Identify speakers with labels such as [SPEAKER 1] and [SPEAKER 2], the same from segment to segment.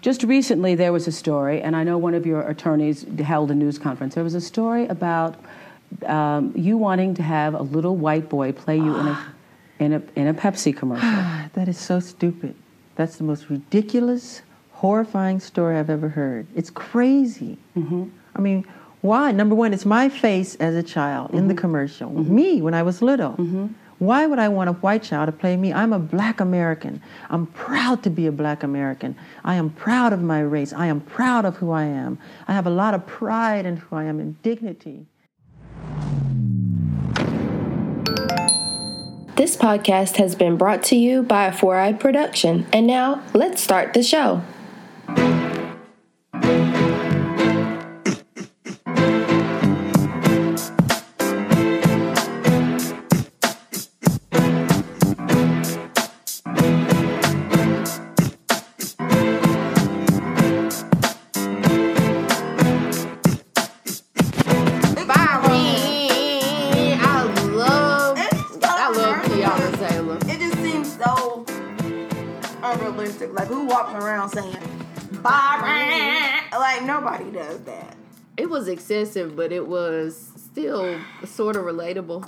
[SPEAKER 1] just recently there was a story, and I know one of your attorneys held a news conference. There was a story about um, you wanting to have a little white boy play you in a in a in a Pepsi commercial.
[SPEAKER 2] that is so stupid. That's the most ridiculous, horrifying story I've ever heard. It's crazy.
[SPEAKER 1] Mm-hmm.
[SPEAKER 2] I mean, why? Number one, it's my face as a child in the
[SPEAKER 1] Mm-hmm.
[SPEAKER 2] commercial. Me when I was little. Why would I want a white child to play me? I'm a black American. I'm proud to be a black American. I am proud of my race. I am proud of who I am. I have a lot of pride in who I am and dignity.
[SPEAKER 3] This podcast has been brought to you by a Four Eye Production. And now, let's start the show.
[SPEAKER 4] It
[SPEAKER 5] was excessive, but it was still sort of relatable.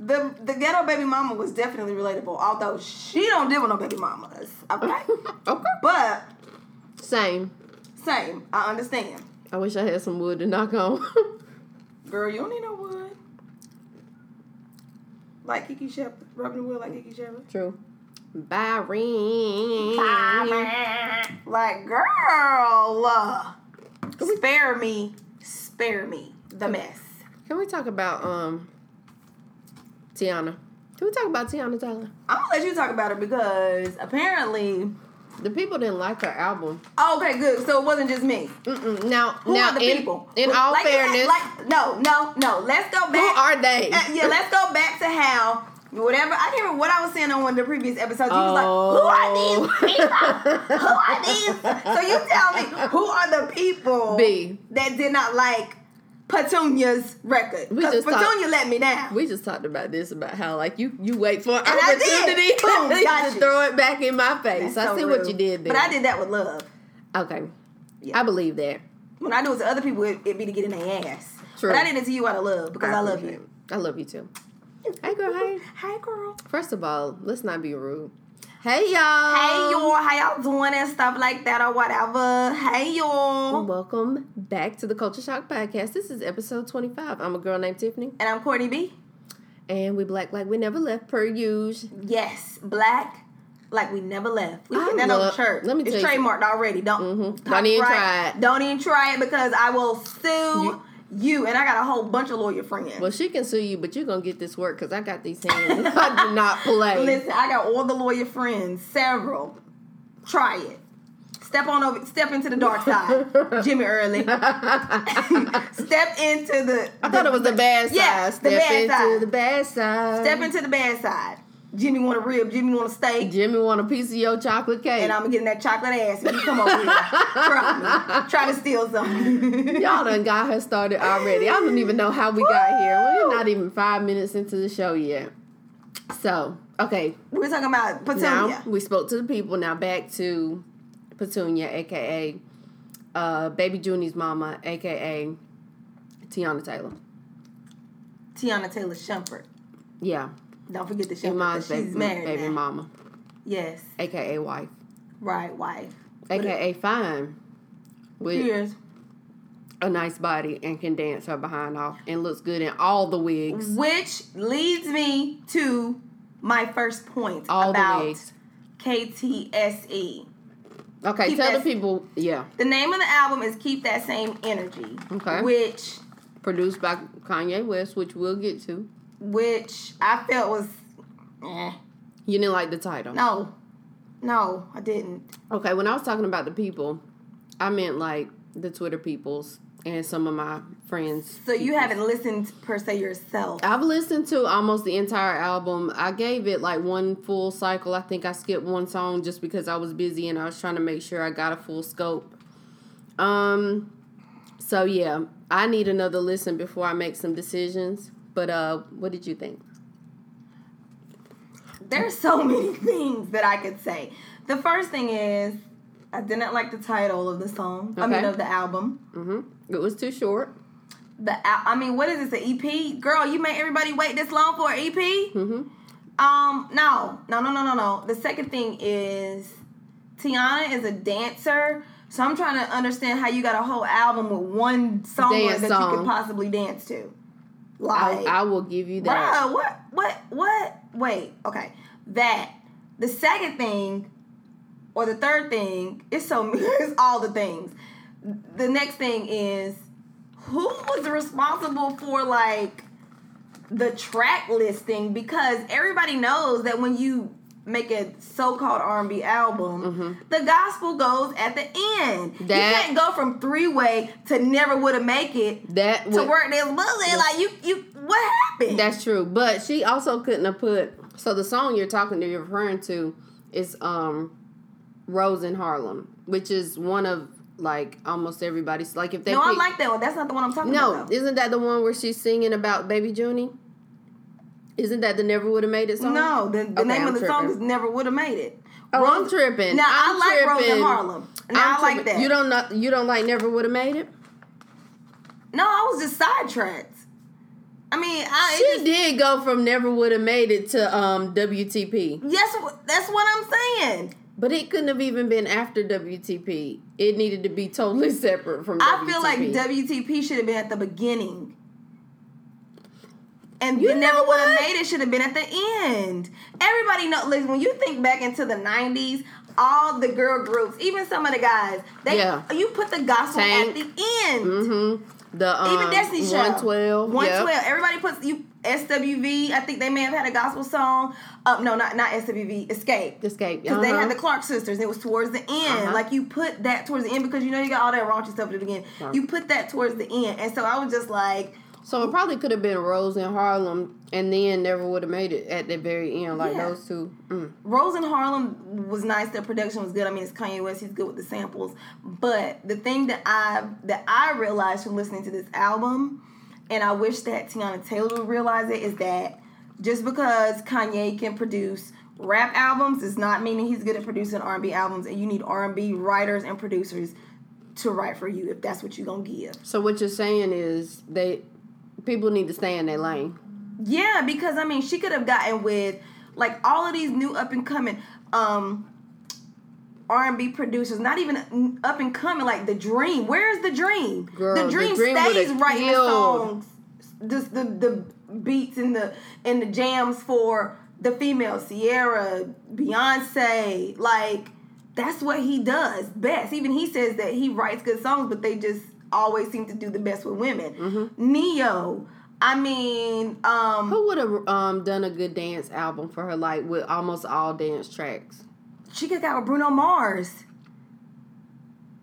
[SPEAKER 4] The the ghetto baby mama was definitely relatable, although she don't deal with no baby mamas. Okay.
[SPEAKER 5] Okay.
[SPEAKER 4] but
[SPEAKER 5] Same.
[SPEAKER 4] same, I understand.
[SPEAKER 5] I wish I had some wood to knock on.
[SPEAKER 4] Girl, you don't need no wood. Like Kiki Shepherd, rubbing the wood like Kiki Shepherd.
[SPEAKER 5] True. Byron.
[SPEAKER 4] Like, girl, uh, spare me, spare me the mess.
[SPEAKER 5] Can we talk about um Teyana? Can we talk about Teyana Taylor?
[SPEAKER 4] I'm gonna let you talk about it because apparently.
[SPEAKER 5] The people didn't like her album.
[SPEAKER 4] Oh, okay, good. So it wasn't just me.
[SPEAKER 5] Mm-mm. Now,
[SPEAKER 4] Who
[SPEAKER 5] now
[SPEAKER 4] are the
[SPEAKER 5] in,
[SPEAKER 4] people?
[SPEAKER 5] in all
[SPEAKER 4] like,
[SPEAKER 5] fairness,
[SPEAKER 4] like no, no, no. Let's go back.
[SPEAKER 5] who are they?
[SPEAKER 4] Uh, yeah, let's go back to how whatever. I can't remember what I was saying on one of the previous episodes. You was like, "Who are oh. these people? who are these?" So you tell me, who are the people
[SPEAKER 5] B.
[SPEAKER 4] that did not like Petunia's record?
[SPEAKER 5] We
[SPEAKER 4] Because
[SPEAKER 5] just
[SPEAKER 4] Petunia let me down.
[SPEAKER 5] We just talked about this about how like you you wait for an
[SPEAKER 4] And I
[SPEAKER 5] opportunity
[SPEAKER 4] Boom,
[SPEAKER 5] to
[SPEAKER 4] you.
[SPEAKER 5] throw it back in my face.
[SPEAKER 4] That's
[SPEAKER 5] I
[SPEAKER 4] so
[SPEAKER 5] see what you did there.
[SPEAKER 4] But I did that with love.
[SPEAKER 5] Okay,
[SPEAKER 4] Yeah.
[SPEAKER 5] I believe that.
[SPEAKER 4] When I do it to other people, it, it be to get in their ass.
[SPEAKER 5] True.
[SPEAKER 4] But I did it to you out of love because I, love you.
[SPEAKER 5] it. I love you too. Hey girl, hey.
[SPEAKER 4] Hi, girl.
[SPEAKER 5] First of all, let's not be rude. Hey y'all.
[SPEAKER 4] Hey y'all, how y'all doing and stuff like that or whatever. Hey y'all.
[SPEAKER 5] Welcome back to the Culture Shock Podcast. This is episode 25. I'm a girl named Tiffany,
[SPEAKER 4] And I'm Courtney B.
[SPEAKER 5] and we black like we never left per usual.
[SPEAKER 4] Yes, black, like we never left. We put that on the shirt.
[SPEAKER 5] let me
[SPEAKER 4] it's
[SPEAKER 5] tell you
[SPEAKER 4] trademarked already. Don't
[SPEAKER 5] Mhm. Don't even try it.
[SPEAKER 4] Don't even try it because I will sue
[SPEAKER 5] You-
[SPEAKER 4] you. And I got a whole bunch of lawyer friends.
[SPEAKER 5] Well, she can sue you, but you're gonna get this work because I got these hands. I do not play.
[SPEAKER 4] Listen, I got all the lawyer friends, several. Try it. Step on over. Step into the dark side, Jimmy Early. step into the.
[SPEAKER 5] I thought it was the bad side.
[SPEAKER 4] Yeah, the bad
[SPEAKER 5] into
[SPEAKER 4] side.
[SPEAKER 5] the bad side.
[SPEAKER 4] Step into the bad side. Jimmy want a rib. Jimmy want a steak.
[SPEAKER 5] Jimmy want a piece of your chocolate cake.
[SPEAKER 4] And I'ma getting that chocolate ass if you come over here. Try. Try to steal something.
[SPEAKER 5] Y'all done got her started already. I don't even know how we got here. We're not even five minutes into the show yet. So, okay.
[SPEAKER 4] We're talking about Petunia.
[SPEAKER 5] Now we spoke to the people. Now back to Petunia, aka uh, Baby Junie's mama, aka Teyana Taylor.
[SPEAKER 4] Teyana Taylor Shumpert.
[SPEAKER 5] Yeah,
[SPEAKER 4] Don't forget the.
[SPEAKER 5] Iman's
[SPEAKER 4] 'cause
[SPEAKER 5] baby,
[SPEAKER 4] She's married
[SPEAKER 5] baby
[SPEAKER 4] now.
[SPEAKER 5] mama,
[SPEAKER 4] Yes.
[SPEAKER 5] aka wife,
[SPEAKER 4] Right, wife.
[SPEAKER 5] aka fine, with
[SPEAKER 4] Cheers.
[SPEAKER 5] a nice body and can dance her behind off and looks good in all the wigs.
[SPEAKER 4] Which leads me to my first point
[SPEAKER 5] All
[SPEAKER 4] about. KTSE.
[SPEAKER 5] Okay,
[SPEAKER 4] Keep
[SPEAKER 5] tell
[SPEAKER 4] that-
[SPEAKER 5] the people. Yeah,
[SPEAKER 4] The name of the album is Keep That Same Energy.
[SPEAKER 5] Okay.
[SPEAKER 4] Which
[SPEAKER 5] produced by Kanye West, which we'll get to.
[SPEAKER 4] Which I felt was eh.
[SPEAKER 5] You didn't like the title.
[SPEAKER 4] No. No, I didn't.
[SPEAKER 5] Okay, when I was talking about the people, I meant like the Twitter peoples and some of my friends.
[SPEAKER 4] So you haven't listened per se yourself.
[SPEAKER 5] I've listened to almost the entire album. I gave it like one full cycle. I think I skipped one song just because I was busy and I was trying to make sure I got a full scope. Um so yeah, I need another listen before I make some decisions. But uh what did you think?
[SPEAKER 4] There's so many things that I could say. The first thing is I did not like the title of the song. I mean,
[SPEAKER 5] Okay.
[SPEAKER 4] of the album.
[SPEAKER 5] Mm-hmm. It was too short.
[SPEAKER 4] The al- I mean, what is this? An EP? Girl, you made everybody wait this long for an EP?
[SPEAKER 5] Mm-hmm.
[SPEAKER 4] Um, no, no, no, no, no, no. The second thing is Teyana is a dancer, so I'm trying to understand how you got a whole album with one song
[SPEAKER 5] Dance
[SPEAKER 4] that you could possibly dance to.
[SPEAKER 5] I, I will give you that.
[SPEAKER 4] bruh, what, what, what? Wait, okay. That the second thing, or the third thing, it's so it's all the things. The next thing is who was responsible for like the track listing because everybody knows that when you make a so-called R&B album, the gospel goes at the end. you
[SPEAKER 5] Mm-hmm.
[SPEAKER 4] Can't go from three-way to never would have make it
[SPEAKER 5] That
[SPEAKER 4] to
[SPEAKER 5] would-
[SPEAKER 4] work this bullet. Like you, you, what happened?
[SPEAKER 5] That's true, but she also couldn't have put. So the song you're talking to, you're referring to, is um, "Rose in Harlem," which is one of like almost everybody's. Like if they
[SPEAKER 4] no, I like that one. That's not the one I'm talking
[SPEAKER 5] No,
[SPEAKER 4] about. though.
[SPEAKER 5] isn't that the one where she's singing about Baby Junie? Isn't that the Never Would Have Made It song?
[SPEAKER 4] No, the, the
[SPEAKER 5] Okay,
[SPEAKER 4] name
[SPEAKER 5] I'm
[SPEAKER 4] of the song is "Never Would Have Made It."
[SPEAKER 5] Oh, I'm tripping.
[SPEAKER 4] Now
[SPEAKER 5] I'm
[SPEAKER 4] I like Rose in. Harlem. Now I like that.
[SPEAKER 5] You don't know, you don't like Never Would Have Made It.
[SPEAKER 4] No, I was just sidetracked. I mean, I
[SPEAKER 5] She
[SPEAKER 4] just,
[SPEAKER 5] did go from Never Would have Made It to um WTP.
[SPEAKER 4] yes, that's what I'm saying.
[SPEAKER 5] But it couldn't have even been after WTP. It needed to be totally separate from
[SPEAKER 4] I
[SPEAKER 5] WTP.
[SPEAKER 4] feel like WTP should have been at the beginning. And
[SPEAKER 5] You
[SPEAKER 4] never would have made it should have been at the end. Everybody know listen, when you think back into the nineties, all the girl groups, even some of the guys, they
[SPEAKER 5] Yeah.
[SPEAKER 4] you put the gospel
[SPEAKER 5] Tank.
[SPEAKER 4] at the end.
[SPEAKER 5] Mm-hmm. The um,
[SPEAKER 4] Even Destiny Child.
[SPEAKER 5] 112.
[SPEAKER 4] 112. Everybody puts you SWV. I think they may have had a gospel song. Uh, no, not not SWV. Xscape.
[SPEAKER 5] Xscape.
[SPEAKER 4] Because they
[SPEAKER 5] uh-huh.
[SPEAKER 4] had the Clark sisters. It was towards the end.
[SPEAKER 5] Uh-huh.
[SPEAKER 4] Like you put that towards the end because you know you got all that raunchy stuff at the beginning.
[SPEAKER 5] Right.
[SPEAKER 4] You put that towards the end, and so I was just like,
[SPEAKER 5] So it probably could have been Rose in Harlem, and then never would have made it at the very end, like
[SPEAKER 4] Yeah.
[SPEAKER 5] those two. Mm.
[SPEAKER 4] Rose in Harlem was nice. The production was good. I mean, it's Kanye West. He's good with the samples. But the thing that I that I realized from listening to this album, and I wish that Teyana Taylor would realize it, is that just because Kanye can produce rap albums does not mean that he's good at producing R&B albums. And you need R&B writers and producers to write for you if that's what you're gonna give.
[SPEAKER 5] So what you're saying is they people need to stay in their lane.
[SPEAKER 4] Yeah, because I mean, she could have gotten with like all of these new up and coming um R&B producers, not even up and coming like The Dream. Where's The Dream?
[SPEAKER 5] Girl,
[SPEAKER 4] the
[SPEAKER 5] The
[SPEAKER 4] Dream,
[SPEAKER 5] Dream
[SPEAKER 4] stays writing the songs, just the the beats and the and the jams for the female Ciara, Beyonce, like that's what he does best. Even he says that he writes good songs, but they just always seem to do the best with women.
[SPEAKER 5] Mm-hmm.
[SPEAKER 4] Ne-Yo, I mean, um,
[SPEAKER 5] Who would have um, done a good dance album for her, like with almost all dance tracks?
[SPEAKER 4] she could have got with Bruno Mars.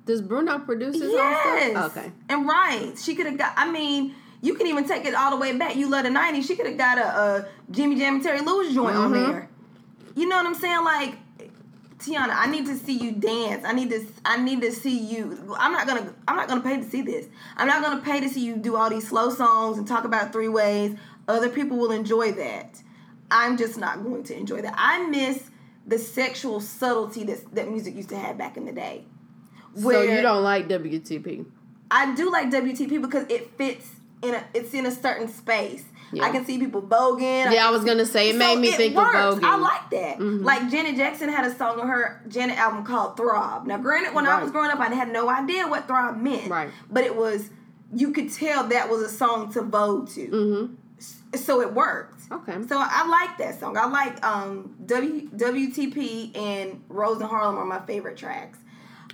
[SPEAKER 5] Does Bruno produce his
[SPEAKER 4] Yes.
[SPEAKER 5] own stuff? Okay.
[SPEAKER 4] And right, she could have got. I mean, you can even take it all the way back. You love the '90s. She could have got a, a Jimmy Jam and Terry Lewis joint on
[SPEAKER 5] Mhm.
[SPEAKER 4] there. You know what I'm saying? Like, Teyana, I need to see you dance. I need to. I need to see you. I'm not gonna. I'm not gonna pay to see this. I'm not gonna pay to see you do all these slow songs and talk about three ways. Other people will enjoy that. I'm just not going to enjoy that. I miss the sexual subtlety that that music used to have back in the day.
[SPEAKER 5] so you don't like WTP?
[SPEAKER 4] I do like WTP because it fits in a it's in a certain space.
[SPEAKER 5] Yeah.
[SPEAKER 4] I can see people voguing.
[SPEAKER 5] Yeah, I was gonna say it made me think of voguing.
[SPEAKER 4] I like that.
[SPEAKER 5] Mhm.
[SPEAKER 4] Like Janet Jackson had a song on her Janet album called Throb. Now, granted, when I was growing up, I had no idea what throb meant.
[SPEAKER 5] Right.
[SPEAKER 4] But it was you could tell that was a song to vogue to.
[SPEAKER 5] Mm-hmm.
[SPEAKER 4] So it worked.
[SPEAKER 5] Okay.
[SPEAKER 4] So I like that song. I like um w, WTP and Rose in Harlem are my favorite tracks.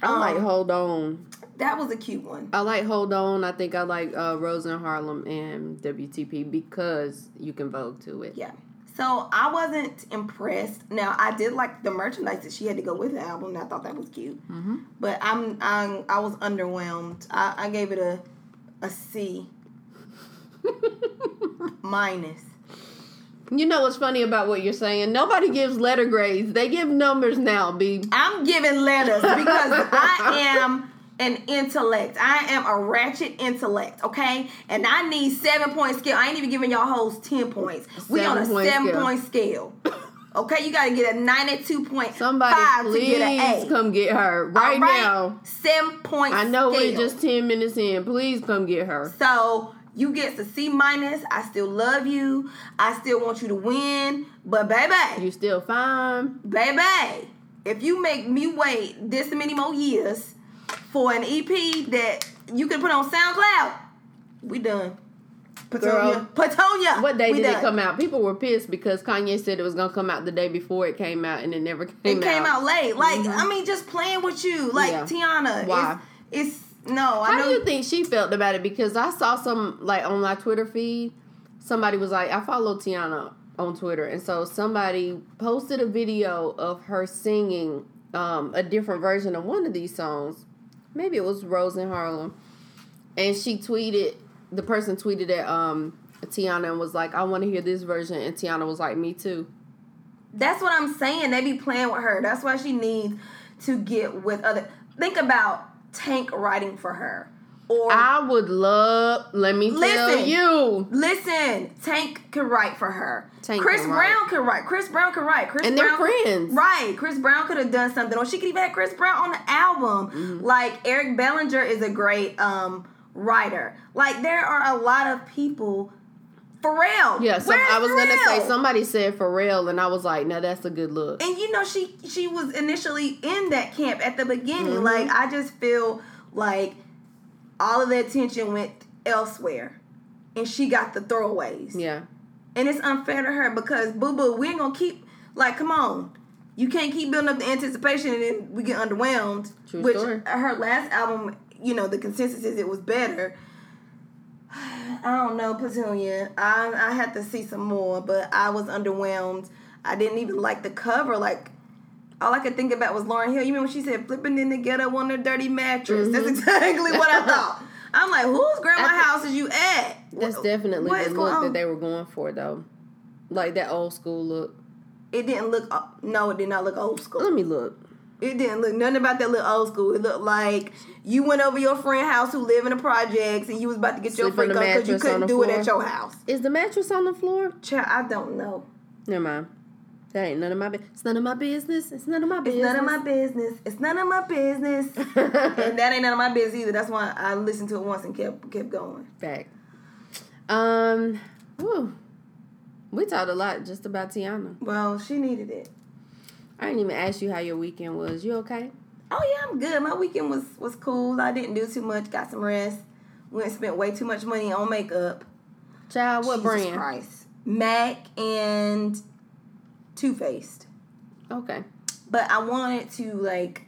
[SPEAKER 5] I
[SPEAKER 4] Um,
[SPEAKER 5] like Hold On.
[SPEAKER 4] That was a cute one.
[SPEAKER 5] I like Hold On. I think I like uh, Rose in Harlem and WTP because you can vogue to it.
[SPEAKER 4] Yeah. So I wasn't impressed. Now I did like the merchandise that she had to go with the album. and I thought that was cute.
[SPEAKER 5] Mm-hmm.
[SPEAKER 4] But I'm, I'm I was underwhelmed. I, I gave it a a C minus.
[SPEAKER 5] You know what's funny about what you're saying? Nobody gives letter grades. They give numbers now, B.
[SPEAKER 4] I'm giving letters because I am an intellect. I am a ratchet intellect, okay? And I need seven point scale. I ain't even giving y'all hoes ten points. we on a
[SPEAKER 5] seven scale.
[SPEAKER 4] point scale. Okay, you got to get a ninety-two point
[SPEAKER 5] Somebody
[SPEAKER 4] five to get an A.
[SPEAKER 5] come get her right,
[SPEAKER 4] All
[SPEAKER 5] now.
[SPEAKER 4] seven point.
[SPEAKER 5] I know
[SPEAKER 4] scale.
[SPEAKER 5] we're just ten minutes in. Please come get her.
[SPEAKER 4] So you get the C minus. I still love you. I still want you to win. But baby,
[SPEAKER 5] You still fine.
[SPEAKER 4] baby, if you make me wait this many more years for an EP that you can put on SoundCloud, we done. Patonia. Patonia.
[SPEAKER 5] What day
[SPEAKER 4] we
[SPEAKER 5] did
[SPEAKER 4] done.
[SPEAKER 5] it come out? People were pissed because Kanye said it was gonna come out the day before it came out, and it never came out.
[SPEAKER 4] It
[SPEAKER 5] out.
[SPEAKER 4] came out late. Like mm-hmm. I mean, just playing with you, like
[SPEAKER 5] Yeah.
[SPEAKER 4] Teyana.
[SPEAKER 5] Why?
[SPEAKER 4] It's, it's no. I
[SPEAKER 5] How
[SPEAKER 4] know.
[SPEAKER 5] do you think she felt about it? Because I saw some like on my Twitter feed, somebody was like, I follow Teyana on Twitter, and so somebody posted a video of her singing um, a different version of one of these songs. Maybe it was Rose in Harlem, and she tweeted. The person tweeted at um, Teyana and was like, "I want to hear this version," and Teyana was like, "Me too."
[SPEAKER 4] That's what I'm saying. They be playing with her. That's why she needs to get with other. Think about Tank writing for her, or
[SPEAKER 5] I would love. Let me tell
[SPEAKER 4] Listen.
[SPEAKER 5] you.
[SPEAKER 4] listen, Tank could write for her.
[SPEAKER 5] Tank
[SPEAKER 4] Chris
[SPEAKER 5] can.
[SPEAKER 4] Brown could write. Chris Brown could write. Chris
[SPEAKER 5] And they're
[SPEAKER 4] Brown,
[SPEAKER 5] friends.
[SPEAKER 4] right? Chris Brown could have done something, or she could even have Chris Brown on the album.
[SPEAKER 5] Mm-hmm.
[SPEAKER 4] Like Eric Bellinger is a great um, writer. Like there are a lot of people. Pharrell.
[SPEAKER 5] Yeah,
[SPEAKER 4] Where's
[SPEAKER 5] I was gonna say somebody said Pharrell, and I was like, "No, that's a good look."
[SPEAKER 4] and you know she she was initially in that camp at the beginning
[SPEAKER 5] Mm-hmm.
[SPEAKER 4] like i just feel like all of the attention went elsewhere and she got the throwaways
[SPEAKER 5] Yeah,
[SPEAKER 4] and it's unfair to her because boo boo we ain't gonna keep like come on you can't keep building up the anticipation and then we get underwhelmed
[SPEAKER 5] True
[SPEAKER 4] which
[SPEAKER 5] story.
[SPEAKER 4] her last album you know the consensus is it was better I don't know, Petunia. I I had to see some more, but I was underwhelmed. I didn't even like the cover. Like all I could think about was Lauryn Hill. You remember when she said flipping in the ghetto on a dirty mattress? That's exactly what I thought. I'm like, whose grandma house is you at?
[SPEAKER 5] that's
[SPEAKER 4] Wh-
[SPEAKER 5] definitely
[SPEAKER 4] what
[SPEAKER 5] the look
[SPEAKER 4] on?
[SPEAKER 5] that they were going for, though. Like that old school look.
[SPEAKER 4] It didn't look. uh, No, it did not look old school.
[SPEAKER 5] Let me look.
[SPEAKER 4] It didn't look nothing about that little old school. It looked like you went over your friend house who live in the projects and you was about to get your
[SPEAKER 5] Sleep on
[SPEAKER 4] freak on because you couldn't do it at your house.
[SPEAKER 5] Is the mattress on the floor?
[SPEAKER 4] Child, I don't know.
[SPEAKER 5] Never mind. That ain't none of my business. It's none of my business. It's none of my
[SPEAKER 4] It's
[SPEAKER 5] business.
[SPEAKER 4] none of my business. It's none of my business. and that ain't none of my business either. That's why I listened to it once and kept kept going.
[SPEAKER 5] Fact. Um. Whew. We talked a lot just about Teyana.
[SPEAKER 4] Well, she needed it.
[SPEAKER 5] I didn't even ask you how your weekend was. You okay?
[SPEAKER 4] Oh yeah, I'm good. My weekend was was cool. I didn't do too much. Got some rest. Went and spent way too much money on makeup.
[SPEAKER 5] Child, what
[SPEAKER 4] Jesus
[SPEAKER 5] brand?
[SPEAKER 4] Christ. MAC and Too Faced.
[SPEAKER 5] Okay.
[SPEAKER 4] But I wanted to like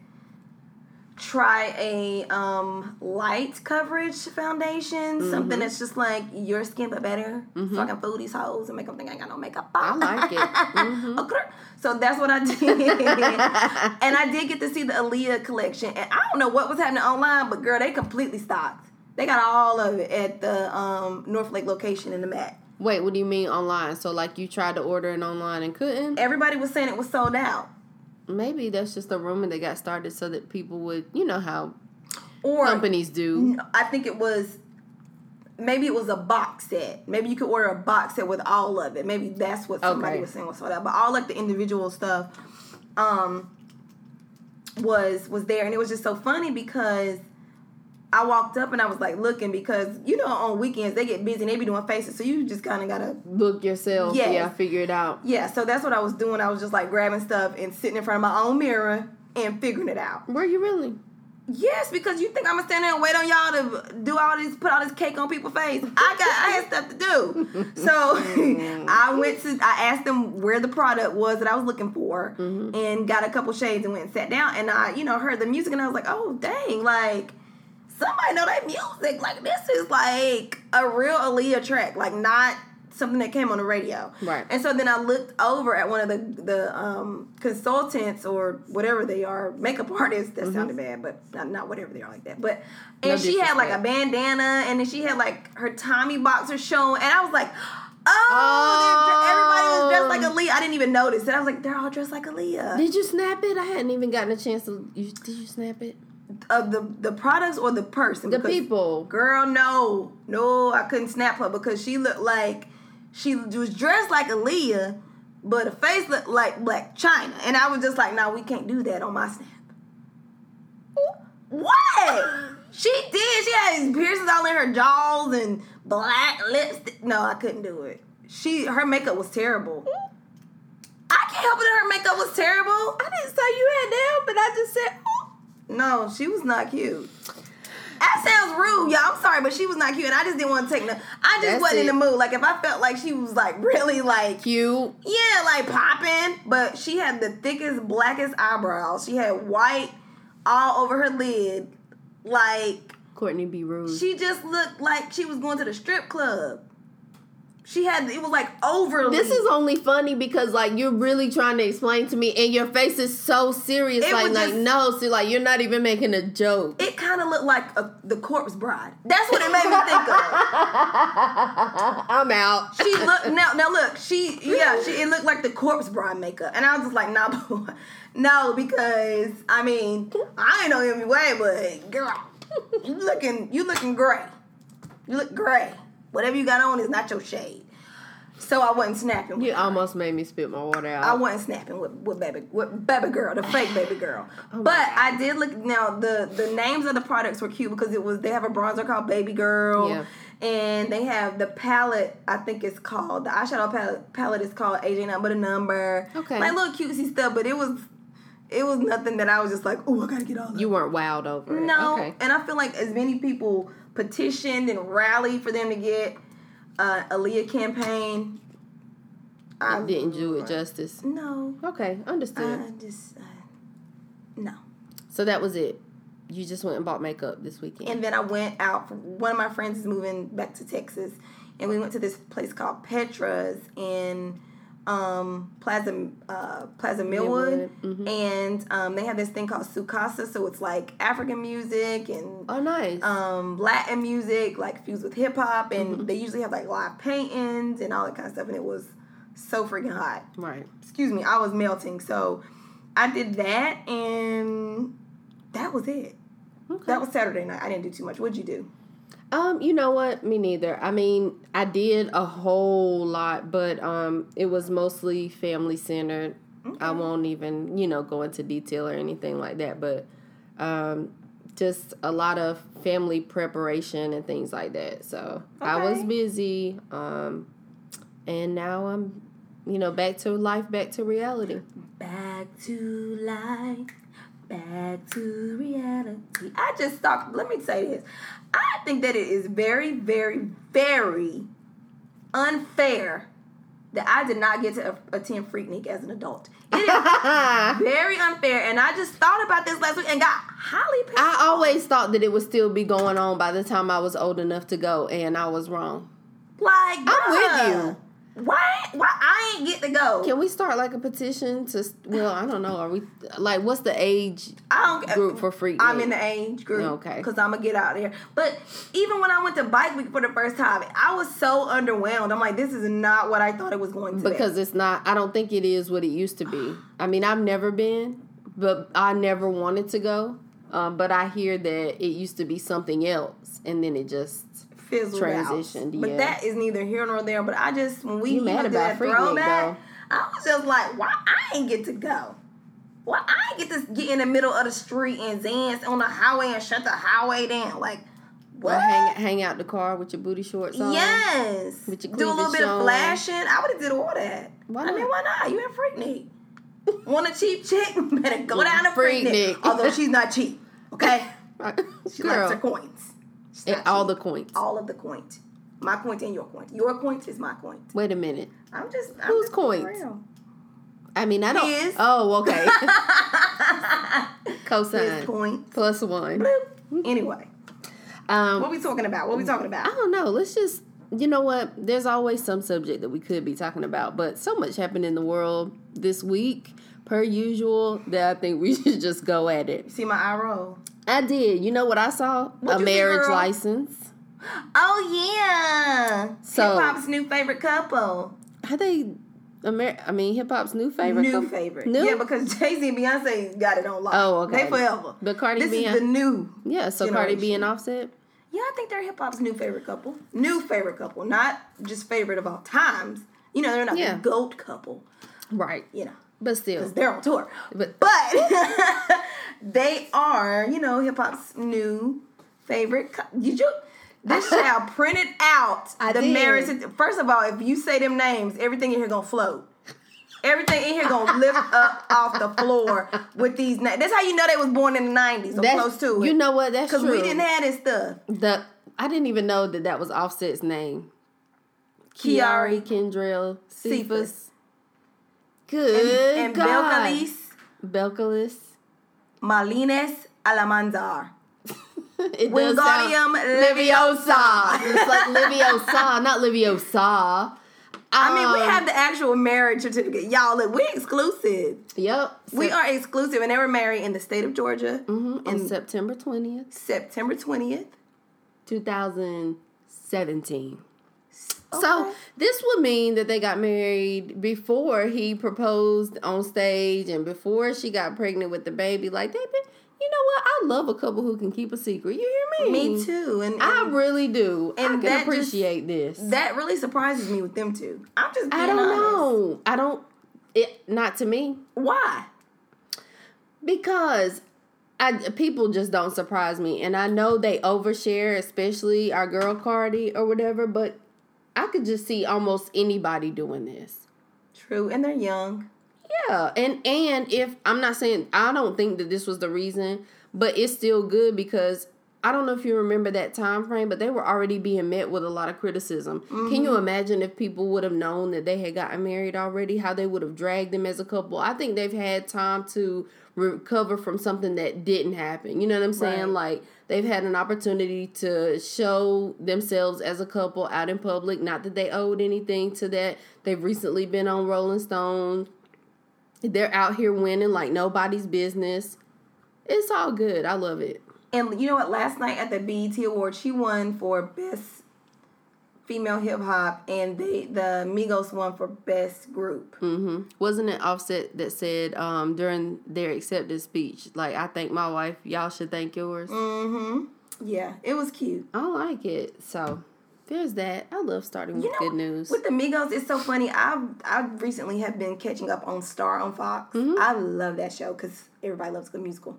[SPEAKER 4] try a um light coverage foundation,
[SPEAKER 5] Mm-hmm.
[SPEAKER 4] something that's just like your skin but better, so I can fool these hoes and make them think I ain't got no makeup
[SPEAKER 5] I like it. Mhm.
[SPEAKER 4] Okay. So that's what I did, and I did get to see the Aaliyah collection. And I don't know what was happening online, but girl, they completely stocked. They got all of it at the um, North Lake location in the MAC.
[SPEAKER 5] Wait, what do you mean online? So like you tried to order it online and couldn't?
[SPEAKER 4] Everybody was saying it was sold out.
[SPEAKER 5] Maybe that's just a rumor that got started so that people would, you know how
[SPEAKER 4] Or
[SPEAKER 5] companies do.
[SPEAKER 4] I think it was maybe it was a box set. Maybe you could order a box set with all of it. Maybe that's what somebody
[SPEAKER 5] Okay.
[SPEAKER 4] was saying was sold out. But all like the individual stuff um was was there and it was just so funny because I walked up and I was like looking because you know on weekends they get busy and they be doing faces so you just kind of gotta
[SPEAKER 5] Book yourself.
[SPEAKER 4] Yes.
[SPEAKER 5] Yeah, figure it out.
[SPEAKER 4] yeah so that's what I was doing I was just like grabbing stuff and sitting in front of my own mirror and figuring it out
[SPEAKER 5] Were you really?
[SPEAKER 4] Yes, because you think I'm gonna stand there and wait on y'all to do all this, put all this cake on people's face. I got, I had stuff to do. So mm. I went to, I asked them where the product was that I was looking for, mm-hmm. and got a couple shades and went and sat down. And I, you know, heard the music and I was like, oh dang, like somebody know that music. Like this is like a real Aaliyah track, like not something that came on the radio.
[SPEAKER 5] Right.
[SPEAKER 4] And so then I looked over at one of the the um, consultants or whatever they are, makeup artists. That sounded bad, but not, not whatever they are like that. But and
[SPEAKER 5] No
[SPEAKER 4] she had like a bandana, and then she had like her Tommy boxer showing, and I was like. Oh,
[SPEAKER 5] Oh.
[SPEAKER 4] everybody was dressed like Aaliyah. I didn't even notice. And I was like, they're all dressed like Aaliyah.
[SPEAKER 5] Did you snap it? I hadn't even gotten a chance to. You, did you snap it?
[SPEAKER 4] Of the the products or the person?
[SPEAKER 5] The people.
[SPEAKER 4] Girl, no, no, I couldn't snap her because she looked like she was dressed like Aaliyah, but her face looked like Blac Chyna, and I was just like, "No, we can't do that on my snap." What? She did. She had these piercings all in her jaws and black lipstick. No, I couldn't do it. She her makeup was terrible. I can't help it her makeup was terrible.
[SPEAKER 5] I didn't say you had to but. I just said.
[SPEAKER 4] No, she was not cute. That sounds rude, y'all. I'm sorry, but she was not cute, and I just didn't want to take no. I just
[SPEAKER 5] That's
[SPEAKER 4] wasn't in the mood. Like if I felt like she was like really like
[SPEAKER 5] cute.
[SPEAKER 4] yeah, like popping, but she had the thickest, blackest eyebrows. She had white all over her lid. Like
[SPEAKER 5] Courtney B. Rude.
[SPEAKER 4] she just looked like she was going to the strip club. She had it was like overly.
[SPEAKER 5] This is only funny because like you're really trying to explain to me, and your face is so serious.
[SPEAKER 4] It
[SPEAKER 5] like, like
[SPEAKER 4] just-
[SPEAKER 5] no, see, like you're not even making a joke.
[SPEAKER 4] It kind of looked like a, the corpse bride. That's what it made me think of.
[SPEAKER 5] I'm out.
[SPEAKER 4] She looked now. Now look, she yeah, she it looked like the corpse bride makeup, and I was just like, nah, no, because I mean, I ain't know him way, but girl, you looking you looking gray. You look gray. Whatever you got on is not your shade. So I wasn't snapping. With
[SPEAKER 5] You
[SPEAKER 4] her.
[SPEAKER 5] almost made me spit my water out.
[SPEAKER 4] I wasn't snapping with, with baby with baby girl, the fake baby girl.
[SPEAKER 5] Oh
[SPEAKER 4] but I did look now the the names of the products were cute because it was they have a bronzer called Baby Girl.
[SPEAKER 5] Yeah.
[SPEAKER 4] And they have the palette, I think it's called the eyeshadow palette palette is called AJ Not But a Number.
[SPEAKER 5] Okay.
[SPEAKER 4] Like little cutesy stuff, but it was it was nothing that I was just like, oh, I gotta get all of
[SPEAKER 5] you weren't wild over it.
[SPEAKER 4] no,
[SPEAKER 5] Okay.
[SPEAKER 4] and I feel like as many people petitioned and rallied for them to get uh, Aaliyah campaign. I
[SPEAKER 5] Didn't do it justice.
[SPEAKER 4] No,
[SPEAKER 5] Okay, understood.
[SPEAKER 4] I just uh, no.
[SPEAKER 5] so that was it. You just went and bought makeup this weekend.
[SPEAKER 4] And then I went out. For, one of my friends is moving back to Texas, and we went to this place called Petra's in um, Plaza uh, Plaza
[SPEAKER 5] Midwood, mhm.
[SPEAKER 4] and um, they have this thing called Sukasa. So it's like African music and
[SPEAKER 5] oh, nice.
[SPEAKER 4] um, Latin music, like fused with hip hop, and
[SPEAKER 5] Mm-hmm.
[SPEAKER 4] they usually have like live paintings and all that kind of stuff. And it was so freaking hot.
[SPEAKER 5] right.
[SPEAKER 4] Excuse me, I was melting. So I did that, and that was it.
[SPEAKER 5] Okay.
[SPEAKER 4] That was Saturday night. I didn't do too much. What'd you do?
[SPEAKER 5] Um, you know what? Me neither. I mean, I did a whole lot, but um, it was mostly family centered. I won't even, you know, go into detail or anything like that, but um, just a lot of family preparation and things like that. So I was busy, um, and now I'm, you know, back to life, back to reality.
[SPEAKER 4] Back to life, back to reality. I just thought, let me say this. I think that it is very, very, very unfair that I did not get to attend Freaknik as an adult. It is very unfair, and I just thought about this last week and got highly pissed
[SPEAKER 5] I always thought that it would still be going on by the time I was old enough to go, and I was wrong.
[SPEAKER 4] Like,
[SPEAKER 5] I'm with you.
[SPEAKER 4] Why? Why I ain't get to go?
[SPEAKER 5] Can we start like a petition to? Well, I don't know. Are we like what's the age
[SPEAKER 4] I don't
[SPEAKER 5] group for freak?
[SPEAKER 4] I'm in the age group.
[SPEAKER 5] Okay.
[SPEAKER 4] Because I'm gonna get out there. But even when I went to bike week for the first time, I was so underwhelmed. I'm like, this is not what I thought it was going to be.
[SPEAKER 5] because it's not. I don't think it is what it used to be. I mean, I've never been, but I never wanted to go. Um, but I hear that it used to be something else, and then it just
[SPEAKER 4] fizzled
[SPEAKER 5] transitioned,
[SPEAKER 4] out. But
[SPEAKER 5] yeah.
[SPEAKER 4] that is neither here nor there. But I just when we
[SPEAKER 5] You mad about
[SPEAKER 4] that throwback. I was just like, why I ain't get to go? Why I ain't get to get in the middle of the street and dance on the highway and shut the highway down? Like what?
[SPEAKER 5] Or hang hang out the car with your booty shorts on.
[SPEAKER 4] Yes.
[SPEAKER 5] With your
[SPEAKER 4] Do a little bit of flashing. I would have did all that.
[SPEAKER 5] Why
[SPEAKER 4] I mean, why not? You in Freaknik. Want a cheap chick? Better go down to
[SPEAKER 5] Freaknik.
[SPEAKER 4] Freaknik. Although she's not cheap. Okay? She
[SPEAKER 5] Girl,
[SPEAKER 4] likes her coins.
[SPEAKER 5] All
[SPEAKER 4] cheap.
[SPEAKER 5] the coins.
[SPEAKER 4] all of the coins. My coins and your coins. Your coins is my coins.
[SPEAKER 5] Wait a minute.
[SPEAKER 4] I'm just I'm
[SPEAKER 5] Whose coins?
[SPEAKER 4] real.
[SPEAKER 5] I mean, I don't.
[SPEAKER 4] His.
[SPEAKER 5] Oh, okay.
[SPEAKER 4] His
[SPEAKER 5] Cosine
[SPEAKER 4] coins.
[SPEAKER 5] plus one.
[SPEAKER 4] Bloop. Anyway,
[SPEAKER 5] Um,
[SPEAKER 4] what we talking about? What we talking about?
[SPEAKER 5] I don't know. Let's just, you know what? There's always some subject that we could be talking about, but so much happened in the world this week, per usual, that I think we should just go at it.
[SPEAKER 4] See my eye roll.
[SPEAKER 5] I did. You know what I saw?
[SPEAKER 4] What'd
[SPEAKER 5] a
[SPEAKER 4] you see,
[SPEAKER 5] marriage license.
[SPEAKER 4] Oh yeah.
[SPEAKER 5] So-
[SPEAKER 4] Hip hop's new favorite couple.
[SPEAKER 5] How they? Amer- I mean, hip hop's new favorite.
[SPEAKER 4] new
[SPEAKER 5] couple?
[SPEAKER 4] favorite.
[SPEAKER 5] New?
[SPEAKER 4] Yeah, because Jay Z and Beyonce got it on lock.
[SPEAKER 5] Oh, okay.
[SPEAKER 4] They forever.
[SPEAKER 5] But Cardi
[SPEAKER 4] this
[SPEAKER 5] B
[SPEAKER 4] is
[SPEAKER 5] and-
[SPEAKER 4] the new.
[SPEAKER 5] yeah. So Cardi B and Offset.
[SPEAKER 4] Yeah, I think they're hip hop's new favorite couple. New favorite couple, not just favorite of all times. You know, they're not
[SPEAKER 5] Yeah.
[SPEAKER 4] the goat couple.
[SPEAKER 5] Right.
[SPEAKER 4] you know,
[SPEAKER 5] But still.
[SPEAKER 4] because they're on tour.
[SPEAKER 5] But-
[SPEAKER 4] But they are, you know, hip hop's new favorite. co- Did you? This child printed out
[SPEAKER 5] I
[SPEAKER 4] the
[SPEAKER 5] did.
[SPEAKER 4] marriage. First of all, if you say them names, everything in here gonna float. Everything in here gonna lift up off the floor with these names. That's how you know they was born in the nineties or
[SPEAKER 5] That's-
[SPEAKER 4] close to it.
[SPEAKER 5] You know what? That's
[SPEAKER 4] because we didn't have this stuff.
[SPEAKER 5] the I didn't even know that that was Offset's name.
[SPEAKER 4] Kiari
[SPEAKER 5] Kendrell
[SPEAKER 4] Cephus.
[SPEAKER 5] Cephus. Good
[SPEAKER 4] and
[SPEAKER 5] God.
[SPEAKER 4] Belcalis
[SPEAKER 5] Belcalis.
[SPEAKER 4] Marlenis Alamanzar.
[SPEAKER 5] It
[SPEAKER 4] Wingardium Leviosa.
[SPEAKER 5] it's like Liviosa, not Liviosa.
[SPEAKER 4] I mean, we
[SPEAKER 5] Um,
[SPEAKER 4] have the actual marriage certificate. Y'all, look, we're exclusive.
[SPEAKER 5] Yep.
[SPEAKER 4] We are exclusive, and they were married in the state of Georgia,
[SPEAKER 5] Mhm, on September twentieth,
[SPEAKER 4] September twentieth.
[SPEAKER 5] two thousand seventeen.
[SPEAKER 4] Okay.
[SPEAKER 5] So this would mean that they got married before he proposed on stage and before she got pregnant with the baby. Like they've been, you know what? I love a couple who can keep a secret. You hear me?
[SPEAKER 4] Me too, and,
[SPEAKER 5] I really do. I
[SPEAKER 4] and
[SPEAKER 5] can
[SPEAKER 4] that just-
[SPEAKER 5] appreciate this.
[SPEAKER 4] that really surprises me with them too. I'm just being
[SPEAKER 5] I don't
[SPEAKER 4] honest.
[SPEAKER 5] know. I don't. It not to me
[SPEAKER 4] why.
[SPEAKER 5] because I people just don't surprise me, and I know they overshare, especially our girl Cardi or whatever. But I could just see almost anybody doing this.
[SPEAKER 4] True, and they're young.
[SPEAKER 5] Yeah, and and if I'm not saying I don't think that this was the reason, but it's still good because I don't know if you remember that time frame, but they were already being met with a lot of criticism. Can you mm-hmm. imagine if people would have known that they had gotten married already, how they would have dragged them as a couple? I think they've had time to recover from something that didn't happen. You know what I'm saying?
[SPEAKER 4] Right.
[SPEAKER 5] Like they've had an opportunity to show themselves as a couple out in public. Not that they owed anything to that. They've recently been on Rolling Stone. They're out here winning like nobody's business. It's all good. I love it.
[SPEAKER 4] And you know what? Last night at the BET Awards, she won for best female hip hop, and they the Migos won for best group.
[SPEAKER 5] hmm Wasn't it Offset that said um, during their acceptance speech, like, I thank my wife, y'all should thank yours?
[SPEAKER 4] Mm-hmm. Yeah, it was cute.
[SPEAKER 5] I like it. So there's that. I love starting with
[SPEAKER 4] You know,
[SPEAKER 5] good news.
[SPEAKER 4] With the Migos, it's so funny. I I recently have been catching up on Star on Fox.
[SPEAKER 5] Mm-hmm.
[SPEAKER 4] I love that show because everybody loves a good musical.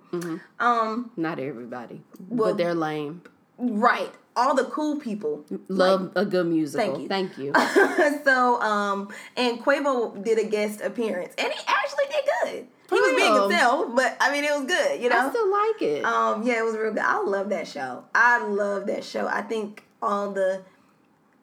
[SPEAKER 4] Um,
[SPEAKER 5] Not everybody,
[SPEAKER 4] Well-
[SPEAKER 5] but they're lame.
[SPEAKER 4] right. All the cool people
[SPEAKER 5] Love a good musical.
[SPEAKER 4] Thank you.
[SPEAKER 5] Thank you.
[SPEAKER 4] so um and Quavo did a guest appearance and he actually did good. He was being himself, but I mean it was good, you know.
[SPEAKER 5] I still like it.
[SPEAKER 4] Um, yeah, it was real good. I love that show. I love that show. I think all the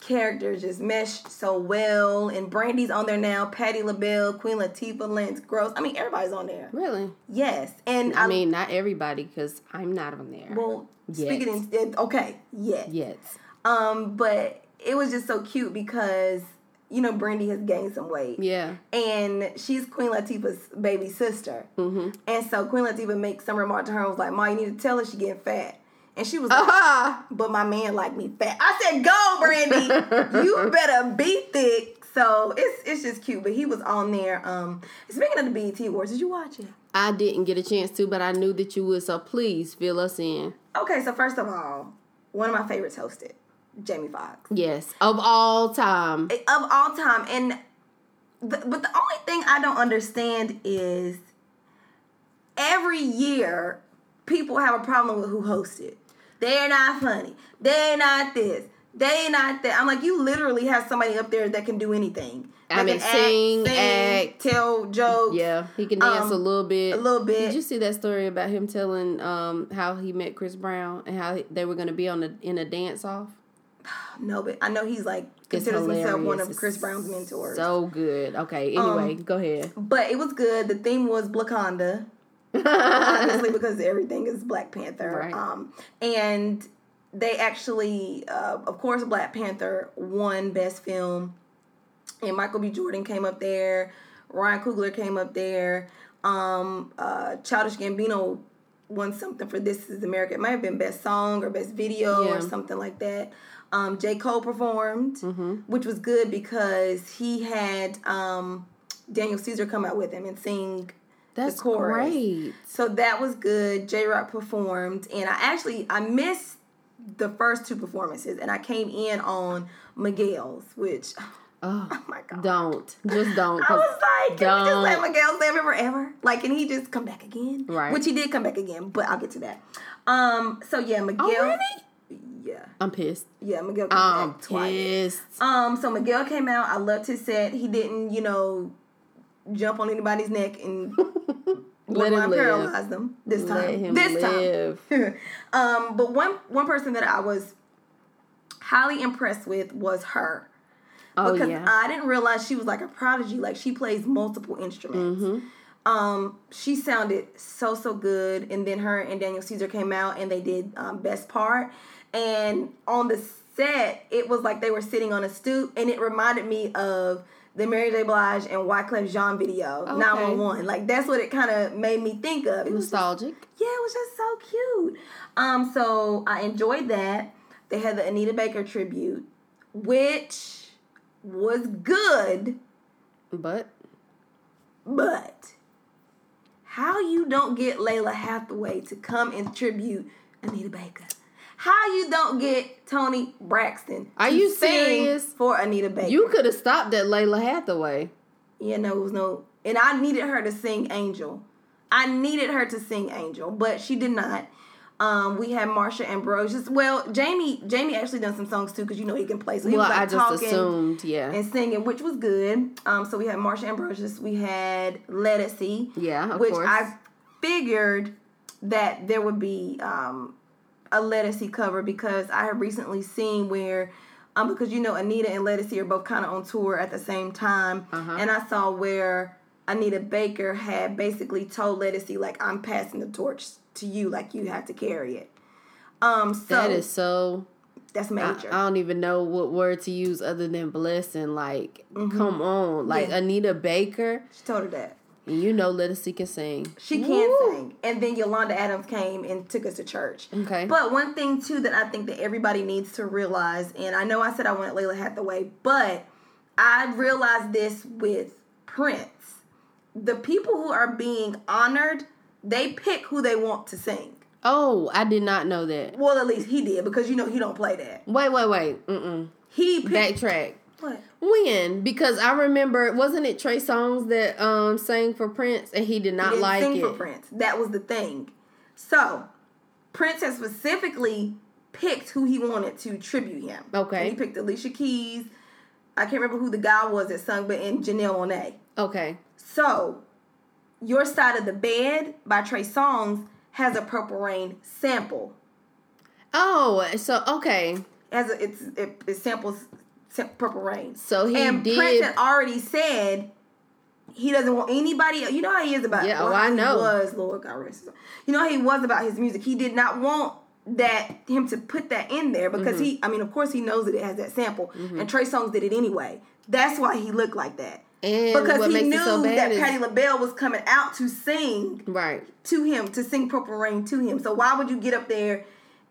[SPEAKER 4] characters just meshed so well. And Brandy's on there now. Patti LaBelle, Queen Latifah, Lance Gross. I mean, everybody's on there.
[SPEAKER 5] really?
[SPEAKER 4] Yes, and
[SPEAKER 5] I mean, not everybody, because I'm not on there.
[SPEAKER 4] well,
[SPEAKER 5] Yet.
[SPEAKER 4] speaking in okay, yeah,
[SPEAKER 5] Yet.
[SPEAKER 4] Um, but it was just so cute because you know Brandy has gained some weight.
[SPEAKER 5] Yeah.
[SPEAKER 4] And she's Queen Latifah's baby sister. Mm-hmm. And so Queen Latifah makes some remark to her and was like, Ma, you need to tell her she getting fat. And she was like,
[SPEAKER 5] Ah!
[SPEAKER 4] but my man like me fat. I said, go, Brandy. you better be thick. So it's it's just cute. But he was on there. Um, speaking of the BET Awards, did you watch it?
[SPEAKER 5] I didn't get a chance to, but I knew that you would, so please fill us in.
[SPEAKER 4] Okay, so first of all, one of my favorites hosted, Jamie Foxx.
[SPEAKER 5] Yes. Of all time.
[SPEAKER 4] of all time. And the, but the only thing I don't understand is every year people have a problem with who hosted. They're not funny. They're not this. They're not that. I'm like, you literally have somebody up there that can do anything.
[SPEAKER 5] I
[SPEAKER 4] That
[SPEAKER 5] mean,
[SPEAKER 4] can
[SPEAKER 5] sing, act.
[SPEAKER 4] tell jokes.
[SPEAKER 5] Yeah, he can dance
[SPEAKER 4] Um,
[SPEAKER 5] a little bit.
[SPEAKER 4] a little bit.
[SPEAKER 5] Did you see that story about him telling um how he met Chris Brown and how they were going to be on a in a dance off?
[SPEAKER 4] No, but I know he's like considers himself one of Chris Brown's mentors.
[SPEAKER 5] So good. Okay. Anyway, go ahead.
[SPEAKER 4] but it was good. The theme was Blaconda. Honestly because everything is Black Panther.
[SPEAKER 5] Right.
[SPEAKER 4] Um, and they actually, uh, of course, Black Panther won Best Film, and Michael B. Jordan came up there. Ryan Coogler came up there. Um, uh, Childish Gambino won something for This Is America. It might have been Best Song or Best Video or something like that. Um, J. Cole performed,
[SPEAKER 5] Mm-hmm.
[SPEAKER 4] which was good because he had um, Daniel Caesar come out with him and sing
[SPEAKER 5] That's great.
[SPEAKER 4] So that was good. Jay Rock performed, and I actually I missed the first two performances, and I came in on Miguel's, which
[SPEAKER 5] Oh,
[SPEAKER 4] Oh my god.
[SPEAKER 5] don't just don't.
[SPEAKER 4] I was like, can we just let
[SPEAKER 5] don't.
[SPEAKER 4] Miguel stay forever? Like, can he just come back again?
[SPEAKER 5] Right.
[SPEAKER 4] Which he did come back again, but I'll get to that. Um. So yeah, Miguel.
[SPEAKER 5] Already?
[SPEAKER 4] Yeah.
[SPEAKER 5] I'm pissed.
[SPEAKER 4] Yeah. Miguel came
[SPEAKER 5] I'm
[SPEAKER 4] back twice.
[SPEAKER 5] pissed.
[SPEAKER 4] Um. So Miguel came out. I loved his set. He didn't, you know, jump on anybody's neck and
[SPEAKER 5] Let him
[SPEAKER 4] borderline
[SPEAKER 5] live.
[SPEAKER 4] paralyze them this time. This
[SPEAKER 5] live.
[SPEAKER 4] time. um. But one one person that I was highly impressed with was H.E.R.
[SPEAKER 5] Oh
[SPEAKER 4] because
[SPEAKER 5] yeah.
[SPEAKER 4] I didn't realize she was like a prodigy. Like she plays multiple instruments.
[SPEAKER 5] Mm-hmm.
[SPEAKER 4] Um, she sounded so so good, and then her and Daniel Caesar came out and they did um, best part. And on the set, it was like they were sitting on a stoop, and it reminded me of the Mary J. Blige and Wyclef Jean video,
[SPEAKER 5] Okay.
[SPEAKER 4] 911. Like that's what it kind of made me think of. It was just
[SPEAKER 5] Nostalgic.
[SPEAKER 4] yeah, it was just so cute. Um, so I enjoyed that. They had the Anita Baker tribute, which was good,
[SPEAKER 5] But
[SPEAKER 4] but how you don't get Lalah Hathaway to come and tribute Anita Baker? How you don't get Toni Braxton?
[SPEAKER 5] Are
[SPEAKER 4] to
[SPEAKER 5] you
[SPEAKER 4] sing
[SPEAKER 5] serious?
[SPEAKER 4] for Anita Baker?
[SPEAKER 5] you could have stopped at Lalah Hathaway.
[SPEAKER 4] Yeah, no, it was no. And I needed her to sing Angel. I needed her to sing Angel, but she did not. Um, we had Marsha Ambrosius. Well, Jamie, Jamie actually done some songs too, because you know he can play. So he
[SPEAKER 5] Well,
[SPEAKER 4] was like
[SPEAKER 5] I just
[SPEAKER 4] talking
[SPEAKER 5] assumed, yeah.
[SPEAKER 4] and singing, which was good. Um, so we had Marsha Ambrosius. We had Ledisi.
[SPEAKER 5] Yeah, of
[SPEAKER 4] which
[SPEAKER 5] course.
[SPEAKER 4] I figured that there would be um a Ledisi cover because I have recently seen where. Um, because you know Anita and Ledisi are both kind of on tour at the same time,
[SPEAKER 5] Uh-huh.
[SPEAKER 4] and I saw where Anita Baker had basically told Ledisi like I'm passing the torch to you, like you have to carry it. Um, so
[SPEAKER 5] that is so.
[SPEAKER 4] that's major.
[SPEAKER 5] I don't even know what word to use other than blessing. Like, come on, like
[SPEAKER 4] Mm-hmm. Yeah.
[SPEAKER 5] Anita Baker.
[SPEAKER 4] she told her that.
[SPEAKER 5] And you know, Ledisi can sing.
[SPEAKER 4] She can
[SPEAKER 5] Woo.
[SPEAKER 4] sing. And then Yolanda Adams came and took us to church.
[SPEAKER 5] Okay.
[SPEAKER 4] But one thing too that I think that everybody needs to realize, and I know I said I wanted Lalah Hathaway, but I realized this with Prince. The people who are being honored, they pick who they want to sing.
[SPEAKER 5] Oh, I did not know that.
[SPEAKER 4] Well, at least he did because you know he don't play that.
[SPEAKER 5] Wait, wait, wait. Mm-mm.
[SPEAKER 4] He picked
[SPEAKER 5] Backtrack.
[SPEAKER 4] what?
[SPEAKER 5] When? Because I remember, wasn't it Trey Songz that um sang for Prince and he did not
[SPEAKER 4] didn't
[SPEAKER 5] like
[SPEAKER 4] sing
[SPEAKER 5] it?
[SPEAKER 4] for Prince. That was the thing. So Prince has specifically picked who he wanted to tribute him.
[SPEAKER 5] Okay.
[SPEAKER 4] And he picked Alicia Keys. I can't remember who the guy was that sung, but in Janelle Monae.
[SPEAKER 5] Okay.
[SPEAKER 4] So, Your Side of the Bed by Trey Songz has a Purple Rain sample.
[SPEAKER 5] Oh, so okay.
[SPEAKER 4] As a, it's it, it samples Sam- Purple Rain.
[SPEAKER 5] So he
[SPEAKER 4] and
[SPEAKER 5] did.
[SPEAKER 4] Prince had already said he doesn't want anybody. You know how he is about.
[SPEAKER 5] Yeah,
[SPEAKER 4] well,
[SPEAKER 5] oh, I know.
[SPEAKER 4] Was Lord God rest. You know how he was about his music. He did not want that him to put that in there because
[SPEAKER 5] Mm-hmm.
[SPEAKER 4] he. I mean, of course, he knows that it has that sample, and Trey Songz did it anyway. That's why he looked like that.
[SPEAKER 5] And
[SPEAKER 4] because
[SPEAKER 5] what
[SPEAKER 4] he
[SPEAKER 5] makes
[SPEAKER 4] knew
[SPEAKER 5] it so
[SPEAKER 4] that
[SPEAKER 5] is
[SPEAKER 4] Patti LaBelle was coming out to sing
[SPEAKER 5] right.
[SPEAKER 4] to him to sing Purple Rain to him. So why would you get up there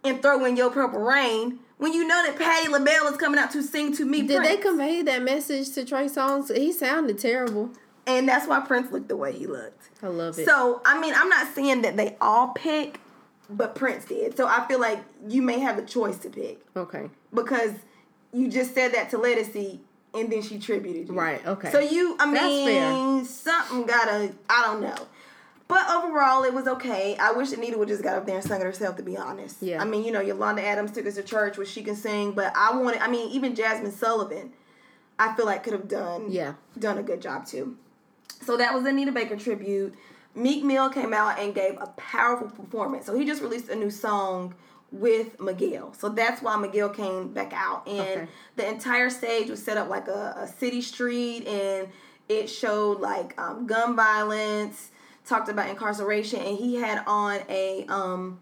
[SPEAKER 4] and throw in your Purple Rain when you know that Patti LaBelle is coming out to sing to me?
[SPEAKER 5] Did
[SPEAKER 4] Prince?
[SPEAKER 5] they convey that message to Trey Songz? He sounded terrible.
[SPEAKER 4] And that's why Prince looked the way he looked.
[SPEAKER 5] I love it.
[SPEAKER 4] So I mean, I'm not saying that they all pick, but Prince did. So I feel like you may have a choice to pick
[SPEAKER 5] okay.
[SPEAKER 4] because you just said that to Ledisi and then she tributed you.
[SPEAKER 5] Right, okay.
[SPEAKER 4] So you, I mean, something gotta, I don't know. But overall, it was okay. I wish Anita would just got up there and sung it herself. To be honest,
[SPEAKER 5] Yeah.
[SPEAKER 4] I mean, you know, Yolanda Adams took us to church, which she can sing. But I wanted, I mean, even Jazmine Sullivan, I feel like could have done,
[SPEAKER 5] Yeah.
[SPEAKER 4] done a good job too. So that was the Anita Baker tribute. Meek Mill came out and gave a powerful performance. So he just released a new song with Miguel. So that's why Miguel came back out. And
[SPEAKER 5] Okay.
[SPEAKER 4] the entire stage was set up like a, a city street and it showed like um, gun violence, talked about incarceration, and he had on a um,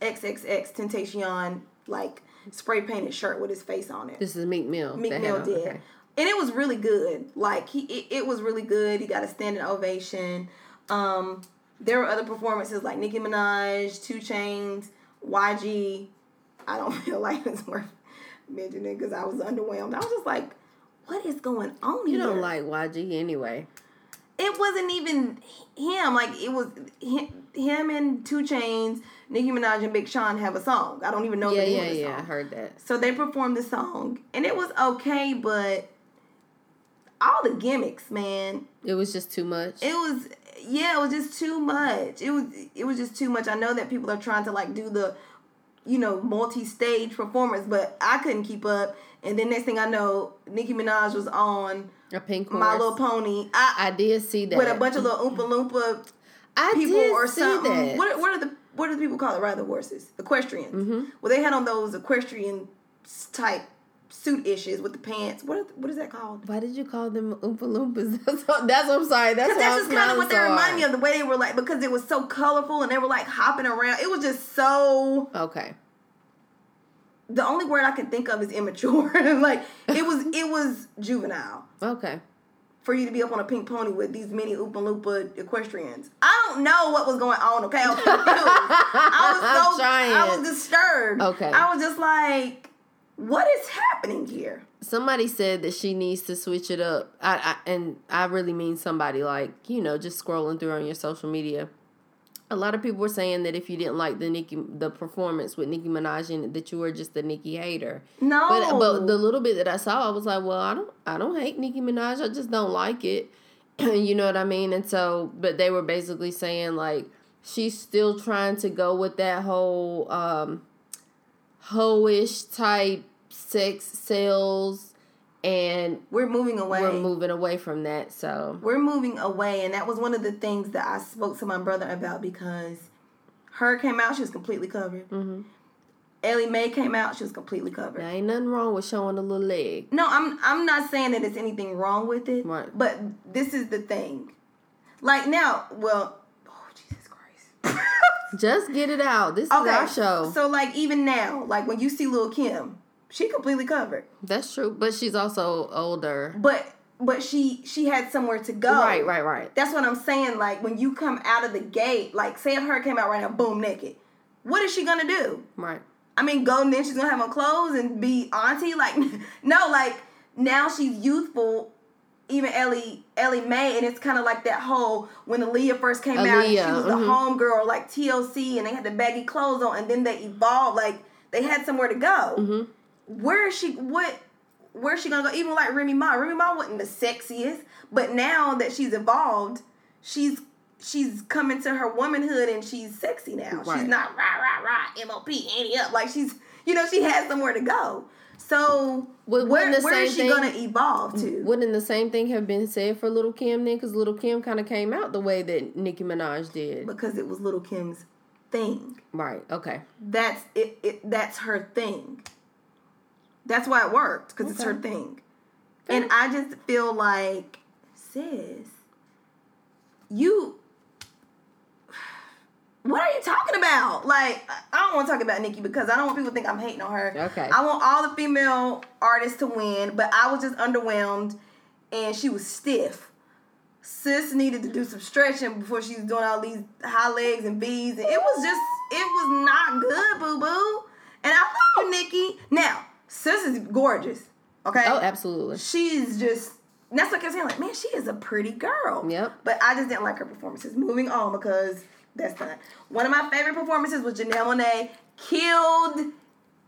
[SPEAKER 4] XXXTentacion like spray painted shirt with his face on it.
[SPEAKER 5] This is Meek Mill.
[SPEAKER 4] Meek Mill did.
[SPEAKER 5] okay.
[SPEAKER 4] And it was really good. Like he it, it was really good. He got a standing ovation. Um there were other performances like Nicki Minaj, 2 Chainz, YG. I don't feel like it's worth mentioning because I was underwhelmed. I was just like, what is going on
[SPEAKER 5] You
[SPEAKER 4] here?
[SPEAKER 5] don't like YG anyway.
[SPEAKER 4] It wasn't even him. Like it was him, him and 2 Chainz, Nicki Minaj and Big Sean have a song. I don't even know
[SPEAKER 5] Yeah,
[SPEAKER 4] the name
[SPEAKER 5] yeah,
[SPEAKER 4] of the song.
[SPEAKER 5] yeah. I heard that.
[SPEAKER 4] So they performed the song, and it was okay, but all the gimmicks, man.
[SPEAKER 5] It was just too much.
[SPEAKER 4] It was yeah, it was just too much. It was it was just too much. I know that people are trying to like do the you know multi-stage performance, but I couldn't keep up. And then next thing I know, Nicki Minaj was on
[SPEAKER 5] a pink
[SPEAKER 4] My. Little Pony. I,
[SPEAKER 5] I did see that
[SPEAKER 4] with a bunch of little Oompa Loompa
[SPEAKER 5] I
[SPEAKER 4] people
[SPEAKER 5] did
[SPEAKER 4] or
[SPEAKER 5] see
[SPEAKER 4] something.
[SPEAKER 5] that.
[SPEAKER 4] What what are the what do the people call it? Rather horses, equestrians.
[SPEAKER 5] Mm-hmm.
[SPEAKER 4] Well, they had on those equestrian type suit issues with the pants. What are, what is that called?
[SPEAKER 5] Why did you call them Oompa Loompas? That's what, that's what I'm sorry. That's
[SPEAKER 4] that's
[SPEAKER 5] I'm
[SPEAKER 4] just kind of what they remind me of. The way they were like, because it was so colorful and they were like hopping around. It was just so.
[SPEAKER 5] Okay.
[SPEAKER 4] The only word I can think of is immature. like it was, it was juvenile
[SPEAKER 5] Okay.
[SPEAKER 4] for you to be up on a pink pony with these mini Oompa Loompa equestrians. I don't know what was going on. Okay, I was. I was so. I was disturbed.
[SPEAKER 5] Okay.
[SPEAKER 4] I was just like, what is happening here?
[SPEAKER 5] Somebody said that she needs to switch it up. I, I and I really mean somebody like you know just scrolling through on your social media. A lot of people were saying that if you didn't like the Nicki the performance with Nicki Minaj in it, that you were just a Nicki hater.
[SPEAKER 4] No,
[SPEAKER 5] But but the little bit that I saw, I was like, well, I don't I don't hate Nicki Minaj. I just don't like it. you know what I mean? And so, but they were basically saying like she's still trying to go with that whole um hoish type sex sales, and
[SPEAKER 4] we're moving away.
[SPEAKER 5] we're moving away from that. So
[SPEAKER 4] we're moving away and that was one of the things that i spoke to my brother about because H.E.R came out she was completely covered
[SPEAKER 5] Mm-hmm.
[SPEAKER 4] Ella Mai came out she was completely covered
[SPEAKER 5] there ain't nothing wrong with showing a little leg.
[SPEAKER 4] no i'm i'm not saying that there's anything wrong with it
[SPEAKER 5] Right.
[SPEAKER 4] but this is the thing like now well oh jesus christ
[SPEAKER 5] Just get it out. This is
[SPEAKER 4] okay
[SPEAKER 5] our show.
[SPEAKER 4] so like even now like when you see lil kim she completely covered
[SPEAKER 5] That's true, but she's also older.
[SPEAKER 4] but but she she had somewhere to go
[SPEAKER 5] Right, right, right.
[SPEAKER 4] That's what I'm saying. Like when you come out of the gate, like say if H.E.R came out right now, boom, naked. What is she gonna do?
[SPEAKER 5] Right.
[SPEAKER 4] I mean, go and then she's gonna have on clothes and be auntie. Like no, like now she's youthful. Even Ella Ella Mai, and it's kind of like that whole when Aaliyah first came out, and she was the
[SPEAKER 5] mhm.
[SPEAKER 4] home girl, like TLC, and they had the baggy clothes on, and then they evolved. Like they had somewhere to go.
[SPEAKER 5] Mm-hmm.
[SPEAKER 4] Where is she? What? Where's she gonna go? Even like Remy Ma. Remy Ma wasn't the sexiest, but now that she's evolved, she's she's coming to her womanhood and she's sexy now.
[SPEAKER 5] Right.
[SPEAKER 4] She's not rah rah rah MOP Ante Up like she's you know she has somewhere to go. So
[SPEAKER 5] Well,
[SPEAKER 4] where,
[SPEAKER 5] wouldn't the
[SPEAKER 4] where is she
[SPEAKER 5] thing-
[SPEAKER 4] gonna evolve to?
[SPEAKER 5] Wouldn't the same thing have been said for Little Kim then? Because Little Kim kind of came out the way that Nicki Minaj did.
[SPEAKER 4] Because it was Little Kim's thing.
[SPEAKER 5] Right. Okay.
[SPEAKER 4] That's it. it that's her thing. That's why it worked because it's her
[SPEAKER 5] Okay.
[SPEAKER 4] thing. And I just feel like, sis, you. What are you talking about? Like, I don't want to talk about Nicki because I don't want people to think I'm hating on her.
[SPEAKER 5] Okay.
[SPEAKER 4] I want all the female artists to win, but I was just underwhelmed and she was stiff. Sis needed to do some stretching before she was doing all these high legs and V's. And it was just, it was not good, boo boo. And I love you, Nicki. Now, Sis is gorgeous. Okay?
[SPEAKER 5] Oh, absolutely.
[SPEAKER 4] she's just that's what I was saying, like, man, she is a pretty girl.
[SPEAKER 5] Yep.
[SPEAKER 4] But I just didn't like her performances. Moving on because that's not one of my favorite performances was Janelle Monae. Killed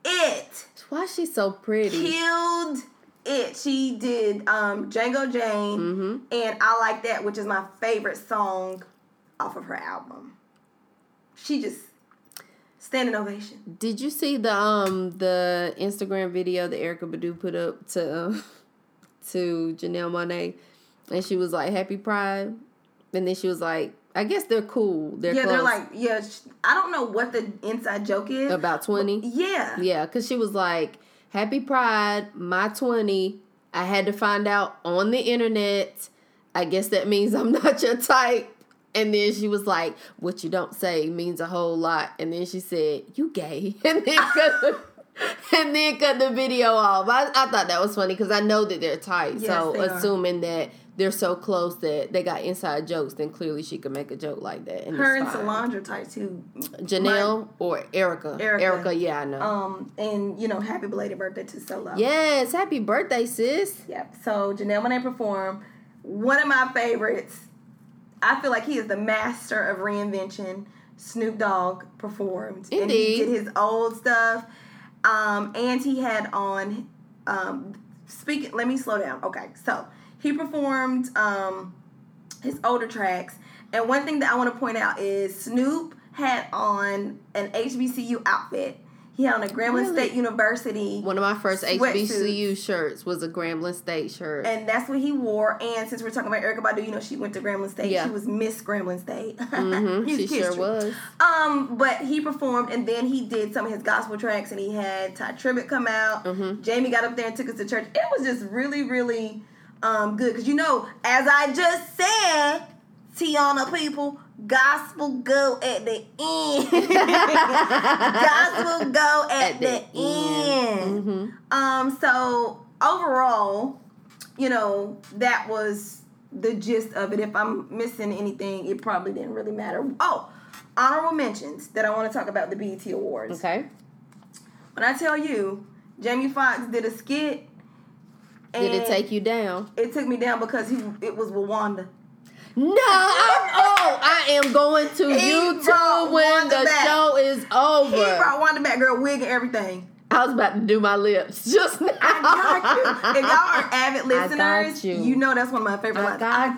[SPEAKER 4] it.
[SPEAKER 5] Why is she so pretty?
[SPEAKER 4] Killed it. She did um Django Jane
[SPEAKER 5] Mm-hmm.
[SPEAKER 4] and I Like That, which is my favorite song off of her album. She just standing ovation.
[SPEAKER 5] Did you see the um the Instagram video that Erykah Badu put up to um, to Janelle Monae, and she was like Happy Pride, and then she was like, I guess they're cool. They're
[SPEAKER 4] yeah,
[SPEAKER 5] close.
[SPEAKER 4] they're like, yeah, I don't know what the inside joke is.
[SPEAKER 5] about twenty.
[SPEAKER 4] yeah.
[SPEAKER 5] Yeah, because she was like, Happy Pride, my 20. I had to find out on the internet. I guess that means I'm not your type. And then she was like, What you don't say means a whole lot. And then she said, You gay. And then cut the, and then cut the video off. I, I thought that was funny because I know that they're tight.
[SPEAKER 4] Yes,
[SPEAKER 5] so
[SPEAKER 4] they are.
[SPEAKER 5] assuming that they're so close that they got inside jokes, then clearly she could make a joke like that. And
[SPEAKER 4] Her and. Solange are tight too.
[SPEAKER 5] Janelle or Erykah.
[SPEAKER 4] Erykah.
[SPEAKER 5] Erykah, yeah, I know.
[SPEAKER 4] Um, and you know, happy belated birthday to Solo.
[SPEAKER 5] Yes, happy birthday, sis.
[SPEAKER 4] Yep. So Janelle Monae perform, One of my favorites. I feel like he is the master of reinvention. Snoop Dogg performed, and he did his old stuff. Um, and he had on. Um, speaking. Let me slow down. Okay, so he performed um, his older tracks. And one thing that I want to point out is Snoop had on an HBCU outfit. He had on a Grambling
[SPEAKER 5] Really?
[SPEAKER 4] State University.
[SPEAKER 5] One of my first HBCU shirts was a Grambling State shirt.
[SPEAKER 4] and that's what he wore. And since we're talking about Erykah Badu, you know she went to Grambling State.
[SPEAKER 5] Yeah.
[SPEAKER 4] She was Miss Grambling State.
[SPEAKER 5] Mhm,
[SPEAKER 4] Huge
[SPEAKER 5] she sure was.
[SPEAKER 4] Um, but he performed, and then he did some of his gospel tracks, and he had Tye Tribbett come out.
[SPEAKER 5] Mm-hmm.
[SPEAKER 4] Jamie got up there and took us to church. It was just really, really um good because you know, as I just said, Tiana people, gospel go at the end. gospel go at,
[SPEAKER 5] At
[SPEAKER 4] the,
[SPEAKER 5] the
[SPEAKER 4] end.
[SPEAKER 5] Mm-hmm.
[SPEAKER 4] Um, so overall, you know, that was the gist of it. If I'm missing anything, it probably didn't really matter. Oh, honorable mentions that I want to talk about the BET Awards.
[SPEAKER 5] Okay.
[SPEAKER 4] When I tell you, Jamie Foxx did a skit.
[SPEAKER 5] Did it take you down?
[SPEAKER 4] It took me down because he it was Wanda.
[SPEAKER 5] No, I'm, oh, I am going to
[SPEAKER 4] He
[SPEAKER 5] YouTube when
[SPEAKER 4] Wanda
[SPEAKER 5] the
[SPEAKER 4] back.
[SPEAKER 5] show is over.
[SPEAKER 4] He brought Wanda back, girl, wig and everything.
[SPEAKER 5] I was about to do my lips just now.
[SPEAKER 4] I got you. If y'all are avid listeners,
[SPEAKER 5] you.
[SPEAKER 4] you. know that's one of my favorite
[SPEAKER 5] I
[SPEAKER 4] lines.
[SPEAKER 5] got
[SPEAKER 4] I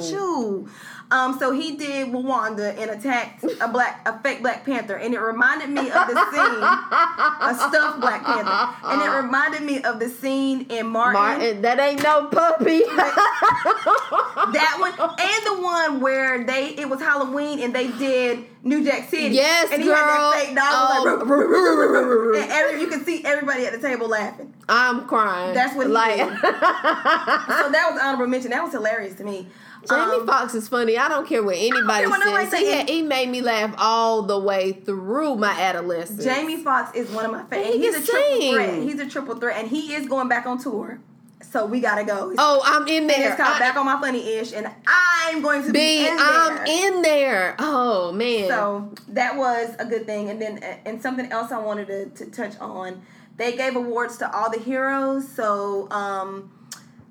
[SPEAKER 4] got
[SPEAKER 5] you.
[SPEAKER 4] you. Um, so he did Wanda and attacked a black, a fake Black Panther, and it reminded me of the scene, a stuffed Black Panther, and it reminded me of the scene in Martin,
[SPEAKER 5] Martin, that ain't no puppy.
[SPEAKER 4] that one, and the one where they it was Halloween and they did New Jack City.
[SPEAKER 5] Yes,
[SPEAKER 4] and he
[SPEAKER 5] girl.
[SPEAKER 4] had that fake dog.
[SPEAKER 5] Oh.
[SPEAKER 4] like, and every, you can see everybody at the table laughing.
[SPEAKER 5] I'm crying.
[SPEAKER 4] That's what he
[SPEAKER 5] like.
[SPEAKER 4] did. So that was honorable mention. That was hilarious to me.
[SPEAKER 5] Jamie
[SPEAKER 4] Um,
[SPEAKER 5] Foxx is funny. I don't care what anybody
[SPEAKER 4] care what nobody
[SPEAKER 5] says. He, had, he made me laugh all the way through my adolescence.
[SPEAKER 4] Jamie Foxx is one of my favorites.
[SPEAKER 5] He
[SPEAKER 4] He's a triple
[SPEAKER 5] sing.
[SPEAKER 4] threat. He's a triple threat, and he is going back on tour. So we gotta go. It's,
[SPEAKER 5] Oh, I'm in there.
[SPEAKER 4] it's called
[SPEAKER 5] I-
[SPEAKER 4] Back on My Funny Ish, and I'm going to be,
[SPEAKER 5] B,
[SPEAKER 4] in there.
[SPEAKER 5] I'm in there. Oh man.
[SPEAKER 4] So that was a good thing. And then, and something else I wanted to, to touch on. They gave awards to all the heroes. So, um,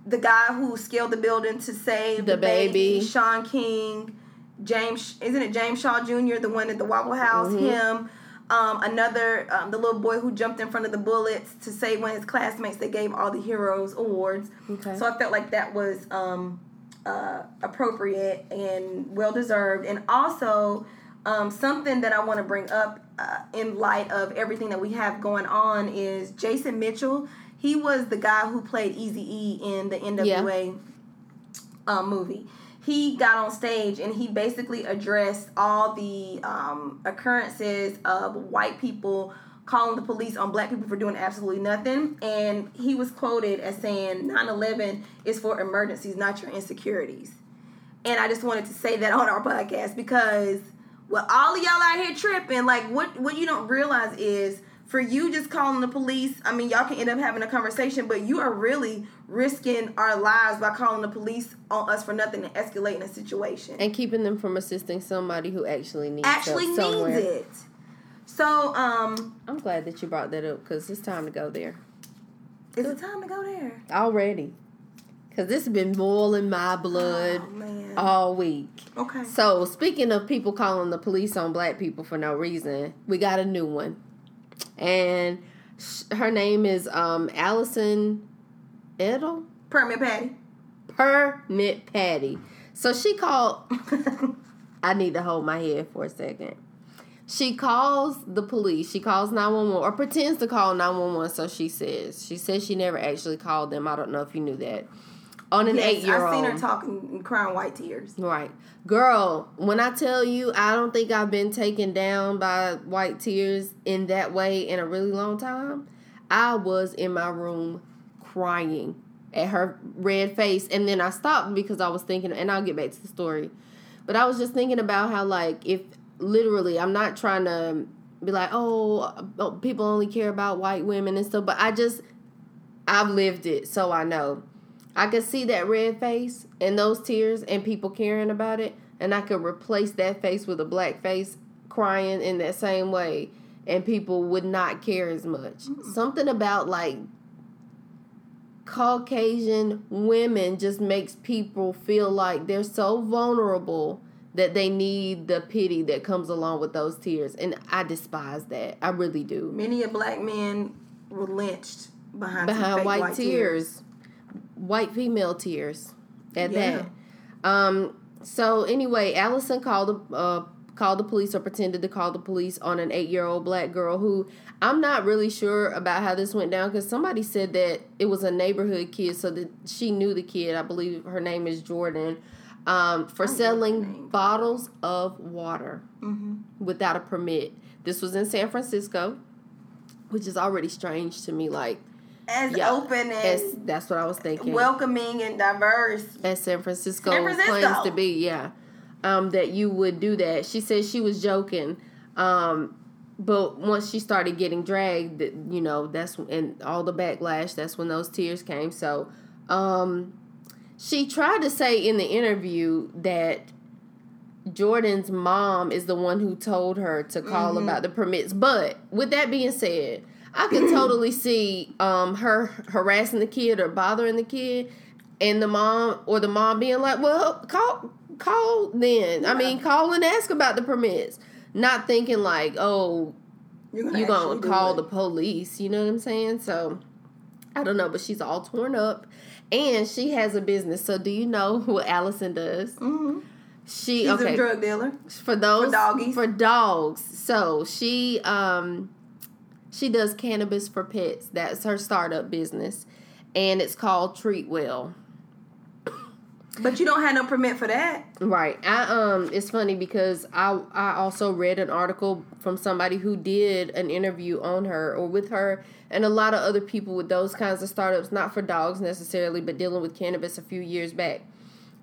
[SPEAKER 4] the guy who scaled the building to save
[SPEAKER 5] The baby.
[SPEAKER 4] Sean King, James, isn't it James Shaw Jr., the one at the Waffle House?
[SPEAKER 5] Mm-hmm.
[SPEAKER 4] Him. Um, another, um, the little boy who jumped in front of the bullets to save one of his classmates. They gave all the heroes awards.
[SPEAKER 5] Okay.
[SPEAKER 4] So I felt like that was um, uh, appropriate and well deserved. And also, um, something that I want to bring up uh, in light of everything that we have going on is Jason Mitchell. He was the guy who played Easy E in the NWA um, movie. He got on stage and he basically addressed all the um, occurrences of white people calling the police on black people for doing absolutely nothing. And he was quoted as saying 9 11 is for emergencies, not your insecurities. And I just wanted to say that on our podcast because well, all of y'all out here tripping, like what what you don't realize is for you just calling the police, I mean y'all can end up having a conversation, but you are really risking our lives by calling the police on us for nothing and escalating a situation.
[SPEAKER 5] and keeping them from assisting somebody who actually needs
[SPEAKER 4] Actually needs
[SPEAKER 5] somewhere.
[SPEAKER 4] it. So, um,
[SPEAKER 5] I'm glad that you brought that up because it's time to go there
[SPEAKER 4] is it time to go there?
[SPEAKER 5] already. Because this has been boiling my blood
[SPEAKER 4] Oh
[SPEAKER 5] all week.
[SPEAKER 4] okay.
[SPEAKER 5] So, speaking of people calling the police on black people for no reason, we got a new one. And sh- her name is um, Alison Ettel?
[SPEAKER 4] Permit Patty.
[SPEAKER 5] Permit Patty. So she called. I need to hold my head for a second. She calls the police. She calls 911 or pretends to call 911, so she says. She says she never actually called them. I don't know if you knew that. On an
[SPEAKER 4] Yes,
[SPEAKER 5] eight year old.
[SPEAKER 4] I've seen her talking and crying white tears.
[SPEAKER 5] Right. Girl, when I tell you, I don't think I've been taken down by white tears in that way in a really long time. I was in my room crying at her red face. And then I stopped because I was thinking, and I'll get back to the story. But I was just thinking about how, like, if literally, I'm not trying to be like, oh, oh, people only care about white women and stuff, but I just, I've lived it, so I know. I could see that red face and those tears and people caring about it, and I could replace that face with a black face crying in that same way, and people would not care as much. Mm. Something about like Caucasian women just makes people feel like they're so vulnerable that they need the pity that comes along with those tears, and I despise that. I really do.
[SPEAKER 4] Many of black men were lynched behind
[SPEAKER 5] Behind
[SPEAKER 4] fake
[SPEAKER 5] white, tears. White female tears. at
[SPEAKER 4] Yeah.
[SPEAKER 5] that. Um. So anyway, Alison called the uh, called the police or pretended to call the police on an eight year old black girl who I'm not really sure about how this went down because somebody said that it was a neighborhood kid, so that she knew the kid. I believe her name is Jordan. Um, for selling bottles of water without a permit. This was in San Francisco, which is already strange to me. Like,
[SPEAKER 4] As
[SPEAKER 5] yeah,
[SPEAKER 4] open
[SPEAKER 5] as, that's what I was thinking.
[SPEAKER 4] welcoming and diverse.
[SPEAKER 5] as San Francisco,
[SPEAKER 4] San Francisco.
[SPEAKER 5] claims to be, yeah, um, that you would do that. She said she was joking, um, but once she started getting dragged, you know, that's and all the backlash. That's when those tears came. So, um, she tried to say in the interview that Jordan's mom is the one who told her to call
[SPEAKER 4] Mm-hmm.
[SPEAKER 5] about the permits. But with that being said, I can totally see um, her harassing the kid or bothering the kid, and the mom or the mom being like, "Well, call, call then. I mean, call and ask about the permits." Not thinking like, "Oh,
[SPEAKER 4] You're
[SPEAKER 5] you gonna call the police. You know what I'm saying? So I don't know, but she's all torn up, and she has a business. So do you know what Alison does?
[SPEAKER 4] Mhm.
[SPEAKER 5] She
[SPEAKER 4] She's
[SPEAKER 5] okay
[SPEAKER 4] a drug dealer.
[SPEAKER 5] for those
[SPEAKER 4] For doggies.
[SPEAKER 5] for dogs. So she um she does cannabis for pets. That's her startup business, and it's called Treat Well.
[SPEAKER 4] But you don't have no permit for that.
[SPEAKER 5] Right. I um it's funny because I I also read an article from somebody who did an interview on her or with her and a lot of other people with those kinds of startups, not for dogs necessarily, but dealing with cannabis a few years back.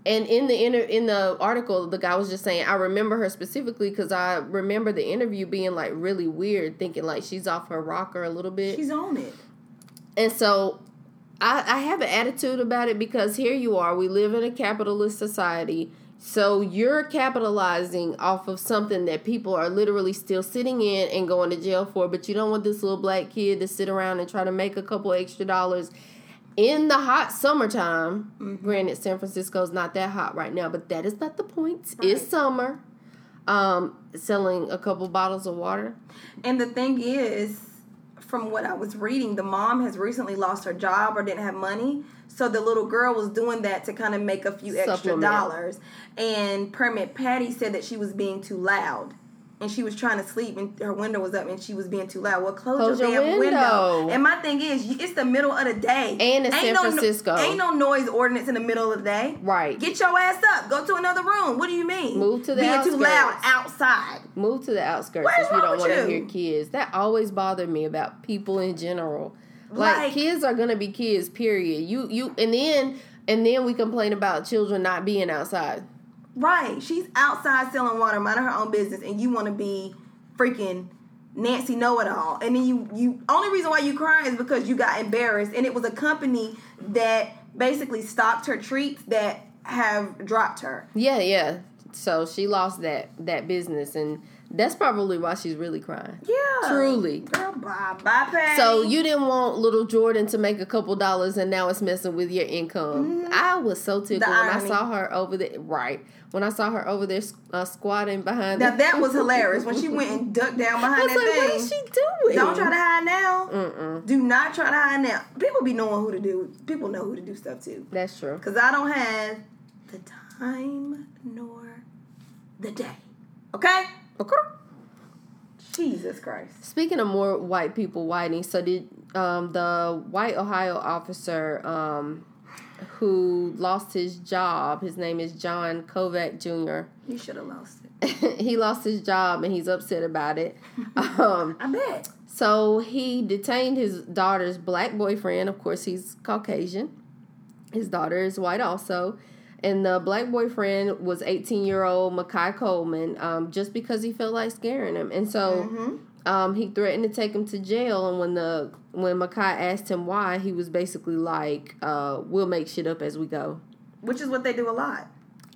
[SPEAKER 5] And in the inter- in the article, the guy was just saying, I remember her specifically because I remember the interview being like really weird, thinking like she's off her rocker a little bit.
[SPEAKER 4] She's on it.
[SPEAKER 5] And so I, I have an attitude about it because here you are. We live in a capitalist society. So you're capitalizing off of something that people are literally still sitting in and going to jail for, but you don't want this little black kid to sit around and try to make a couple extra dollars in the hot summertime. Granted, San Francisco's not that hot right now, but that is not the point. It's summer. Um, selling a couple bottles of water.
[SPEAKER 4] And the thing is, from what I was reading, the mom has recently lost her job or didn't have money. So the little girl was doing that to kind of make a few extra
[SPEAKER 5] Supplement.
[SPEAKER 4] dollars. And Permit Patty said that she was being too loud. And she was trying to sleep and her window was up and she was being too loud. Well, close,
[SPEAKER 5] Close
[SPEAKER 4] your,
[SPEAKER 5] your
[SPEAKER 4] damn
[SPEAKER 5] window.
[SPEAKER 4] window. And my thing is, it's the middle of the day.
[SPEAKER 5] And it's
[SPEAKER 4] Ain't
[SPEAKER 5] San
[SPEAKER 4] no,
[SPEAKER 5] Francisco.
[SPEAKER 4] Ain't no noise ordinance in the middle of the day.
[SPEAKER 5] Right.
[SPEAKER 4] Get your ass up. Go to another room. What do you mean?
[SPEAKER 5] Move to the
[SPEAKER 4] Being too loud outside.
[SPEAKER 5] Move to the outskirts if you don't want to hear kids. That always bothered me about people in general. Like,
[SPEAKER 4] Like-
[SPEAKER 5] kids are gonna be kids, period. You you and then and then we complain about children not being outside.
[SPEAKER 4] Right. She's outside selling water, minding her own business, and you want to be freaking Nancy Know It All. And then you, you, only reason why you cry is because you got embarrassed. And it was a company that basically stopped her treats that have dropped her.
[SPEAKER 5] Yeah, yeah. So she lost that that business and that's probably why she's really crying.
[SPEAKER 4] Yeah.
[SPEAKER 5] Truly.
[SPEAKER 4] Girl, bye, bye.
[SPEAKER 5] So you didn't want little Jordan to make a couple dollars and now it's messing with your income. I was so tickled when I
[SPEAKER 4] Mm-hmm.
[SPEAKER 5] saw her over there. Right. When I saw her over there uh, squatting behind
[SPEAKER 4] Now
[SPEAKER 5] the-
[SPEAKER 4] that was hilarious when she went and ducked down behind that
[SPEAKER 5] like,
[SPEAKER 4] thing.
[SPEAKER 5] what is she doing?
[SPEAKER 4] Don't try to hide now.
[SPEAKER 5] Mm-mm.
[SPEAKER 4] Do not try to hide now. People be knowing who to do. People know who to do stuff too.
[SPEAKER 5] That's true.
[SPEAKER 4] Because I don't have the time nor the day. Okay?
[SPEAKER 5] Okay.
[SPEAKER 4] Jesus Christ.
[SPEAKER 5] Speaking of more white people whiting, so did um, the white Ohio officer um, who lost his job? His name is John Kovach Jr.
[SPEAKER 4] You should have lost it.
[SPEAKER 5] he lost his job and he's upset about it. Um,
[SPEAKER 4] I bet.
[SPEAKER 5] so he detained his daughter's black boyfriend. Of course, he's Caucasian. His daughter is white also. And the black boyfriend was 18 year old Makai Coleman um, just because he felt like scaring him. And so um, he threatened to take him to jail. And when the when Makai asked him why, he was basically like, uh, "We'll make shit up as we go."
[SPEAKER 4] Which is what they do a lot.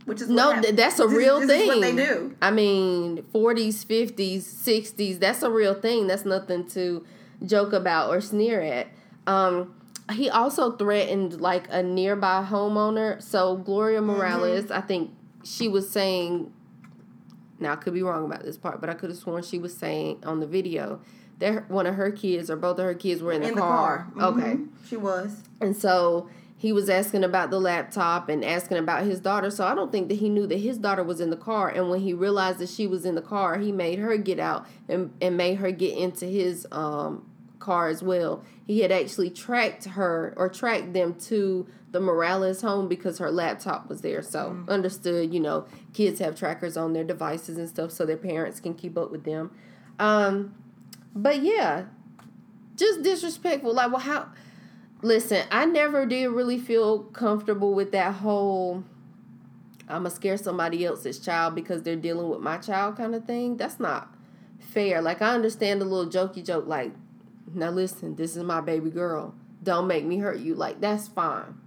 [SPEAKER 4] Which is
[SPEAKER 5] No, th- that's a
[SPEAKER 4] this-
[SPEAKER 5] real
[SPEAKER 4] this
[SPEAKER 5] thing.
[SPEAKER 4] Is what they do.
[SPEAKER 5] I mean, 40s, 50s, 60s, that's a real thing. That's nothing to joke about or sneer at. Um, he also threatened like a nearby homeowner. So Gloria
[SPEAKER 4] Mm-hmm.
[SPEAKER 5] Morales, I think she was saying now I could be wrong about this part, but I could have sworn she was saying on the video that one of her kids or both of her kids were in the,
[SPEAKER 4] In
[SPEAKER 5] car.
[SPEAKER 4] the car.
[SPEAKER 5] Okay.
[SPEAKER 4] Mhm. She was.
[SPEAKER 5] And so he was asking about the laptop and asking about his daughter. So I don't think that he knew that his daughter was in the car. And when he realized that she was in the car, he made her get out and, and made her get into his um, car as well. He had actually tracked her or tracked them to the Morales home because her laptop was there. So understood, you know, kids have trackers on their devices and stuff so their parents can keep up with them. Um, but yeah, just disrespectful. Like, well, how? Listen, I never did really feel comfortable with that whole I'm gonna scare somebody else's child because they're dealing with my child kind of thing. That's not fair. Like I understand the little jokey joke, like, now listen, this is my baby girl. Don't make me hurt you. Like that's fine.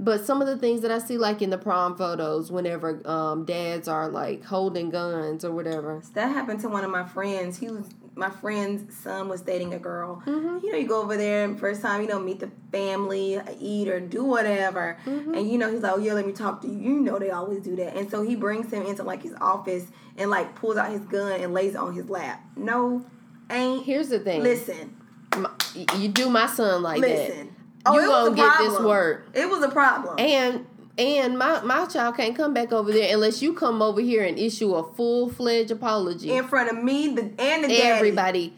[SPEAKER 5] But some of the things that I see, like in the prom photos, whenever um, dads are like holding guns or whatever,
[SPEAKER 4] That happened to one of my friends. He was my friend's son was dating a girl.
[SPEAKER 5] Mm-hmm.
[SPEAKER 4] You know, you go over there and first time, you know, meet the family, eat or do whatever.
[SPEAKER 5] Mm-hmm.
[SPEAKER 4] And you know, he's like, Oh yeah, let me talk to you. You know they always do that. And so he brings him into like his office and like pulls out his gun and lays it on his lap. No, ain't
[SPEAKER 5] here's the thing.
[SPEAKER 4] listen.
[SPEAKER 5] My- you do my son like
[SPEAKER 4] Listen.
[SPEAKER 5] that. Oh, you
[SPEAKER 4] it was
[SPEAKER 5] gonna get this work.
[SPEAKER 4] It was a problem.
[SPEAKER 5] And and my my child can't come back over there unless you come over here and issue a full fledged apology.
[SPEAKER 4] in front of me, the and the daddy.
[SPEAKER 5] everybody,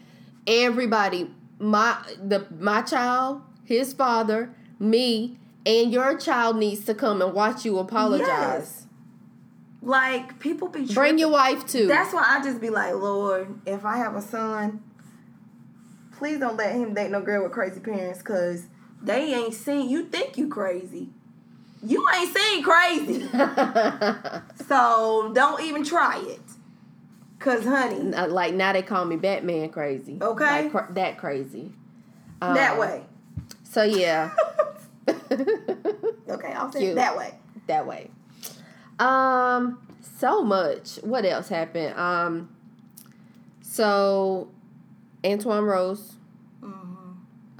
[SPEAKER 5] everybody, my the my child, his father, me, and your child needs to come and watch you apologize.
[SPEAKER 4] Yes. Like people be
[SPEAKER 5] Bring your wife too.
[SPEAKER 4] That's why I just be like, Lord, if I have a son, please don't let him date no girl with crazy parents, cause they ain't seen. You think you crazy, you ain't seen crazy. so don't even try it, cause honey,
[SPEAKER 5] Uh, like now they call me Batman crazy.
[SPEAKER 4] Okay.
[SPEAKER 5] Like, cr- that crazy.
[SPEAKER 4] that
[SPEAKER 5] Um,
[SPEAKER 4] way.
[SPEAKER 5] So yeah.
[SPEAKER 4] Okay, I'll say that way.
[SPEAKER 5] that way. Um, so much. What else happened? Um, so Antwon Rose.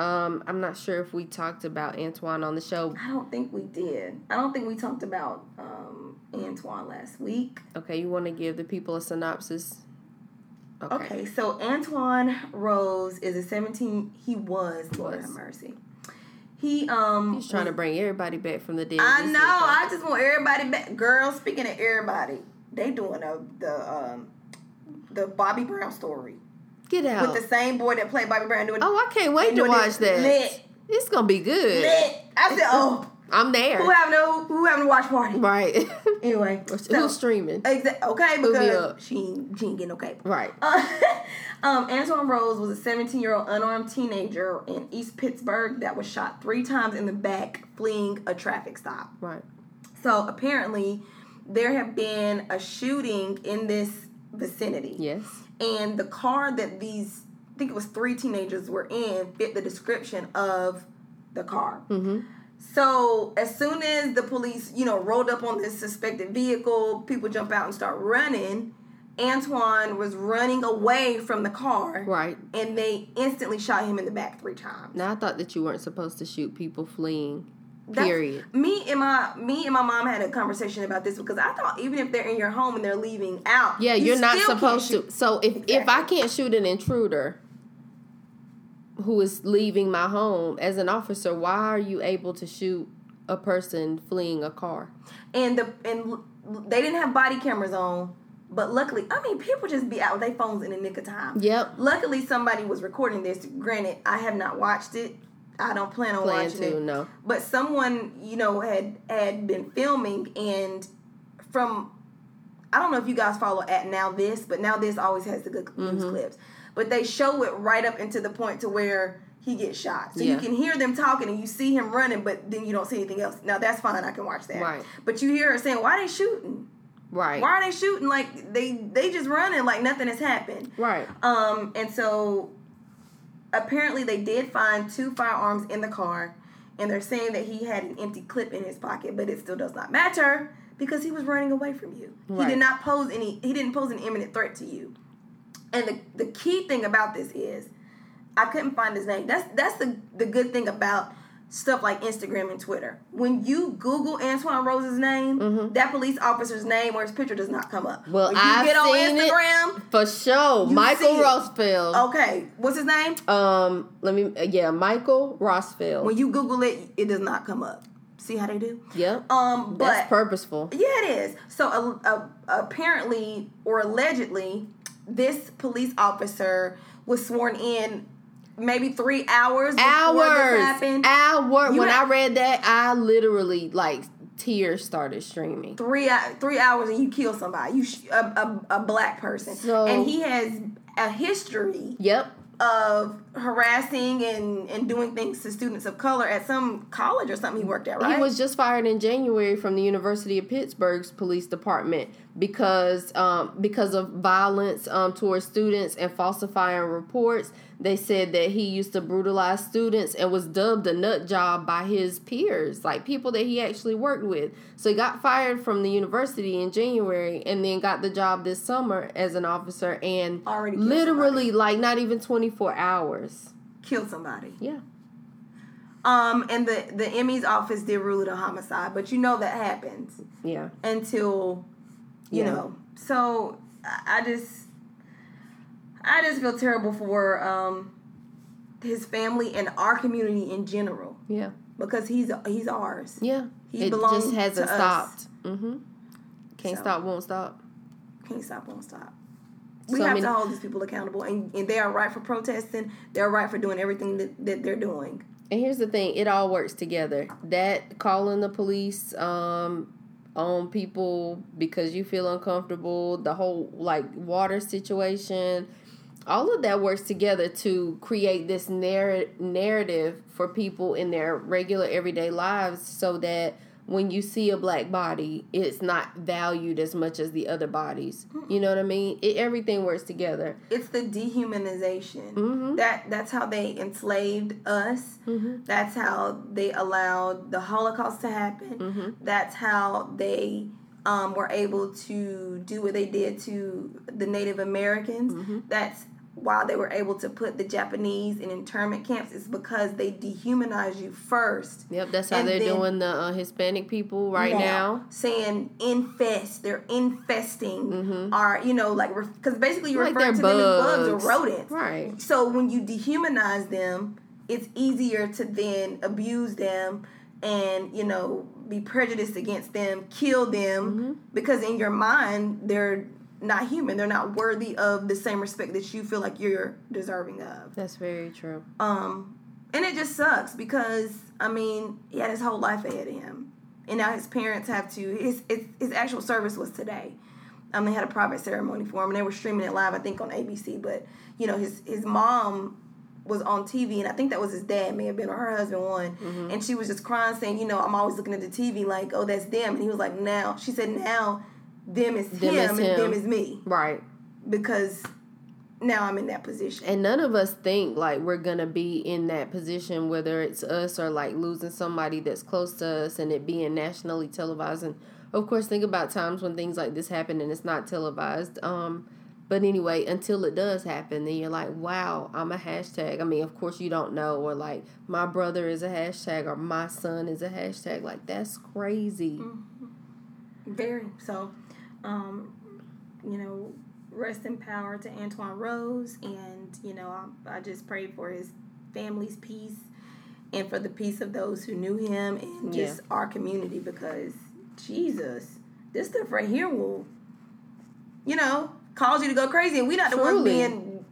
[SPEAKER 5] Um, I'm not sure if we talked about Antwon on the show.
[SPEAKER 4] I don't think we did. I don't think we talked about um, Antwon last week.
[SPEAKER 5] Okay, you want to give the people a synopsis? Okay.
[SPEAKER 4] Okay, so Antwon Rose is a 17. He was Lord
[SPEAKER 5] Was.
[SPEAKER 4] have mercy. He um.
[SPEAKER 5] He's trying to bring everybody back from the dead.
[SPEAKER 4] I know. I just want everybody back. Girls, speaking of everybody, they doing a, the um the Bobby Brown story
[SPEAKER 5] get out.
[SPEAKER 4] with the same boy that played Bobby Brown doing
[SPEAKER 5] oh, I can't wait to watch that.
[SPEAKER 4] lit.
[SPEAKER 5] It's gonna be good.
[SPEAKER 4] lit. I said, oh,
[SPEAKER 5] I'm there.
[SPEAKER 4] who having a who having a watch party?
[SPEAKER 5] right.
[SPEAKER 4] Anyway, so,
[SPEAKER 5] Who's streaming?
[SPEAKER 4] exa- okay because she ain't, she ain't getting no cable.
[SPEAKER 5] Right.
[SPEAKER 4] Uh, um, Antwon Rose was a 17 year old unarmed teenager in East Pittsburgh that was shot three times in the back fleeing a traffic stop.
[SPEAKER 5] Right.
[SPEAKER 4] So apparently, there have been a shooting in this vicinity.
[SPEAKER 5] Yes.
[SPEAKER 4] And the car that these, I think it was three teenagers were in, fit the description of the car.
[SPEAKER 5] Mm-hmm.
[SPEAKER 4] So as soon as the police, you know, rolled up on this suspected vehicle, people jump out and start running. Antwon was running away from the car,
[SPEAKER 5] Right.
[SPEAKER 4] and they instantly shot him in the back three times.
[SPEAKER 5] Now I thought that you weren't supposed to shoot people fleeing. Period.
[SPEAKER 4] Me and my me and my mom had a conversation about this because I thought even if they're in your home and they're leaving out,
[SPEAKER 5] Yeah,
[SPEAKER 4] you
[SPEAKER 5] you're not supposed to. So if if I can't shoot an intruder who is leaving my home as an officer, why are you able to shoot a person fleeing a car?
[SPEAKER 4] And the and they didn't have body cameras on, but luckily, I mean, people just be out with their phones in the nick of time.
[SPEAKER 5] Yep.
[SPEAKER 4] Luckily, somebody was recording this. Granted, I have not watched it. I don't plan on
[SPEAKER 5] Plan
[SPEAKER 4] watching
[SPEAKER 5] to,
[SPEAKER 4] it.
[SPEAKER 5] no.
[SPEAKER 4] But someone, you know, had had been filming, and from I don't know if you guys follow at NowThis, but NowThis always has the good
[SPEAKER 5] Mm-hmm.
[SPEAKER 4] news clips. But they show it right up into the point to where he gets shot. So
[SPEAKER 5] Yeah.
[SPEAKER 4] you can hear them talking and you see him running, but then you don't see anything else. Now that's fine. I can watch that.
[SPEAKER 5] Right.
[SPEAKER 4] But you hear her saying, "Why they shooting?
[SPEAKER 5] Right.
[SPEAKER 4] Why are they shooting? Like they they just running like nothing has happened."
[SPEAKER 5] Right.
[SPEAKER 4] Um, and so apparently they did find two firearms in the car, and they're saying that he had an empty clip in his pocket, but it still does not matter because he was running away from you. He did not pose any. He didn't pose an imminent threat to you. And the the key thing about this is, I couldn't find his name. That's that's the the good thing about stuff like Instagram and Twitter. When you Google Antwon Rose's name, that police officer's name or his picture does not come up.
[SPEAKER 5] Mm-hmm. Well,
[SPEAKER 4] when you
[SPEAKER 5] I've
[SPEAKER 4] get on
[SPEAKER 5] seen it.
[SPEAKER 4] Instagram,
[SPEAKER 5] For sure, Michael. Rosfeld.
[SPEAKER 4] okay, what's his name?
[SPEAKER 5] Um, let me. uh, Yeah, Michael Rosfeld.
[SPEAKER 4] When you Google it, it does not come up. See how they do?
[SPEAKER 5] yep.
[SPEAKER 4] Um, but
[SPEAKER 5] That's purposeful.
[SPEAKER 4] Yeah, it is. So uh, uh, apparently, or allegedly, this police officer was sworn in maybe three hours
[SPEAKER 5] Hours.
[SPEAKER 4] happened.
[SPEAKER 5] Hour.
[SPEAKER 4] You
[SPEAKER 5] When I read that, I literally like tears started streaming.
[SPEAKER 4] three uh, three hours and you kill somebody. You sh- a, a, a black person,
[SPEAKER 5] So-
[SPEAKER 4] and he has a history
[SPEAKER 5] Yep.
[SPEAKER 4] of harassing and and doing things to students of color at some college or something he worked at. Right?
[SPEAKER 5] He was just fired in January from the University of Pittsburgh's police department because um, because of violence um, towards students and falsifying reports. They said that he used to brutalize students and was dubbed a nut job by his peers, like people that he actually worked with. So he got fired from the university in January and then got the job this summer as an officer and
[SPEAKER 4] Already
[SPEAKER 5] literally like not even 24 hours.
[SPEAKER 4] killed somebody.
[SPEAKER 5] Yeah.
[SPEAKER 4] Um, and the the ME's office did rule it a homicide, but you know that happens.
[SPEAKER 5] Yeah.
[SPEAKER 4] until you
[SPEAKER 5] Yeah.
[SPEAKER 4] know so I- just i just feel terrible for um his family and our community in general
[SPEAKER 5] Yeah.
[SPEAKER 4] because he's he's ours
[SPEAKER 5] Yeah.
[SPEAKER 4] He
[SPEAKER 5] it
[SPEAKER 4] belongs
[SPEAKER 5] just hasn't
[SPEAKER 4] to
[SPEAKER 5] stopped. Mm-hmm. Can't
[SPEAKER 4] So.
[SPEAKER 5] stop, won't stop.
[SPEAKER 4] can't stop won't stop we
[SPEAKER 5] So,
[SPEAKER 4] have to hold these people accountable and, and they are right for protesting they're right for doing everything that, that they're doing
[SPEAKER 5] And here's the thing, it all works together. That calling the police um on people because you feel uncomfortable, the whole like water situation, all of that works together to create this narr- narrative for people in their regular everyday lives so that when you see a black body, it's not valued as much as the other bodies. You know what I mean? It, everything works together.
[SPEAKER 4] it's the dehumanization
[SPEAKER 5] Mhm.
[SPEAKER 4] that that's how they enslaved us
[SPEAKER 5] Mhm.
[SPEAKER 4] that's how they allowed the holocaust to happen
[SPEAKER 5] Mhm.
[SPEAKER 4] that's how they um, were able to do what they did to the native americans
[SPEAKER 5] Mm-hmm.
[SPEAKER 4] that's why they were able to put the japanese in internment camps is because they dehumanize you first
[SPEAKER 5] Yep, that's how they're doing the uh, Hispanic people right now.
[SPEAKER 4] saying infest they're infesting our you know like because basically you're
[SPEAKER 5] Mm-hmm. Like
[SPEAKER 4] referring to them as bugs
[SPEAKER 5] bugs.
[SPEAKER 4] or rodents
[SPEAKER 5] Right.
[SPEAKER 4] so when you dehumanize them, it's easier to then abuse them and, you know, be prejudiced against them, kill them,
[SPEAKER 5] Mm-hmm.
[SPEAKER 4] because in your mind, they're not human. They're not worthy of the same respect that you feel like you're deserving of.
[SPEAKER 5] That's very true.
[SPEAKER 4] Um, and it just sucks because, I mean, he had his whole life ahead of him. And now his parents have to, his, his, his actual service was today. Um, they had a private ceremony for him, and they were streaming it live, I think, on ABC. But you know, his his mom was on TV, and I think that was his dad, may have been, or her husband, one.
[SPEAKER 5] Mm-hmm.
[SPEAKER 4] And she was just crying, saying, "You know, I'm always looking at the TV, like, oh, that's them." And he was like, "Now," she said, "Now, them is
[SPEAKER 5] Them
[SPEAKER 4] him,
[SPEAKER 5] is
[SPEAKER 4] and them is me,
[SPEAKER 5] Right.
[SPEAKER 4] because now I'm in that position."
[SPEAKER 5] And none of us think like we're gonna be in that position, whether it's us or like losing somebody that's close to us and it being nationally televised. And of course, think about times when things like this happen and it's not televised. Um, but anyway, until it does happen, then you're like, wow, I'm a hashtag. I mean, of course, you don't know, or like, my brother is a hashtag, or my son is a hashtag. Like, that's crazy.
[SPEAKER 4] Very so, um, you know, rest in power to Antwon Rose, and you know, I, I just pray for his family's peace and for the peace of those who knew him and
[SPEAKER 5] Yeah.
[SPEAKER 4] just our community because Jesus, this stuff right here will, you know, cause you to go crazy, and we not the ones being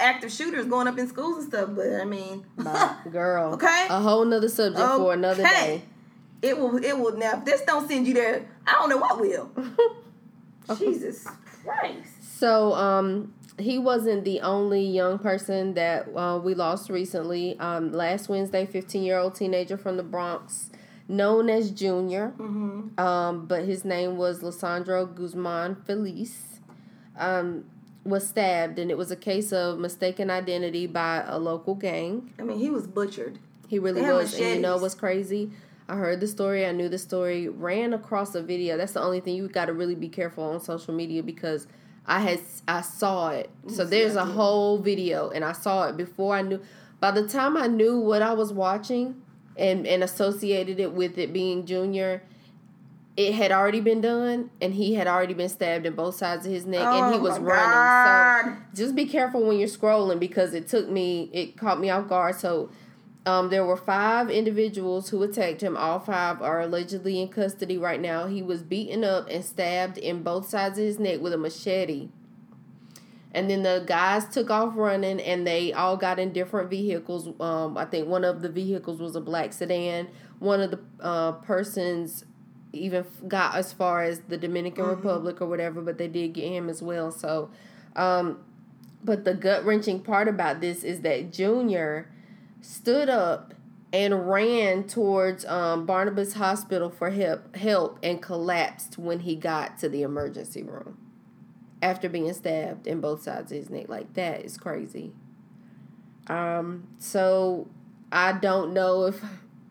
[SPEAKER 4] active shooters going up in schools and stuff. But I mean,
[SPEAKER 5] Girl.
[SPEAKER 4] Okay.
[SPEAKER 5] A whole nother subject for another day.
[SPEAKER 4] It will. It will. Now, if this don't send you there, I don't know what will. Jesus Christ.
[SPEAKER 5] So, um, he wasn't the only young person that uh, we lost recently. Um, last Wednesday, 15 year old teenager from the Bronx, known as Junior, um, but his name was Lesandro Guzman Feliz, um, was stabbed, and it was a case of mistaken identity by a local gang.
[SPEAKER 4] I mean, he was butchered.
[SPEAKER 5] He really was. And you know
[SPEAKER 4] machetes.
[SPEAKER 5] what's crazy? I heard the story, I knew the story, ran across a video. That's the only thing you got to really be careful on social media because I had I saw it. So there's a whole video and I saw it before I knew by the time I knew what I was watching and and associated it with it being Junior, it had already been done, and he had already been stabbed in both sides of his neck, and he
[SPEAKER 4] Oh
[SPEAKER 5] was running.
[SPEAKER 4] God.
[SPEAKER 5] So just be careful when you're scrolling because it took me, it caught me off guard. So. Um, there were five individuals who attacked him. All five are allegedly in custody right now. He was beaten up and stabbed in both sides of his neck with a machete. And then the guys took off running and they all got in different vehicles. Um, I think one of the vehicles was a black sedan. One of the uh, persons even got as far as the Dominican Republic or whatever, but they did get him as well. So, um, but the gut wrenching part about this is that Junior stood up and ran towards um, Barnabas Hospital for help, help and collapsed when he got to the emergency room after being stabbed in both sides of his neck. Like that is crazy. Um, so I don't know if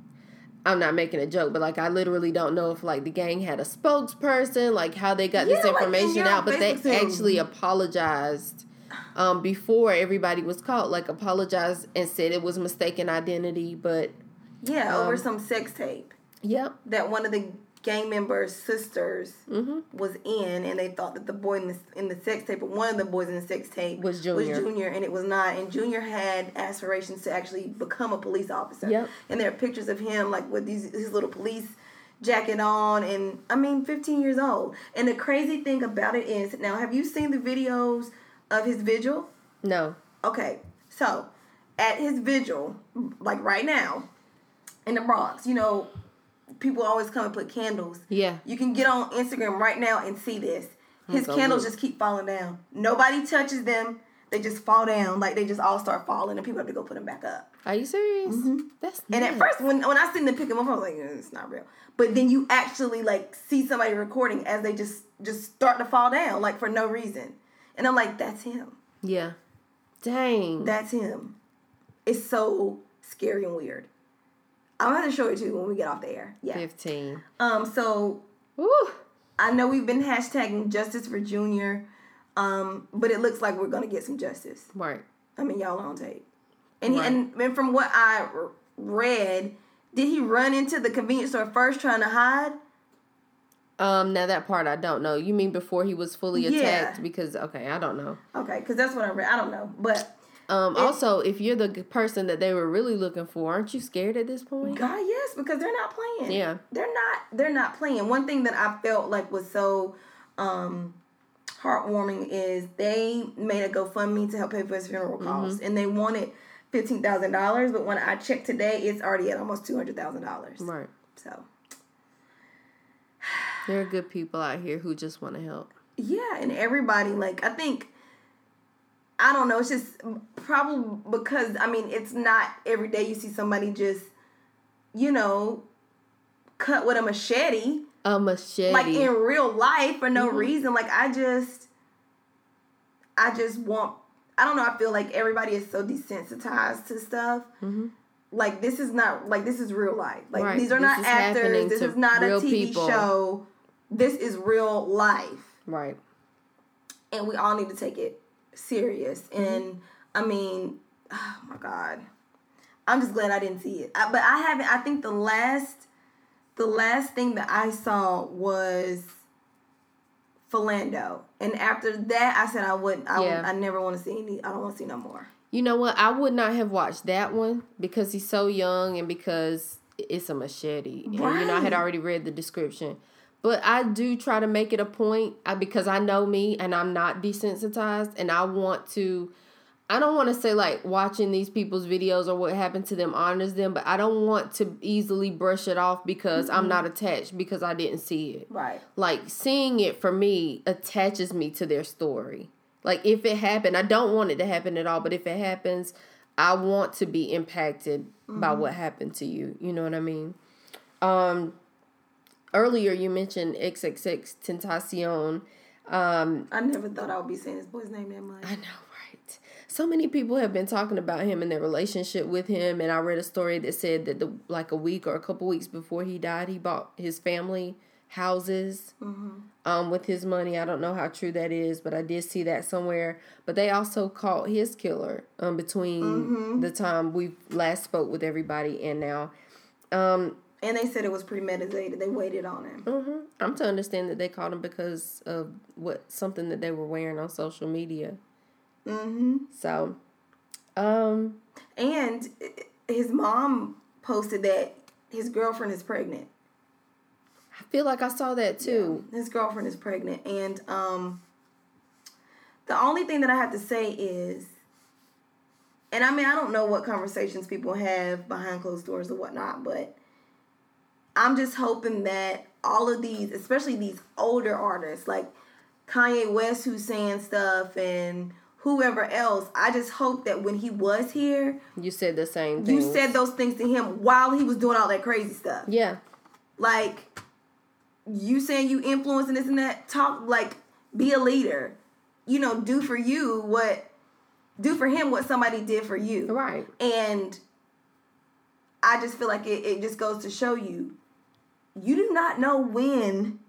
[SPEAKER 5] I'm not making a joke, but like I literally don't know if like the gang had a spokesperson, like how they got this
[SPEAKER 4] Yeah, like, in
[SPEAKER 5] information
[SPEAKER 4] your
[SPEAKER 5] out, but they actually apologized um before everybody was caught, like apologized and said it was mistaken identity, but
[SPEAKER 4] Yeah, over
[SPEAKER 5] Um,
[SPEAKER 4] some sex tape
[SPEAKER 5] yep.
[SPEAKER 4] that one of the gang members' sisters
[SPEAKER 5] Mm-hmm.
[SPEAKER 4] was in, and they thought that the boy in the in the sex tape, but one of the boys in the sex tape
[SPEAKER 5] Was Junior.
[SPEAKER 4] was Junior, and it was not. And Junior had aspirations to actually become a police officer.
[SPEAKER 5] Yep.
[SPEAKER 4] And there are pictures of him like with these his little police jacket on, and I mean, 15 years old. And the crazy thing about it is, now have you seen the videos of his vigil?
[SPEAKER 5] No.
[SPEAKER 4] Okay, so at his vigil, like right now, in the Bronx, you know, people always come and put candles.
[SPEAKER 5] Yeah.
[SPEAKER 4] You can get on Instagram right now and see this. His candles just keep falling down. Nobody touches them. They just fall down. Like they just all start falling and people have to go put them back up.
[SPEAKER 5] Are you serious? That's
[SPEAKER 4] Mm-hmm. And at first, when when I seen them pick them up, I was like, "Eh, it's not real. But then you actually like see somebody recording as they just just start to fall down, like for no reason. And I'm like, that's him.
[SPEAKER 5] Yeah. Dang.
[SPEAKER 4] That's him. It's so scary and weird. I'm gonna show it to you when we get off the air. Yeah.
[SPEAKER 5] 15.
[SPEAKER 4] Um. So
[SPEAKER 5] Woo.
[SPEAKER 4] I know we've been hashtagging justice for Junior, um, but it looks like we're gonna get some justice.
[SPEAKER 5] Right.
[SPEAKER 4] I mean, y'all on tape. And he,
[SPEAKER 5] Right.
[SPEAKER 4] and, and from what I read, did he run into the convenience store first trying to hide?
[SPEAKER 5] Um, now that part I don't know. You mean before he was fully
[SPEAKER 4] Yeah.
[SPEAKER 5] attacked? Because okay, I don't know.
[SPEAKER 4] Okay, because that's what I read. I don't know, but
[SPEAKER 5] Um, also, if you're the person that they were really looking for, aren't you scared at this point?
[SPEAKER 4] God, yes, because they're not playing.
[SPEAKER 5] Yeah.
[SPEAKER 4] they're not. They're not playing. One thing that I felt like was so um, heartwarming is they made a GoFundMe to help pay for his funeral costs, and they wanted fifteen thousand dollars. But when I checked today, it's already at almost two hundred thousand dollars.
[SPEAKER 5] Right.
[SPEAKER 4] So
[SPEAKER 5] There are good people out here who just want to help.
[SPEAKER 4] yeah, and everybody like I think. I don't know. It's just probably because I mean it's not every day you see somebody just, you know, cut with a machete.
[SPEAKER 5] A machete.
[SPEAKER 4] like in real life for no
[SPEAKER 5] Mm-hmm.
[SPEAKER 4] reason. Like I just, I just want. I don't know. I feel like everybody is so desensitized to stuff. Like this is not like this is real life. Like
[SPEAKER 5] Mm-hmm. Right.
[SPEAKER 4] these are
[SPEAKER 5] This
[SPEAKER 4] not actors. This is not a TV
[SPEAKER 5] people.
[SPEAKER 4] show. This is real life,
[SPEAKER 5] right.
[SPEAKER 4] and we all need to take it serious.
[SPEAKER 5] Mm-hmm.
[SPEAKER 4] And I mean, oh my god, I'm just glad I didn't see it. I, but I haven't. I think the last, the last thing that I saw was Philando, and after that, I said I wouldn't. I,
[SPEAKER 5] Yeah.
[SPEAKER 4] I never want to see any. I don't want to see no more.
[SPEAKER 5] You know what? I would not have watched that one because he's so young and because it's a machete. And you know, I had already read the description. But I do try to make it a point because I know me and I'm not desensitized and I want to I don't want to say like watching these people's videos or what happened to them honors them, but I don't want to easily brush it off because I'm not attached because I didn't see it
[SPEAKER 4] Right.
[SPEAKER 5] like seeing it for me attaches me to their story. Like if it happened, I don't want it to happen at all, but if it happens, I want to be impacted by what happened to you. You know what I mean? Um earlier you mentioned XXXTentacion. Um
[SPEAKER 4] I never thought I would be saying this boy's name that much.
[SPEAKER 5] I know, right? So many people have been talking about him and their relationship with him, and I read a story that said that the like a week or a couple weeks before he died, he bought his family houses um, with his money. I don't know how true that is, but I did see that somewhere. But they also caught his killer um, between the time we last spoke with everybody and now. Um,
[SPEAKER 4] And they said it was premeditated. They waited on him.
[SPEAKER 5] mhm. I'm to understand that they caught him because of what something that they were wearing on social media.
[SPEAKER 4] hmm
[SPEAKER 5] So, um,
[SPEAKER 4] And his mom posted that his girlfriend is pregnant.
[SPEAKER 5] I feel like I saw that too.
[SPEAKER 4] His girlfriend is pregnant, and um, the only thing that I have to say is, and I mean, I don't know what conversations people have behind closed doors or whatnot, but I'm just hoping that all of these, especially these older artists like Kanye West, who's saying stuff, and whoever else, I just hope that when he was here,
[SPEAKER 5] You said the same thing.
[SPEAKER 4] you said those things to him while he was doing all that crazy stuff.
[SPEAKER 5] yeah,
[SPEAKER 4] like you saying you influencing this and that talk like be a leader you know do for you what do for him what somebody did for you
[SPEAKER 5] right.
[SPEAKER 4] and i just feel like it, it just goes to show you you do not know when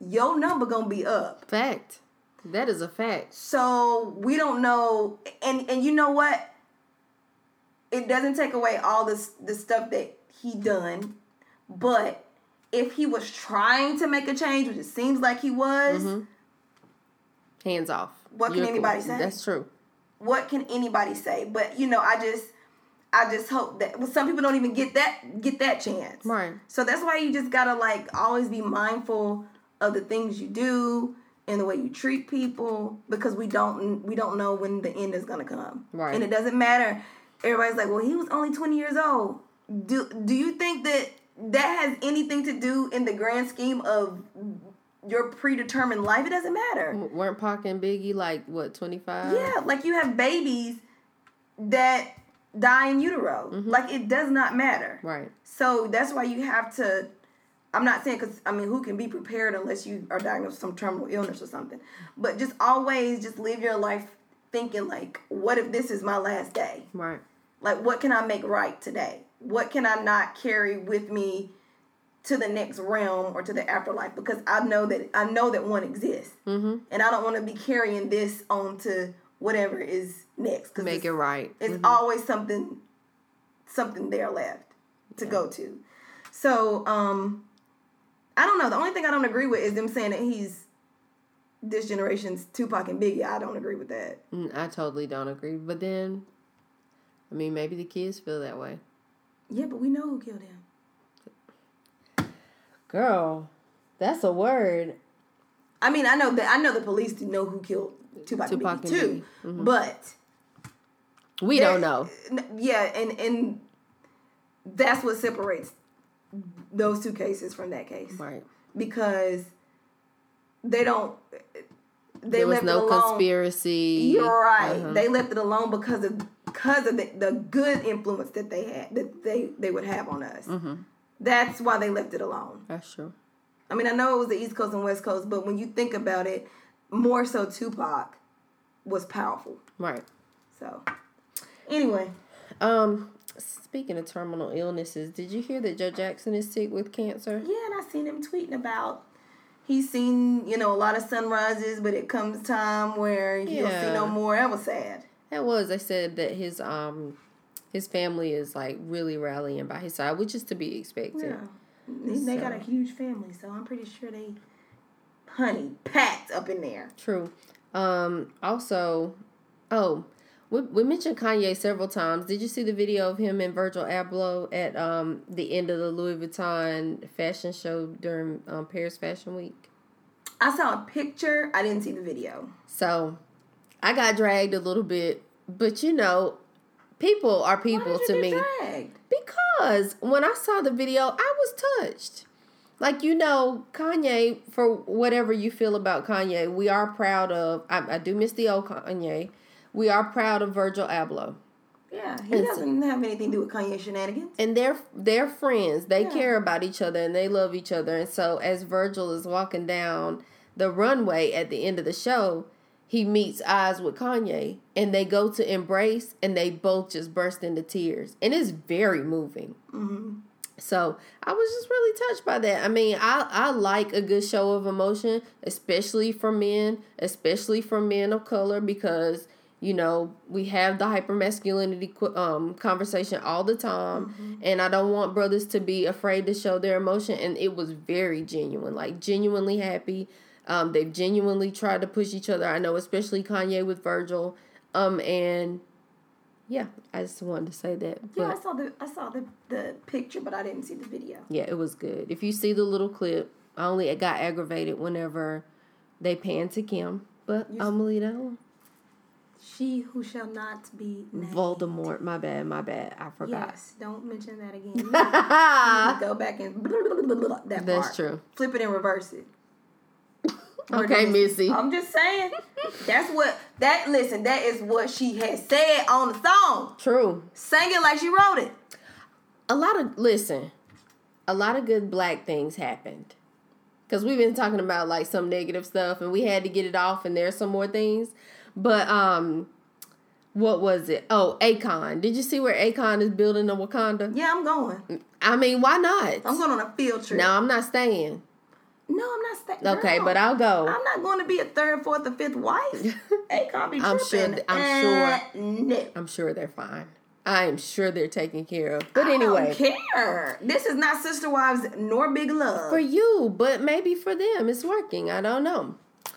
[SPEAKER 4] your number gonna be up
[SPEAKER 5] Fact. That is a fact.
[SPEAKER 4] so we don't know and and you know what it doesn't take away all this the stuff that he done but if he was trying to make a change which it seems like he was mm-hmm.
[SPEAKER 5] Hands off.
[SPEAKER 4] What can anybody say?
[SPEAKER 5] That's true.
[SPEAKER 4] what can anybody say but you know i just i just hope that well some people don't even get that get that chance
[SPEAKER 5] Right.
[SPEAKER 4] so that's why you just gotta like always be mindful of the things you do and the way you treat people because we don't we don't know when the end is gonna come.
[SPEAKER 5] Right.
[SPEAKER 4] And it doesn't matter. Everybody's like, well, he was only twenty years old. Do do you think that that has anything to do in the grand scheme of your predetermined life? It doesn't matter.
[SPEAKER 5] Weren't Pac and Biggie like what twenty five?
[SPEAKER 4] Yeah, like you have babies that die in utero. Like it does not matter.
[SPEAKER 5] Right.
[SPEAKER 4] So that's why you have to. I'm not saying because I mean, who can be prepared unless you are diagnosed with some terminal illness or something. But just always just live your life thinking like, what if this is my last day?
[SPEAKER 5] Right.
[SPEAKER 4] Like, what can I make right today? What can I not carry with me to the next realm or to the afterlife? Because I know that I know that one exists,
[SPEAKER 5] Mm-hmm.
[SPEAKER 4] and I don't want to be carrying this on to whatever is next. Cause
[SPEAKER 5] Make
[SPEAKER 4] it's,
[SPEAKER 5] it right.
[SPEAKER 4] it's always something, something there left to go to. So, um, I don't know. The only thing I don't agree with is them saying that he's this generation's Tupac and Biggie. I don't agree with that.
[SPEAKER 5] Mm, I totally don't agree. But then, I mean, maybe the kids feel that way.
[SPEAKER 4] Yeah, but we know who killed him.
[SPEAKER 5] Girl, that's a word.
[SPEAKER 4] I mean, I know that I know the police do know who killed Tupac,
[SPEAKER 5] Tupac
[SPEAKER 4] and Biggie too,
[SPEAKER 5] Biggie.
[SPEAKER 4] but
[SPEAKER 5] We don't know.
[SPEAKER 4] Yeah, and and that's what separates those two cases from that case
[SPEAKER 5] Right.
[SPEAKER 4] because they don't. They
[SPEAKER 5] There was no conspiracy.
[SPEAKER 4] You're right.
[SPEAKER 5] Uh-huh.
[SPEAKER 4] They left it alone because of because of the, the good influence that they had that they they would have on us.
[SPEAKER 5] Mm-hmm.
[SPEAKER 4] That's why they left it alone.
[SPEAKER 5] That's true.
[SPEAKER 4] I mean, I know it was the East Coast and West Coast, but when you think about it, more so Tupac was powerful.
[SPEAKER 5] Right.
[SPEAKER 4] So, anyway,
[SPEAKER 5] Um, speaking of terminal illnesses, did you hear that Joe Jackson is sick with cancer?
[SPEAKER 4] yeah, and I seen him tweeting about he's seen you know a lot of sunrises, but it comes time where he'll see no more. That was sad.
[SPEAKER 5] That was. They said that his um his family is like really rallying by his side, which is to be expected.
[SPEAKER 4] Yeah, they, they got a huge family, so I'm pretty sure they, honey, packed up in there.
[SPEAKER 5] True. Um. Also, oh, we, we mentioned Kanye several times. Did you see the video of him and Virgil Abloh at um the end of the Louis Vuitton fashion show during um, Paris Fashion Week?
[SPEAKER 4] I saw a picture. I didn't see the video.
[SPEAKER 5] So, I got dragged a little bit, but you know, people are
[SPEAKER 4] Why
[SPEAKER 5] people
[SPEAKER 4] did you
[SPEAKER 5] to
[SPEAKER 4] get
[SPEAKER 5] me.
[SPEAKER 4] dragged?
[SPEAKER 5] Because when I saw the video, I was touched. Like, you know, Kanye, for whatever you feel about Kanye, we are proud of, I, I do miss the old Kanye. We are proud of Virgil Abloh.
[SPEAKER 4] Yeah, he
[SPEAKER 5] It's-
[SPEAKER 4] doesn't have anything to do with Kanye shenanigans.
[SPEAKER 5] And they're, they're friends. They
[SPEAKER 4] Yeah.
[SPEAKER 5] care about each other and they love each other. And so, as Virgil is walking down the runway at the end of the show, he meets eyes with Kanye and they go to embrace and they both just burst into tears. And it's very moving. Mm-hmm. So I was just really touched by that. I mean, I, I like a good show of emotion, especially for men, especially for men of color, because you know, we have the hyper masculinity um, conversation all the time,
[SPEAKER 4] Mm-hmm.
[SPEAKER 5] and I don't want brothers to be afraid to show their emotion. And it was very genuine, like genuinely happy. Um, they've genuinely tried to push each other. I know, especially Kanye with Virgil. Um, and yeah, I just wanted to say that.
[SPEAKER 4] Yeah, I saw the I saw the, the picture, but I didn't see the video.
[SPEAKER 5] yeah, it was good. If you see the little clip, I only it got aggravated whenever they pan to Kim, but I'm gonna leave that alone.
[SPEAKER 4] She who shall not be named.
[SPEAKER 5] Voldemort, my bad, my bad. I forgot.
[SPEAKER 4] Yes, don't mention that again. You go back and that
[SPEAKER 5] That's
[SPEAKER 4] part.
[SPEAKER 5] true.
[SPEAKER 4] Flip it and reverse it.
[SPEAKER 5] Okay, Missy.
[SPEAKER 4] I'm just saying. That's what that. Listen, that is what she has said on the song.
[SPEAKER 5] True.
[SPEAKER 4] Sang it like she wrote it.
[SPEAKER 5] A lot of listen, a lot of good black things happened. Cause we've been talking about like some negative stuff, and we had to get it off. And there's some more things, but um, what was it? Oh, Akon. Did you see where Akon is building a Wakanda?
[SPEAKER 4] Yeah, I'm going.
[SPEAKER 5] I mean, why not?
[SPEAKER 4] I'm going on a field trip.
[SPEAKER 5] No, I'm not staying.
[SPEAKER 4] No, I'm not staying.
[SPEAKER 5] Okay,
[SPEAKER 4] Girl,
[SPEAKER 5] but I'll go.
[SPEAKER 4] I'm not going to be a third, fourth, or fifth wife. Akon be
[SPEAKER 5] I'm sure
[SPEAKER 4] tripping.
[SPEAKER 5] I'm sure-
[SPEAKER 4] Uh, no.
[SPEAKER 5] I'm sure they're fine. I am sure they're taken care of. But
[SPEAKER 4] I
[SPEAKER 5] anyway,
[SPEAKER 4] don't care. This is not Sister Wives nor Big Love.
[SPEAKER 5] for you, but maybe for them it's working. I don't know.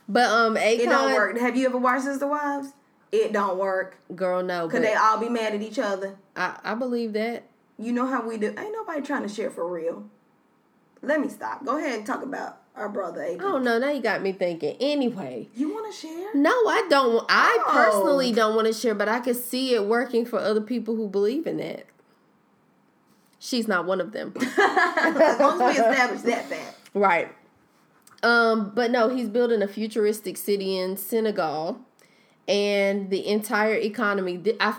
[SPEAKER 5] But um, Akon,
[SPEAKER 4] it don't work. Have you ever watched Sister Wives? It don't work.
[SPEAKER 5] girl, no.
[SPEAKER 4] Cause they all be mad at each other.
[SPEAKER 5] I, I believe that.
[SPEAKER 4] You know how we do. Ain't nobody trying to share for real. Let me stop. Go ahead and talk about our brother Akon.
[SPEAKER 5] Oh no, now you got me thinking. Anyway,
[SPEAKER 4] You want to share?
[SPEAKER 5] no, I don't. I
[SPEAKER 4] Oh.
[SPEAKER 5] personally don't want to share, but I can see it working for other people who believe in that. She's not one of them.
[SPEAKER 4] as long as we establish that fact.
[SPEAKER 5] Right. Um, but no, he's building a futuristic city in Senegal, and the entire economy. I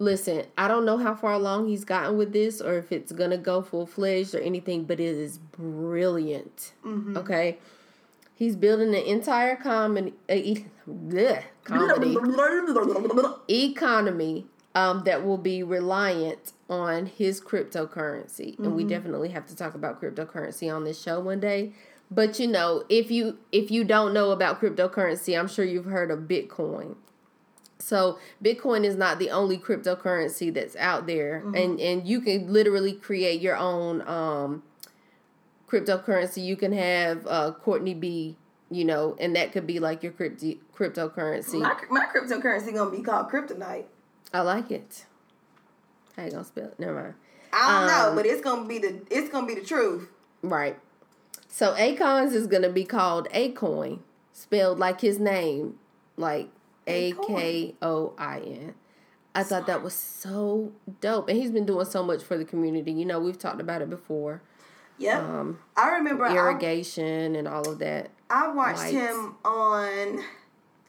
[SPEAKER 5] listen. I don't know how far along he's gotten with this, or if it's gonna go full fledged or anything. But it is brilliant. Okay, he's building an entire comedy, uh, e- bleh, comedy economy um, that will be reliant on his cryptocurrency and we definitely have to talk about cryptocurrency on this show one day but you know if you if you don't know about cryptocurrency i'm sure you've heard of bitcoin so bitcoin is not the only cryptocurrency that's out there and and you can literally create your own um cryptocurrency you can have uh courtney b you know and that could be like your crypto cryptocurrency
[SPEAKER 4] My, my cryptocurrency gonna be called kryptonite.
[SPEAKER 5] I like it. How you gonna spell it? Never mind.
[SPEAKER 4] I don't know,
[SPEAKER 5] Um,
[SPEAKER 4] but it's gonna be the it's gonna be the truth.
[SPEAKER 5] Right. So Akon's is gonna be called Akoin, spelled like his name, like A K O I N. I thought that was so dope, and he's been doing so much for the community. You know, we've talked about it before,
[SPEAKER 4] Yep.
[SPEAKER 5] um,
[SPEAKER 4] I remember I,
[SPEAKER 5] irrigation and all of that.
[SPEAKER 4] I watched
[SPEAKER 5] lights.
[SPEAKER 4] him on.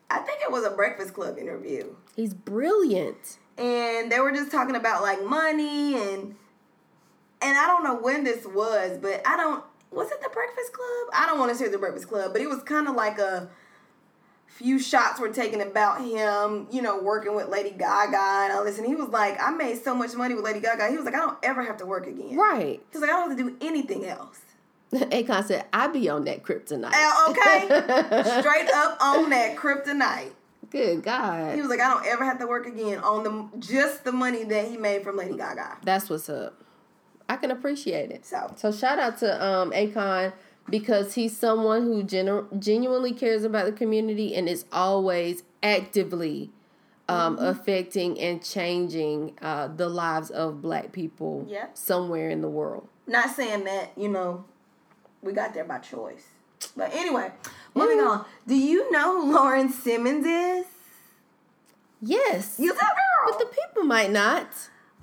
[SPEAKER 4] I think it was a Breakfast Club interview.
[SPEAKER 5] He's brilliant.
[SPEAKER 4] and they were just talking about like money and and I don't know when this was, but I don't was it the Breakfast Club? I don't want to say the Breakfast Club, but it was kind of like a few shots were taken about him, you know, working with Lady Gaga and all this. And he was like, I made so much money with Lady Gaga. He was like, I don't ever have to work again.
[SPEAKER 5] Right.
[SPEAKER 4] He's like, I don't have to do anything else.
[SPEAKER 5] Akon said, "I be on that kryptonite."
[SPEAKER 4] Uh, okay, straight up on that kryptonite.
[SPEAKER 5] Good God.
[SPEAKER 4] He was like, I don't ever have to work again on the just the money that he made from Lady Gaga.
[SPEAKER 5] That's what's up. I can appreciate it.
[SPEAKER 4] So
[SPEAKER 5] So shout out to um Akon because he's someone who genu- genuinely cares about the community and is always actively um, affecting and changing uh, the lives of black people
[SPEAKER 4] Yeah.
[SPEAKER 5] somewhere in the world.
[SPEAKER 4] Not saying that, you know, we got there by choice. But anyway, moving on. Do you know who Lauren Simmons is?
[SPEAKER 5] Yes.
[SPEAKER 4] You tell
[SPEAKER 5] but the people might not.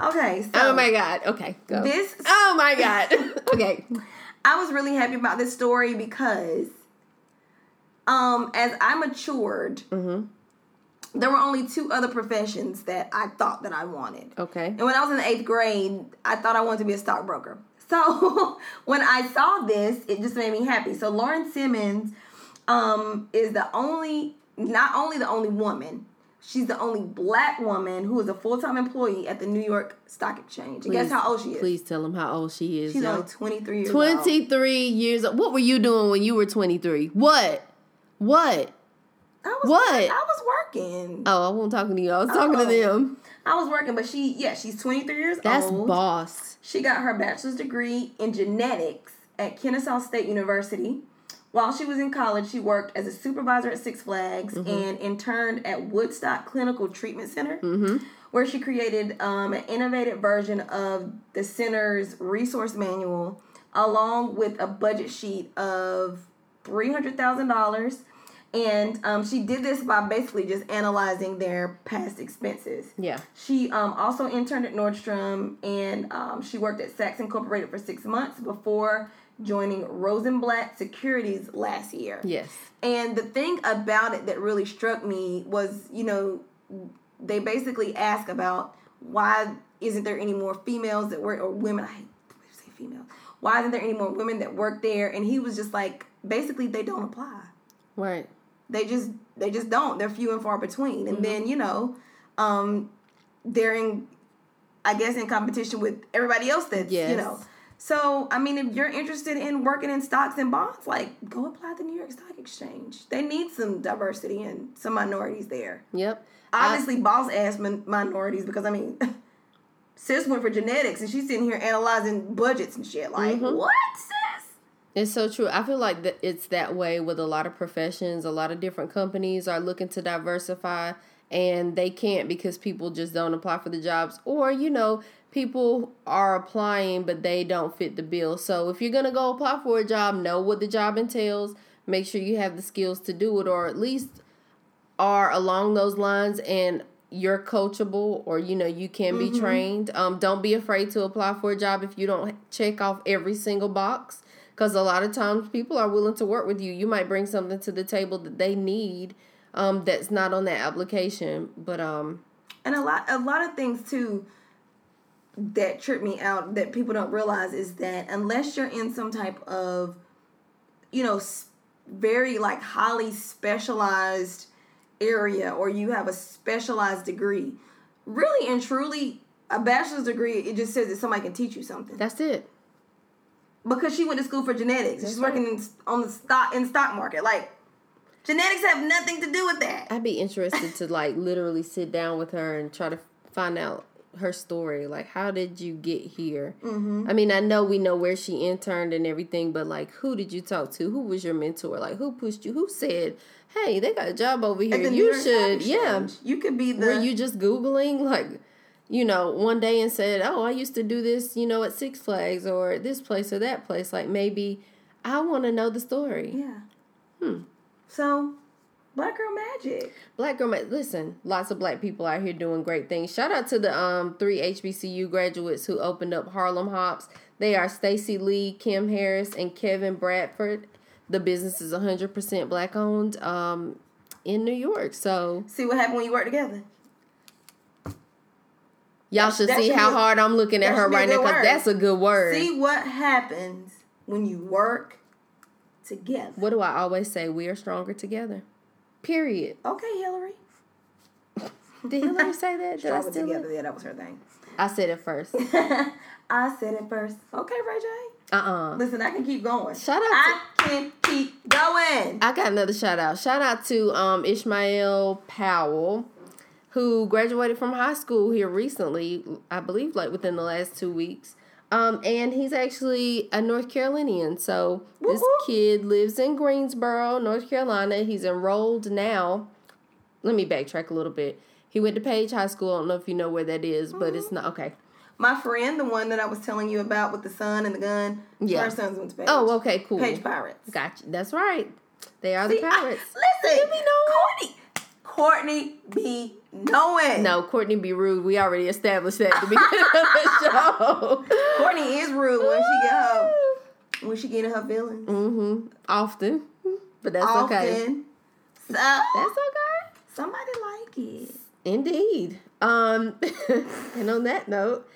[SPEAKER 4] Okay, so
[SPEAKER 5] Oh my God. Okay, go.
[SPEAKER 4] This-
[SPEAKER 5] Oh my God. okay.
[SPEAKER 4] I was really happy about this story because um as I matured,
[SPEAKER 5] Mm-hmm.
[SPEAKER 4] there were only two other professions that I thought that I wanted.
[SPEAKER 5] Okay.
[SPEAKER 4] And when I was in the eighth grade, I thought I wanted to be a stockbroker. So when I saw this, it just made me happy. So Lauren Simmons um, is the only, not only the only woman, she's the only black woman who is a full time employee at the New York Stock Exchange. And guess how old she is?
[SPEAKER 5] Please tell them how old she is.
[SPEAKER 4] She's
[SPEAKER 5] yo.
[SPEAKER 4] only 23 years old.
[SPEAKER 5] 23 years old. What were you doing when you were 23? What? What?
[SPEAKER 4] I was
[SPEAKER 5] What?
[SPEAKER 4] I was working.
[SPEAKER 5] Oh, I won't talk to you. I was talking to
[SPEAKER 4] Oh.
[SPEAKER 5] them.
[SPEAKER 4] I was working, but she yeah, she's 23 years
[SPEAKER 5] That's
[SPEAKER 4] old.
[SPEAKER 5] That's boss.
[SPEAKER 4] She got her bachelor's degree in genetics at Kennesaw State University. While she was in college, she worked as a supervisor at Six Flags and interned at Woodstock Clinical Treatment Center, where she created um, an innovative version of the center's resource manual, along with a budget sheet of three hundred thousand dollars. And um, she did this by basically just analyzing their past expenses.
[SPEAKER 5] Yeah.
[SPEAKER 4] She um, also interned at Nordstrom and um, she worked at Saks Incorporated for six months before joining Rosenblatt Securities last year.
[SPEAKER 5] Yes.
[SPEAKER 4] And the thing about it that really struck me was, you know, they basically ask about why isn't there any more females that work or women? I hate to say female. Why isn't there any more women that work there? And he was just like, basically, they don't apply
[SPEAKER 5] Right.
[SPEAKER 4] they just they just don't they're few and far between and then you know um they're in i guess in competition with everybody else that's you know so i mean if you're interested in working in stocks and bonds like go apply to the new york stock exchange they need some diversity and some minorities there
[SPEAKER 5] Yep. I-
[SPEAKER 4] obviously boss ass min- minorities because i mean sis went for genetics and she's sitting here analyzing budgets and shit like
[SPEAKER 5] Mm-hmm.
[SPEAKER 4] what sis
[SPEAKER 5] It's so true. I feel like that it's that way with a lot of professions. A lot of different companies are looking to diversify and they can't because people just don't apply for the jobs or you know, people are applying but they don't fit the bill. So if you're going to go apply for a job, know what the job entails, make sure you have the skills to do it or at least are along those lines and you're coachable or you know you can be trained. Um, don't be afraid to apply for a job if you don't check off every single box because a lot of times people are willing to work with you. You might bring something to the table that they need um, that's not on that application but um
[SPEAKER 4] and a lot a lot of things too that trip me out that people don't realize is that unless you're in some type of you know very like highly specialized area or you have a specialized degree really and truly a bachelor's degree it just says that somebody can teach you something.
[SPEAKER 5] That's it.
[SPEAKER 4] Because she went to school for genetics. She's
[SPEAKER 5] right.
[SPEAKER 4] working in, on the stock in stock market. Like genetics have nothing to do with that.
[SPEAKER 5] I'd be interested to like literally sit down with her and try to find out her story like how did you get here?
[SPEAKER 4] Mm-hmm.
[SPEAKER 5] i mean i know we know where she interned and everything but like who did you talk to? Who was your mentor? Like who pushed you? Who said hey they got a job over here.
[SPEAKER 4] At the New
[SPEAKER 5] you should yeah.
[SPEAKER 4] You could be the
[SPEAKER 5] were you just googling like you know one day and said oh i used to do this you know at six flags or this place or that place like maybe i want to know the story.
[SPEAKER 4] Yeah. Hmm. So, Black Girl Magic.
[SPEAKER 5] Black girl, ma- listen, lots of black people out here doing great things. Shout out to the um three HBCU graduates who opened up Harlem Hops. They are Stacy Lee, Kim Harris, and Kevin Bradford. The business is 100% black owned um in New York. So
[SPEAKER 4] See what happened when you work together.
[SPEAKER 5] y'all should
[SPEAKER 4] that
[SPEAKER 5] see
[SPEAKER 4] should
[SPEAKER 5] how
[SPEAKER 4] be
[SPEAKER 5] hard I'm looking at her
[SPEAKER 4] should be a
[SPEAKER 5] right now because that's a good word.
[SPEAKER 4] See what happens when you work together.
[SPEAKER 5] what do I always say? We are stronger together. Period.
[SPEAKER 4] Okay, Hillary.
[SPEAKER 5] Did Hillary say that? Did I steal
[SPEAKER 4] together.
[SPEAKER 5] it?
[SPEAKER 4] Yeah, that was her thing.
[SPEAKER 5] I said it first.
[SPEAKER 4] I said it first. Okay, Ray J.
[SPEAKER 5] Uh-uh.
[SPEAKER 4] Listen, I can keep going.
[SPEAKER 5] Shout out to-
[SPEAKER 4] I can keep going.
[SPEAKER 5] I got another shout out. Shout out to um, Ishmael Powell, who graduated from high school here recently, I believe, like within the last two weeks. Um, and he's actually a North Carolinian. So this
[SPEAKER 4] Woo-hoo.
[SPEAKER 5] kid lives in Greensboro, North Carolina. He's enrolled now. Let me backtrack a little bit. He went to Page High School. I don't know if you know where that is, but it's not okay.
[SPEAKER 4] My friend, the one that I was telling you about with the son and the gun,
[SPEAKER 5] Yeah.
[SPEAKER 4] her sons went to Page.
[SPEAKER 5] Oh, okay, cool.
[SPEAKER 4] Page Pirates.
[SPEAKER 5] Gotcha. That's right. They are
[SPEAKER 4] See,
[SPEAKER 5] the
[SPEAKER 4] I-
[SPEAKER 5] pirates.
[SPEAKER 4] listen,
[SPEAKER 5] You be knowing.
[SPEAKER 4] Courtney, Courtney be knowing.
[SPEAKER 5] No, Courtney be rude. We already established that at the beginning of the show.
[SPEAKER 4] Courtney is rude when she get her when she get in her feelings.
[SPEAKER 5] Mm-hmm. Often, but that's
[SPEAKER 4] Often.
[SPEAKER 5] okay.
[SPEAKER 4] So
[SPEAKER 5] That's okay.
[SPEAKER 4] somebody like it.
[SPEAKER 5] Indeed. Um, and on that note,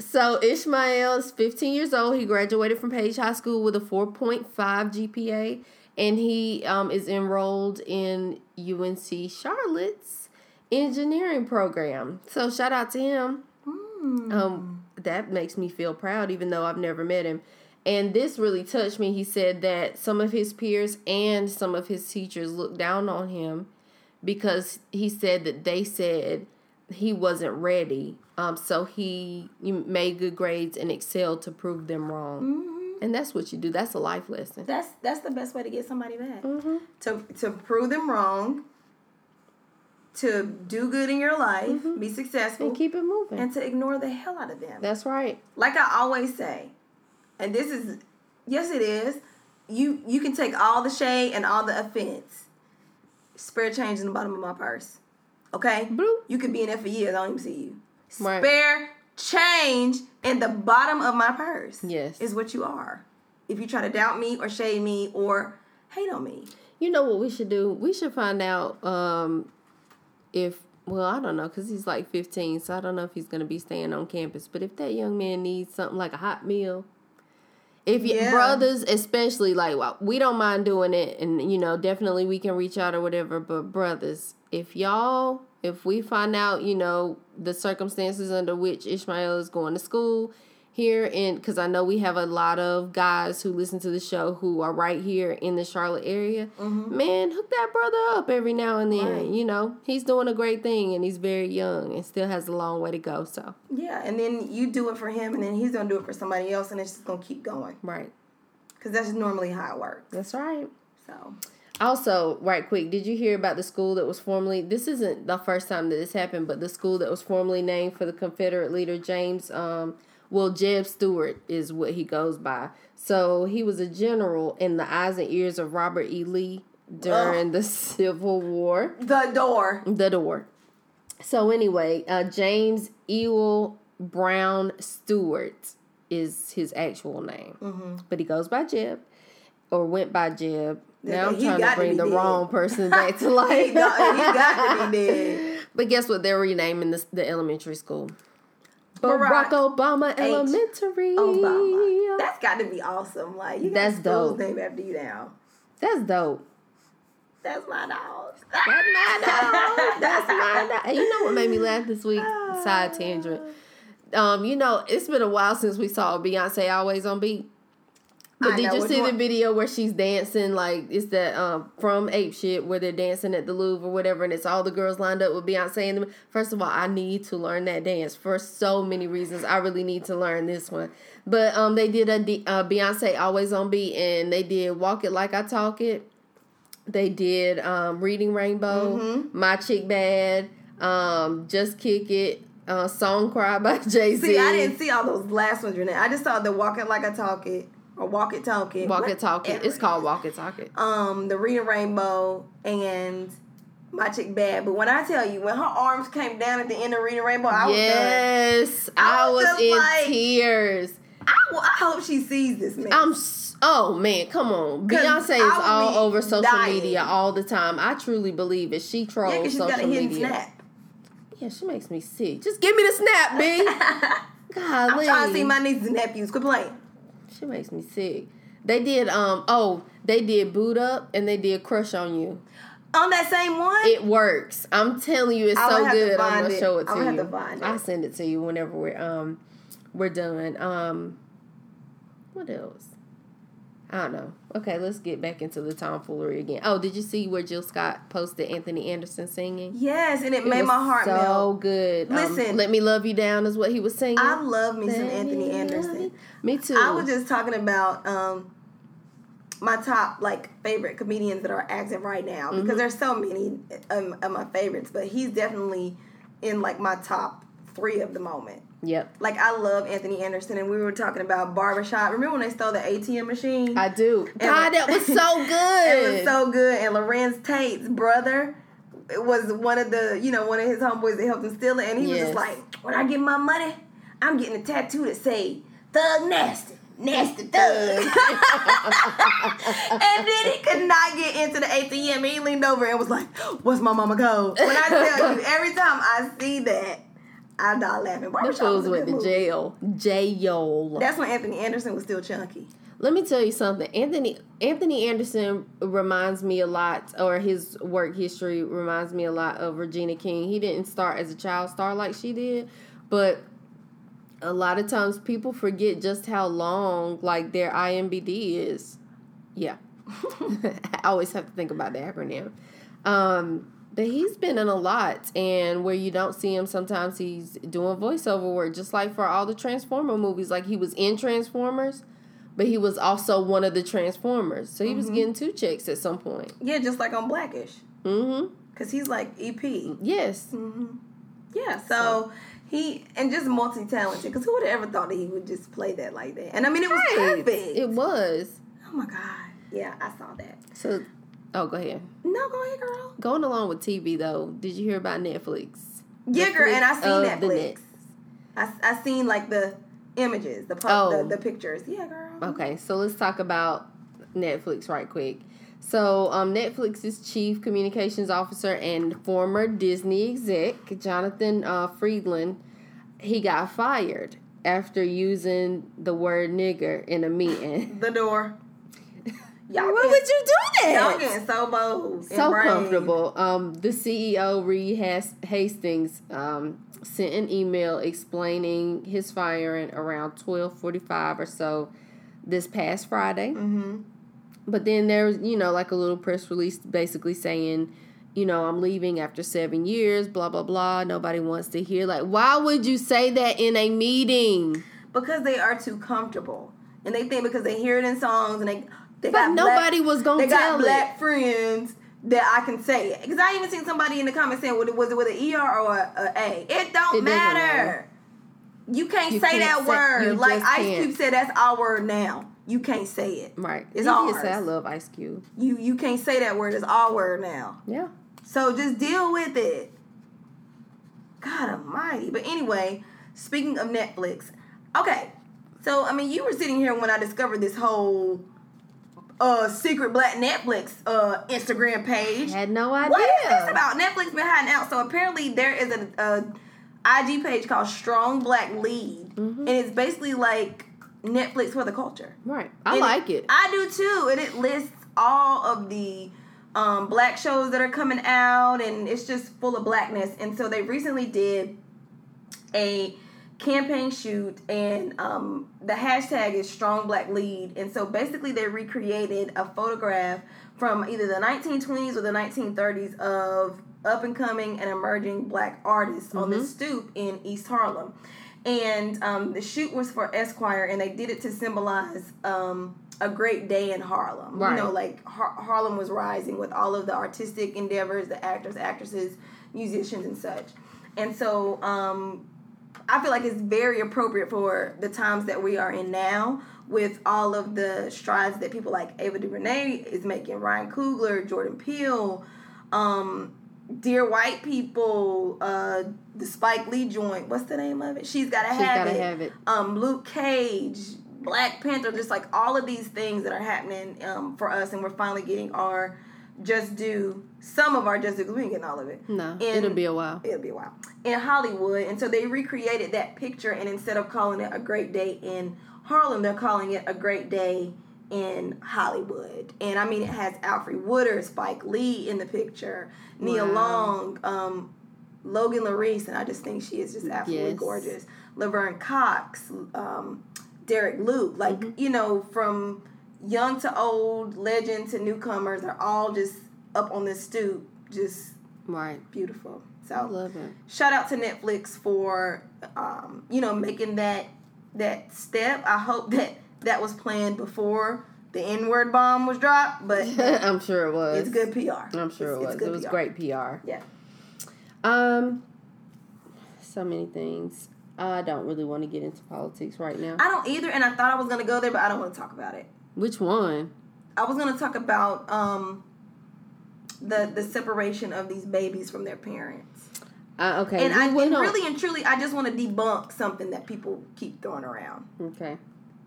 [SPEAKER 5] so Ishmael is 15 years old. He graduated from Page High School with a 4.5 GPA, and he um, is enrolled in UNC Charlotte's engineering program. So shout out to him. Um, that makes me feel proud, even though I've never met him. And this really touched me. He said that some of his peers and some of his teachers looked down on him because he said that they said he wasn't ready. Um, so he made good grades and excelled to prove them wrong.
[SPEAKER 4] Mm-hmm.
[SPEAKER 5] And that's what you do. That's a life lesson.
[SPEAKER 4] That's that's the best way to get somebody back.
[SPEAKER 5] Mm-hmm.
[SPEAKER 4] To to prove them wrong. To do good in your life, be successful,
[SPEAKER 5] Mm-hmm. And keep it moving.
[SPEAKER 4] and to ignore the hell out of them.
[SPEAKER 5] that's right.
[SPEAKER 4] like I always say, and this is yes it is. You you can take all the shade and all the offense. Spare change in the bottom of my purse. Okay?
[SPEAKER 5] Bloop.
[SPEAKER 4] You could be in there for years, I don't even see you.
[SPEAKER 5] Right.
[SPEAKER 4] Spare change in the bottom of my purse.
[SPEAKER 5] Yes.
[SPEAKER 4] Is what you are. If you try to doubt me or shade me or hate on me.
[SPEAKER 5] You know what we should do? We should find out um, if, well, I don't know, because he's like 15, so I don't know if he's going to be staying on campus. But if that young man needs something like a hot meal, if you,
[SPEAKER 4] Yeah.
[SPEAKER 5] brothers, especially, like, well, we don't mind doing it, and, you know, definitely we can reach out or whatever, but brothers, if y'all, if we find out, you know, the circumstances under which Ishmael is going to school, here and because I know we have a lot of guys who listen to the show who are right here in the Charlotte area. Man, hook that brother up every now and then.
[SPEAKER 4] Mm-hmm. Right.
[SPEAKER 5] You know, he's doing a great thing and he's very young and still has a long way to go. So,
[SPEAKER 4] Yeah, and then you do it for him and then he's gonna do it for somebody else and it's just gonna keep going.
[SPEAKER 5] right.
[SPEAKER 4] Because that's normally how it works.
[SPEAKER 5] That's right.
[SPEAKER 4] So
[SPEAKER 5] Also, right quick, did you hear about the school that was formerly this isn't the first time that this happened, but the school that was formerly named for the Confederate leader James um well Jeb Stuart is what he goes by. So he was a general in the eyes and ears of Robert E. Lee during the Civil War.
[SPEAKER 4] the door.
[SPEAKER 5] The door. So anyway, uh James Ewell Brown Stuart is his actual name.
[SPEAKER 4] Mm-hmm.
[SPEAKER 5] But he goes by Jeb or went by Jeb. Now I'm
[SPEAKER 4] He
[SPEAKER 5] trying to
[SPEAKER 4] to
[SPEAKER 5] bring
[SPEAKER 4] be
[SPEAKER 5] the
[SPEAKER 4] dead.
[SPEAKER 5] wrong person back to
[SPEAKER 4] He
[SPEAKER 5] life.
[SPEAKER 4] got, he got to be dead.
[SPEAKER 5] But guess what? They're renaming this, the elementary school.
[SPEAKER 4] Barack
[SPEAKER 5] Barack, Obama
[SPEAKER 4] H.
[SPEAKER 5] Elementary.
[SPEAKER 4] Obama. That's got to be awesome. Like you
[SPEAKER 5] That's dope.
[SPEAKER 4] named after you now.
[SPEAKER 5] That's dope.
[SPEAKER 4] That's my dog.
[SPEAKER 5] That's my dog. That's my dog. And you know what made me laugh this week? Side tangent. Um, you know, it's been a while since we saw Beyonce always on beat. But
[SPEAKER 4] I
[SPEAKER 5] did you see the video where she's dancing like it's that um from Ape Shit where they're dancing at the Louvre or whatever and it's all the girls lined up with Beyonce and them. First of all, I need to learn that dance for so many reasons. I really need to learn this one. But um they did a D- uh, Beyonce always on beat and they did Walk It Like I Talk It. They did um Reading Rainbow,
[SPEAKER 4] Mm-hmm.
[SPEAKER 5] My Chick Bad, um Just Kick It, uh Song Cry by Jay-Z.
[SPEAKER 4] See, I didn't see all those last ones, Renee. I just saw the Walk It Like I Talk It or Walk It Talk It.
[SPEAKER 5] Walk It Talk It. It's called Walk It Talk It.
[SPEAKER 4] um the Reading Rainbow and My Chick Bad. But when I tell you, when her arms came down at the end of Reading Rainbow, I was.
[SPEAKER 5] Yes,
[SPEAKER 4] I
[SPEAKER 5] I
[SPEAKER 4] was
[SPEAKER 5] was, in
[SPEAKER 4] like-
[SPEAKER 5] tears.
[SPEAKER 4] I, I hope she sees this man.
[SPEAKER 5] I'm oh man, come on. Beyonce is all over social
[SPEAKER 4] dying.
[SPEAKER 5] media all the time. I truly believe it. She trolls
[SPEAKER 4] yeah,
[SPEAKER 5] social
[SPEAKER 4] got a
[SPEAKER 5] media.
[SPEAKER 4] snap.
[SPEAKER 5] Yeah, she makes me sick. Just give me the snap, B.
[SPEAKER 4] I'm
[SPEAKER 5] Golly.
[SPEAKER 4] trying to see my nieces and nephews. Quit playing.
[SPEAKER 5] She makes me sick. They did um oh, they did Boo'd Up and they did crush on you.
[SPEAKER 4] On that same one?
[SPEAKER 5] It works. I'm telling you, it's so good. I'm gonna
[SPEAKER 4] it.
[SPEAKER 5] show it to
[SPEAKER 4] have
[SPEAKER 5] you.
[SPEAKER 4] to.
[SPEAKER 5] I'll send it to you whenever we're um we're done. Um what else? I don't know. Okay, let's get back into the tomfoolery again. Oh, did you see where Jill Scott posted Anthony Anderson singing?
[SPEAKER 4] yes, and it,
[SPEAKER 5] It
[SPEAKER 4] made my heart
[SPEAKER 5] so
[SPEAKER 4] melt.
[SPEAKER 5] good. Um,
[SPEAKER 4] Listen.
[SPEAKER 5] let me love you down is what he was singing.
[SPEAKER 4] I love me some Anthony Anderson.
[SPEAKER 5] Me too.
[SPEAKER 4] I was just talking about um my top like favorite comedians that are active right now
[SPEAKER 5] Mm-hmm.
[SPEAKER 4] because there's so many um, of my favorites, but he's definitely in like my top three of the moment.
[SPEAKER 5] Yep.
[SPEAKER 4] Like I love Anthony Anderson, and we were talking about barbershop. Remember when they stole the ATM machine?
[SPEAKER 5] I do. God, that was so good.
[SPEAKER 4] it was so good. And Larenz Tate's brother was one of the, you know, one of his homeboys that helped him steal it. And he was just like, when I get my money, I'm getting a tattoo that say Thug Nasty. Nasty Thug. and then he could not get into the ATM. He leaned over and was like, What's my mama code? When I tell you, every time I see that, I die laughing.
[SPEAKER 5] Them
[SPEAKER 4] Barbershop
[SPEAKER 5] fools went to jail. Jail.
[SPEAKER 4] That's when Anthony Anderson was still chunky.
[SPEAKER 5] Let me tell you something. Anthony Anthony Anderson reminds me a lot, or his work history reminds me a lot of Regina King. He didn't start as a child star like she did, but a lot of times people forget just how long like their IMBD is. Yeah, I always have to think about the acronym. Um, But he's been in a lot, and where you don't see him, sometimes he's doing voiceover work, just like for all the Transformer movies. Like he was in Transformers, but he was also one of the Transformers, so he was getting two checks at some point.
[SPEAKER 4] Yeah, just like on Blackish,
[SPEAKER 5] Mm-hmm.
[SPEAKER 4] because he's like EP.
[SPEAKER 5] Yes.
[SPEAKER 4] Yeah, so he and just multi talented. Because who would have ever thought that he would just play that like that? And I mean, it was
[SPEAKER 5] Right.
[SPEAKER 4] perfect.
[SPEAKER 5] It was.
[SPEAKER 4] oh my god. Yeah, I saw that.
[SPEAKER 5] So, oh, go ahead.
[SPEAKER 4] No, go ahead, girl.
[SPEAKER 5] Going along with TV though, did you hear about Netflix?
[SPEAKER 4] Yeah, girl, and I seen Netflix.
[SPEAKER 5] net.
[SPEAKER 4] I, I seen like the images, the,
[SPEAKER 5] Oh.
[SPEAKER 4] the the pictures. Yeah, girl.
[SPEAKER 5] Okay, so let's talk about Netflix right quick. So, um, Netflix's chief communications officer and former Disney exec, Jonathan uh, Friedland, he got fired after using the word nigger in a meeting.
[SPEAKER 4] The door. Y'all
[SPEAKER 5] Why
[SPEAKER 4] getting-
[SPEAKER 5] would you do
[SPEAKER 4] Y'all getting so bold.
[SPEAKER 5] so
[SPEAKER 4] brave.
[SPEAKER 5] comfortable. Um, the CEO Reed Has- Hastings um, sent an email explaining his firing around twelve forty five or so this past Friday.
[SPEAKER 4] Mm-hmm.
[SPEAKER 5] But then there's you know like a little press release basically saying. You know, I'm leaving after seven years, blah, blah, blah. Nobody wants to hear. Like, why would you say that in a meeting?
[SPEAKER 4] Because they are too comfortable, and they think because they hear it in songs and they they
[SPEAKER 5] But nobody
[SPEAKER 4] black,
[SPEAKER 5] was going
[SPEAKER 4] they
[SPEAKER 5] to tell
[SPEAKER 4] got
[SPEAKER 5] it.
[SPEAKER 4] black friends that I can say it. Because I even seen somebody in the comments saying, "Was it was it with an er or a, a a?" It don't
[SPEAKER 5] It
[SPEAKER 4] matter.
[SPEAKER 5] matter.
[SPEAKER 4] You can't
[SPEAKER 5] You
[SPEAKER 4] say
[SPEAKER 5] can't
[SPEAKER 4] that
[SPEAKER 5] say-
[SPEAKER 4] word. Like Ice
[SPEAKER 5] can't.
[SPEAKER 4] Cube said, that's our word now. You can't say it.
[SPEAKER 5] Right.
[SPEAKER 4] It's ours.
[SPEAKER 5] say I love Ice Cube.
[SPEAKER 4] You you can't say that word. It's our word now.
[SPEAKER 5] Yeah.
[SPEAKER 4] So just deal with it. God almighty. But anyway, speaking of Netflix, okay. So I mean you were sitting here when I discovered this whole uh secret black Netflix uh Instagram page.
[SPEAKER 5] Had no idea.
[SPEAKER 4] What is this about? Netflix been hiding out. So apparently there is a, a IG page called Strong Black Lead. And it's basically like Netflix for the culture.
[SPEAKER 5] Right. I
[SPEAKER 4] And
[SPEAKER 5] like it.
[SPEAKER 4] I do too. And it lists all of the um, black shows that are coming out, and it's just full of blackness. And so they recently did a campaign shoot, and um, the hashtag is Strong Black Lead. And so basically, they recreated a photograph from either the 1920s or the 1930s of up and coming and emerging black artists on
[SPEAKER 5] Mm-hmm.
[SPEAKER 4] this stoop in East Harlem. And um, the shoot was for Esquire, and they did it to symbolize um, a great day in Harlem.
[SPEAKER 5] Right.
[SPEAKER 4] You know, like Har- Harlem was rising with all of the artistic endeavors, the actors, actresses, musicians, and such. And so um, I feel like it's very appropriate for the times that we are in now with all of the strides that people like Ava DuVernay is making, Ryan Coogler, Jordan Peele, um, Dear White People, uh, the Spike Lee joint. What's the name of it? She's Gotta,
[SPEAKER 5] She's
[SPEAKER 4] have,
[SPEAKER 5] Gotta
[SPEAKER 4] it.
[SPEAKER 5] Have It.
[SPEAKER 4] Um, Luke Cage, Black Panther, just like all of these things that are happening um, for us, and we're finally getting our just do some of our just 'cause we ain't getting all of it.
[SPEAKER 5] No,
[SPEAKER 4] in-
[SPEAKER 5] it'll be a while.
[SPEAKER 4] It'll be a while. In Hollywood. And so they recreated that picture, and instead of calling it a great day in Harlem, they're calling it a great day in Hollywood. And I mean, it has Alfred Woodard, Spike Lee in the picture, Nia
[SPEAKER 5] Wow.
[SPEAKER 4] Long, um, Logan Larice, and I just think she is just absolutely
[SPEAKER 5] Yes.
[SPEAKER 4] gorgeous. Laverne Cox, um, Derek Luke, like,
[SPEAKER 5] Mm-hmm.
[SPEAKER 4] you know, from young to old, legend to newcomers, are all just up on this stoop, just
[SPEAKER 5] Right.
[SPEAKER 4] beautiful. So I
[SPEAKER 5] love it.
[SPEAKER 4] shout out to Netflix for um, you know making that that step. I hope that that was planned before the N word bomb was dropped, but
[SPEAKER 5] I'm sure it was.
[SPEAKER 4] it's good PR.
[SPEAKER 5] I'm sure
[SPEAKER 4] It's-
[SPEAKER 5] it was. It was
[SPEAKER 4] PR.
[SPEAKER 5] great PR.
[SPEAKER 4] Yeah.
[SPEAKER 5] Um, so many things. I don't really want to get into politics right now.
[SPEAKER 4] I don't either, and I thought I was gonna go there, but I don't want to talk about it.
[SPEAKER 5] Which one?
[SPEAKER 4] I was gonna talk about um, the the separation of these babies from their parents,
[SPEAKER 5] Uh, okay.
[SPEAKER 4] and
[SPEAKER 5] we-
[SPEAKER 4] I and really and truly, I just want to debunk something that people keep throwing around.
[SPEAKER 5] Okay.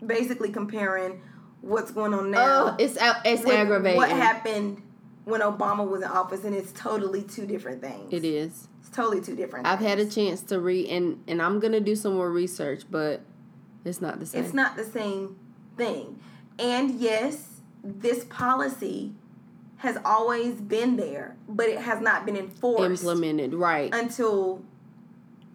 [SPEAKER 4] Basically, comparing what's going on now.
[SPEAKER 5] Oh, it's it's aggravating.
[SPEAKER 4] What happened when Obama was in office, and it's totally two different things.
[SPEAKER 5] It is.
[SPEAKER 4] It's totally two different.
[SPEAKER 5] I've had a chance to read, and and I'm gonna do some more research, but it's not the same.
[SPEAKER 4] It's not the same thing. And yes, this policy has always been there, but it has not been enforced
[SPEAKER 5] implemented right.
[SPEAKER 4] until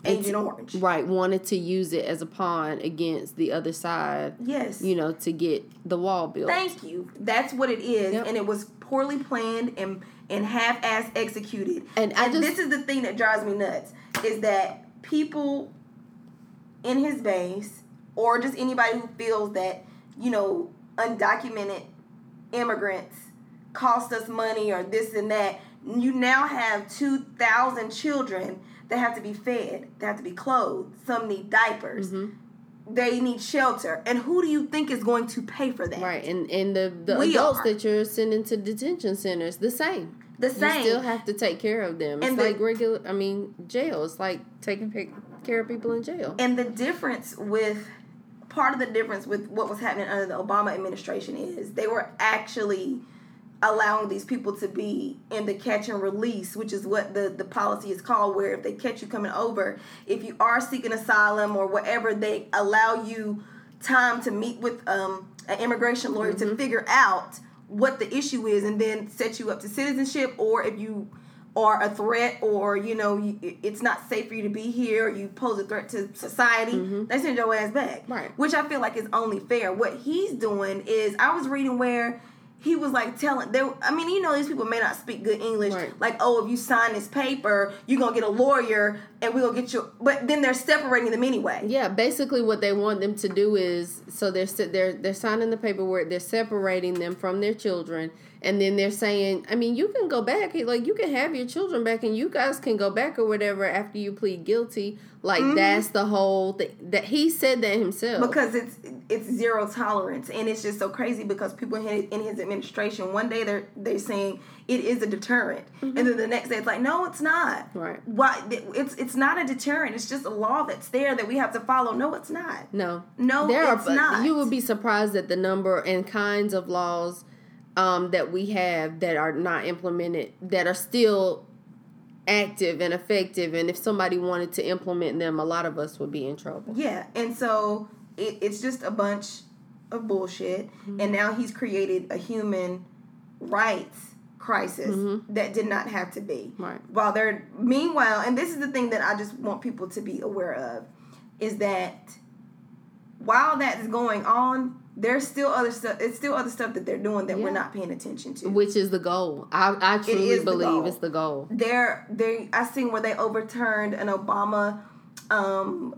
[SPEAKER 5] It's-
[SPEAKER 4] Orange.
[SPEAKER 5] Right. Wanted to use it as a pawn against the other side.
[SPEAKER 4] Yes.
[SPEAKER 5] You know, to get the wall built.
[SPEAKER 4] Thank you. That's what it is,
[SPEAKER 5] Yep.
[SPEAKER 4] and it was poorly planned and and half-ass executed.
[SPEAKER 5] And I just-
[SPEAKER 4] this is the thing that drives me nuts is that people in his base or just anybody who feels that you know undocumented immigrants cost us money or this and that you now have 2000 children that have to be fed they have to be clothed some need diapers
[SPEAKER 5] Mm-hmm.
[SPEAKER 4] they need shelter and who do you think is going to pay for that
[SPEAKER 5] Right, and and the the
[SPEAKER 4] We
[SPEAKER 5] adults
[SPEAKER 4] are.
[SPEAKER 5] that you're sending to detention centers, the same.
[SPEAKER 4] the
[SPEAKER 5] You
[SPEAKER 4] same
[SPEAKER 5] still have to take care of them. It's
[SPEAKER 4] And the-
[SPEAKER 5] like regular. I mean, jail. It's like taking care of people in jail.
[SPEAKER 4] And the difference with part of the difference with what was happening under the Obama administration is they were actually allowing these people to be in the catch and release, which is what the, the policy is called, where if they catch you coming over, if you are seeking asylum or whatever, they allow you time to meet with um, an immigration lawyer to figure out what the issue is and then set you up to citizenship or if you are a threat or you know you, it's not safe for you to be here or you pose a threat to society mm-hmm. they send your ass back.
[SPEAKER 5] Right.
[SPEAKER 4] which i feel like is only fair. What he's doing is i was reading where he was like telling they I mean you know these people may not speak good English.
[SPEAKER 5] Right.
[SPEAKER 4] like oh if you sign this paper you're gonna get a lawyer and we're gonna get you but then they're separating them anyway.
[SPEAKER 5] Yeah, basically what they want them to do is so they're they're they're signing the paperwork, they're separating them from their children, and then they're saying, I mean, you can go back, like you can have your children back, and you guys can go back or whatever after you plead guilty. Like mm-hmm. that's the whole thing that he said that himself.
[SPEAKER 4] because it's it's zero tolerance and it's just so crazy because people in his, in his administration one day they're they're saying it is a deterrent and mm-hmm. then the next day it's like no it's not
[SPEAKER 5] Right.
[SPEAKER 4] why it's it's not a deterrent it's just a law that's there that we have to follow no it's not
[SPEAKER 5] No,
[SPEAKER 4] No,
[SPEAKER 5] there
[SPEAKER 4] it's
[SPEAKER 5] are.
[SPEAKER 4] not.
[SPEAKER 5] You would be surprised at the number and kinds of laws um, that we have that are not implemented, that are still active and effective. And if somebody wanted to implement them, a lot of us would be in trouble.
[SPEAKER 4] yeah and so it, it's just a bunch of bullshit and now he's created a human rights crisis that did not have to be
[SPEAKER 5] Right.
[SPEAKER 4] while they're meanwhile and this is the thing that i just want people to be aware of is that while that's going on there's still other stuff it's still other stuff that they're doing that we're not paying attention to
[SPEAKER 5] Which is the goal. I, I truly
[SPEAKER 4] the
[SPEAKER 5] believe
[SPEAKER 4] goal.
[SPEAKER 5] it's the goal.
[SPEAKER 4] there they I seen where they overturned an Obama um,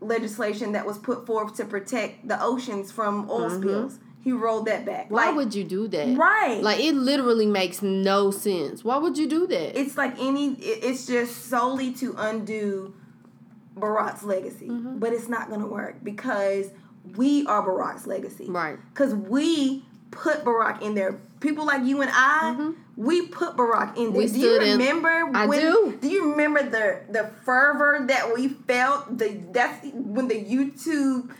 [SPEAKER 4] legislation that was put forth to protect the oceans from oil spills. He rolled that back.
[SPEAKER 5] Mm-hmm. Why
[SPEAKER 4] like,
[SPEAKER 5] would you do that?
[SPEAKER 4] Right.
[SPEAKER 5] Like it literally makes no sense. Why would you do that?
[SPEAKER 4] it's like any it- it's just solely to undo Barack's legacy.
[SPEAKER 5] Mm-hmm.
[SPEAKER 4] But it's not gonna work because we are Barack's legacy.
[SPEAKER 5] Right.
[SPEAKER 4] Because we put Barack in there. People like you and I, we put Barack in there.
[SPEAKER 5] Mm-hmm. We
[SPEAKER 4] do you
[SPEAKER 5] stood in-
[SPEAKER 4] remember
[SPEAKER 5] I
[SPEAKER 4] when
[SPEAKER 5] do.
[SPEAKER 4] you remember the the fervor that we felt? The that's when the YouTube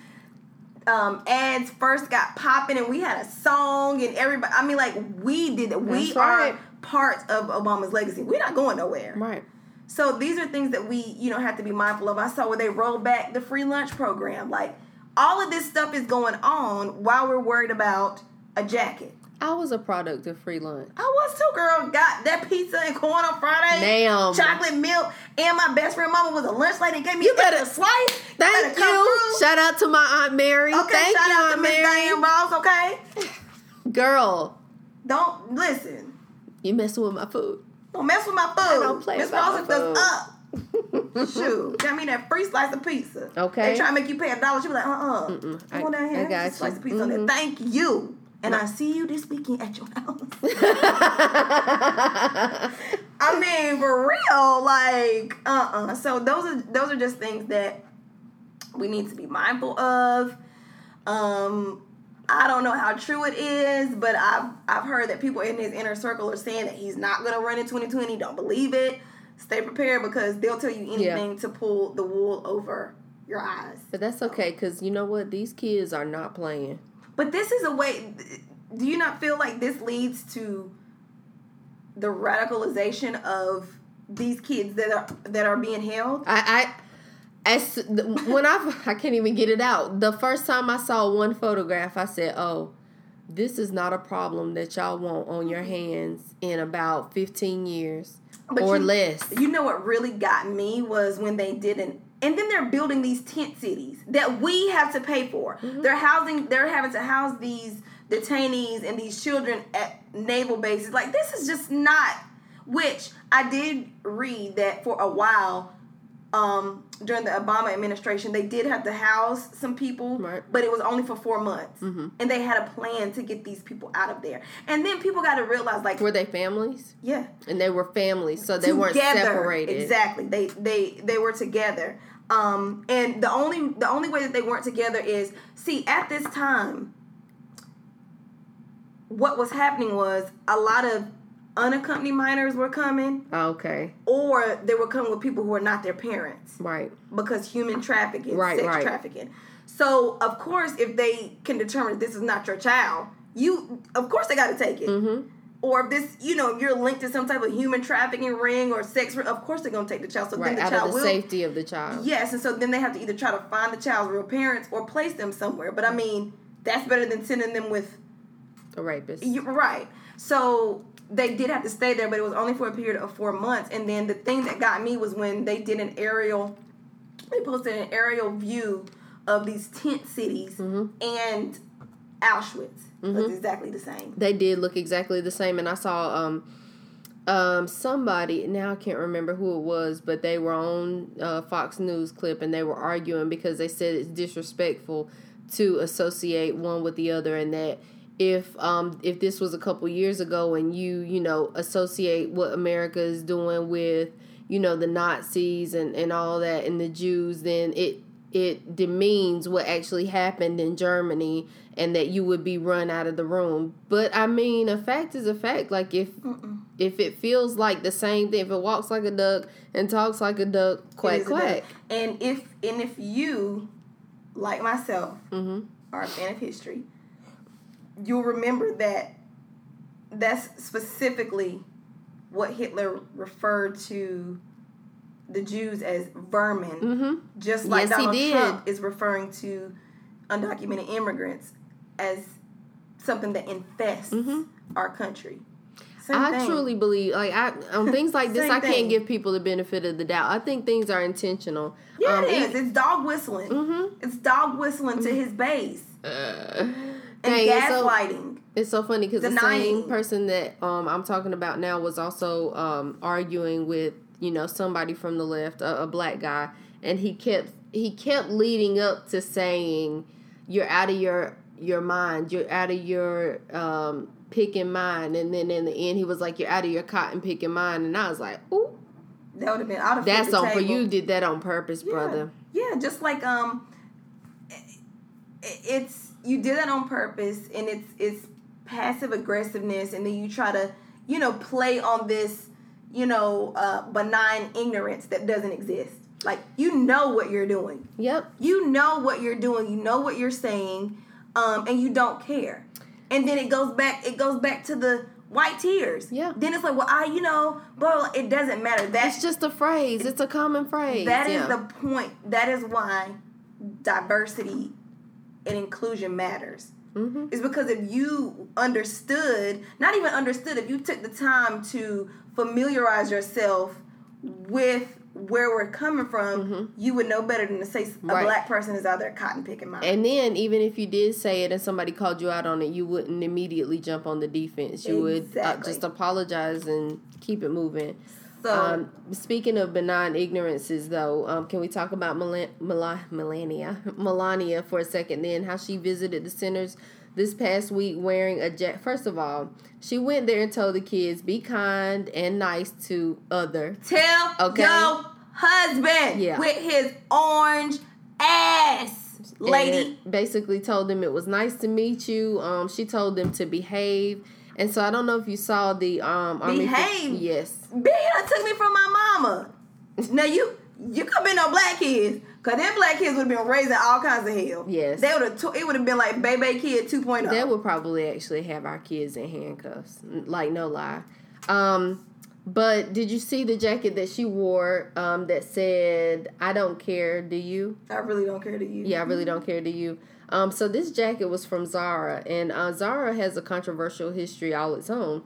[SPEAKER 4] um, ads first got popping and we had a song and everybody I mean like we did it. We
[SPEAKER 5] right.
[SPEAKER 4] are part of Obama's legacy. We're not going nowhere.
[SPEAKER 5] right.
[SPEAKER 4] So these are things that we, you know, have to be mindful of. I saw where they rolled back the free lunch program. Like all of this stuff is going on while we're worried about a jacket.
[SPEAKER 5] I was a product of free lunch.
[SPEAKER 4] I was too, girl. Got that pizza and corn on Friday.
[SPEAKER 5] Ma'am.
[SPEAKER 4] Chocolate milk. And my best friend mama was a lunch lady and gave me
[SPEAKER 5] You
[SPEAKER 4] a
[SPEAKER 5] better-
[SPEAKER 4] slice.
[SPEAKER 5] Thank
[SPEAKER 4] come
[SPEAKER 5] you. Shout out to my aunt Mary.
[SPEAKER 4] Okay,
[SPEAKER 5] Thank
[SPEAKER 4] shout
[SPEAKER 5] you,
[SPEAKER 4] out to Miss Diane Ross, okay?
[SPEAKER 5] Girl,
[SPEAKER 4] Don't listen.
[SPEAKER 5] you messing with my food.
[SPEAKER 4] Don't mess with my food.
[SPEAKER 5] don't play
[SPEAKER 4] Miss Ross
[SPEAKER 5] my
[SPEAKER 4] hooked
[SPEAKER 5] food.
[SPEAKER 4] us up. Shoot, got me that free slice of pizza.
[SPEAKER 5] Okay.
[SPEAKER 4] They try to make you pay a dollar. She was like, uh uh
[SPEAKER 5] I-
[SPEAKER 4] Come on down here.
[SPEAKER 5] I got
[SPEAKER 4] slice of pizza on there.
[SPEAKER 5] Mhm.
[SPEAKER 4] Thank you. And I see you this weekend at your house. I mean, for real, like, uh uh So those are those are just things that we need to be mindful of. Um, I don't know how true it is, but I've I've heard that people in his inner circle are saying that he's not gonna run in 2020. Don't believe it. Stay prepared because they'll tell you anything to pull the wool over your eyes.
[SPEAKER 5] But that's okay, because you know what? These kids are not playing.
[SPEAKER 4] But this is a way. Do you not feel like this leads to the radicalization of these kids that are that are being held?
[SPEAKER 5] I, I as when I I can't even get it out. The first time I saw one photograph, I said, "Oh, this is not a problem that y'all want on your hands in about 15 years
[SPEAKER 4] But
[SPEAKER 5] or
[SPEAKER 4] you-
[SPEAKER 5] less."
[SPEAKER 4] You know what really got me was when they didn't. And then they're building these tent cities that we have to pay for.
[SPEAKER 5] Mm-hmm.
[SPEAKER 4] They're housing. They're having to house these detainees and these children at naval bases. Like this is just not Which I did read that for a while, um, during the Obama administration, they did have to house some people,
[SPEAKER 5] Right.
[SPEAKER 4] but it was only for four months, and they had a plan to get these people out of there. And then people got to realize, like,
[SPEAKER 5] Were they families?
[SPEAKER 4] yeah,
[SPEAKER 5] And they were families, so they weren't separated.
[SPEAKER 4] Exactly. They they they were together. Um, and the only the only way that they weren't together is see at this time. What was happening was a lot of unaccompanied minors were coming,
[SPEAKER 5] Okay,
[SPEAKER 4] or they were coming with people who were not their parents
[SPEAKER 5] right.
[SPEAKER 4] because human trafficking,
[SPEAKER 5] Right,
[SPEAKER 4] sex
[SPEAKER 5] right.
[SPEAKER 4] trafficking. So of course, if they can determine this is not your child, you of course they got to take it.
[SPEAKER 5] Mm-hmm.
[SPEAKER 4] Or if this, you know, you're linked to some type of human trafficking ring or sex, ring, of course they're gonna take the child. So
[SPEAKER 5] Right,
[SPEAKER 4] then the
[SPEAKER 5] out
[SPEAKER 4] child
[SPEAKER 5] of the
[SPEAKER 4] will.
[SPEAKER 5] safety of the child.
[SPEAKER 4] Yes, and so then they have to either try to find the child's real parents or place them somewhere. But I mean, that's better than sending them with.
[SPEAKER 5] A rapist.
[SPEAKER 4] You're right. So they did have to stay there, but it was only for a period of four months. And then the thing that got me was when they did an aerial. They posted an aerial view of these tent cities
[SPEAKER 5] Mm-hmm.
[SPEAKER 4] and Auschwitz. It's exactly the same.
[SPEAKER 5] they did look exactly the same and i saw um um somebody now i can't remember who it was but they were on uh, fox news clip and they were arguing because they said it's disrespectful to associate one with the other and that if um if this was a couple years ago and you you know associate what america is doing with you know the nazis and and all that and the jews then it it demeans what actually happened in Germany and that you would be run out of the room. But I mean, a fact is a fact. Like if if it feels like the same thing, if it walks like a duck and talks like a duck, quack quack.
[SPEAKER 4] duck. And if and if you, like myself,
[SPEAKER 5] Mm-hmm.
[SPEAKER 4] are a fan of history, you'll remember that that's specifically what Hitler referred to the Jews as vermin,
[SPEAKER 5] Mm-hmm.
[SPEAKER 4] just like
[SPEAKER 5] Yes,
[SPEAKER 4] Donald. Trump is referring to undocumented immigrants as something that infests our country. Same
[SPEAKER 5] Mm-hmm. I
[SPEAKER 4] thing.
[SPEAKER 5] truly believe, like I on things like this, I can't give people the benefit of the doubt. I think things are intentional.
[SPEAKER 4] Yeah,
[SPEAKER 5] Um,
[SPEAKER 4] it is. It's dog whistling.
[SPEAKER 5] Mhm.
[SPEAKER 4] It's dog whistling to his base
[SPEAKER 5] Uh,
[SPEAKER 4] and
[SPEAKER 5] dang, it's so- It's so funny because the same person that um, I'm talking about now was also um, arguing with you know somebody from the left, a, a black guy, and he kept he kept leading up to saying, "You're out of your your mind. You're out of your um, picking mind." And then in the end, he was like, "You're out of your cotton picking mind." And I was like, "Ooh,
[SPEAKER 4] That would have been out of
[SPEAKER 5] that's on for you. Did that on purpose,
[SPEAKER 4] Yeah.
[SPEAKER 5] brother."
[SPEAKER 4] Yeah, just like um, i- it's you did that on purpose, and it's it's passive aggressiveness, and then you try to you know play on this you know uh, benign ignorance that doesn't exist. Like you know what you're doing.
[SPEAKER 5] Yep.
[SPEAKER 4] You know what you're doing. You know what you're saying, um, and you don't care. And then it goes back. It goes back to the white tears.
[SPEAKER 5] Yeah.
[SPEAKER 4] Then it's like, well, I, you know, blah, It doesn't matter. That's
[SPEAKER 5] It's just a phrase. It's a common phrase.
[SPEAKER 4] that is
[SPEAKER 5] yeah.
[SPEAKER 4] the point. That is why diversity and inclusion matters.
[SPEAKER 5] Mm-hmm.
[SPEAKER 4] Is because if you understood, not even understood, if you took the time to familiarize yourself with where we're coming from, you would know better than to say a
[SPEAKER 5] Mm-hmm. Right.
[SPEAKER 4] black person is out there cotton picking mine.
[SPEAKER 5] And then, even if you did say it and somebody called you out on it, you wouldn't immediately jump on the defense. You would uh, just apologize and keep it moving.
[SPEAKER 4] So-
[SPEAKER 5] um, speaking of benign ignorances, though, um, can we talk about Melan- Mela- Melania Melania for a second? Then how she visited the centers this past week wearing a jacket. First of all, she went there and told the kids be kind and nice to other.
[SPEAKER 4] Tell
[SPEAKER 5] Okay.
[SPEAKER 4] your husband
[SPEAKER 5] Yeah.
[SPEAKER 4] with his orange ass, lady.
[SPEAKER 5] and basically told them it was nice to meet you. Um, she told them to behave, and so I don't know if you saw the um Army
[SPEAKER 4] Behave?
[SPEAKER 5] yes,
[SPEAKER 4] Bitch, took me from my mama. Now you you could be no black kids, cause them black kids would have been raising all kinds of hell.
[SPEAKER 5] Yes.
[SPEAKER 4] they would have. T- it would have been like baby kid oh. 2.0.
[SPEAKER 5] they would probably actually have our kids in handcuffs. Like no lie. Um, but did you see the jacket that she wore? Um, that said, "I don't care, do you?"
[SPEAKER 4] I really don't care to you.
[SPEAKER 5] Yeah, I really don't care to you. Um, so this jacket was from Zara, and uh, Zara has a controversial history all its own.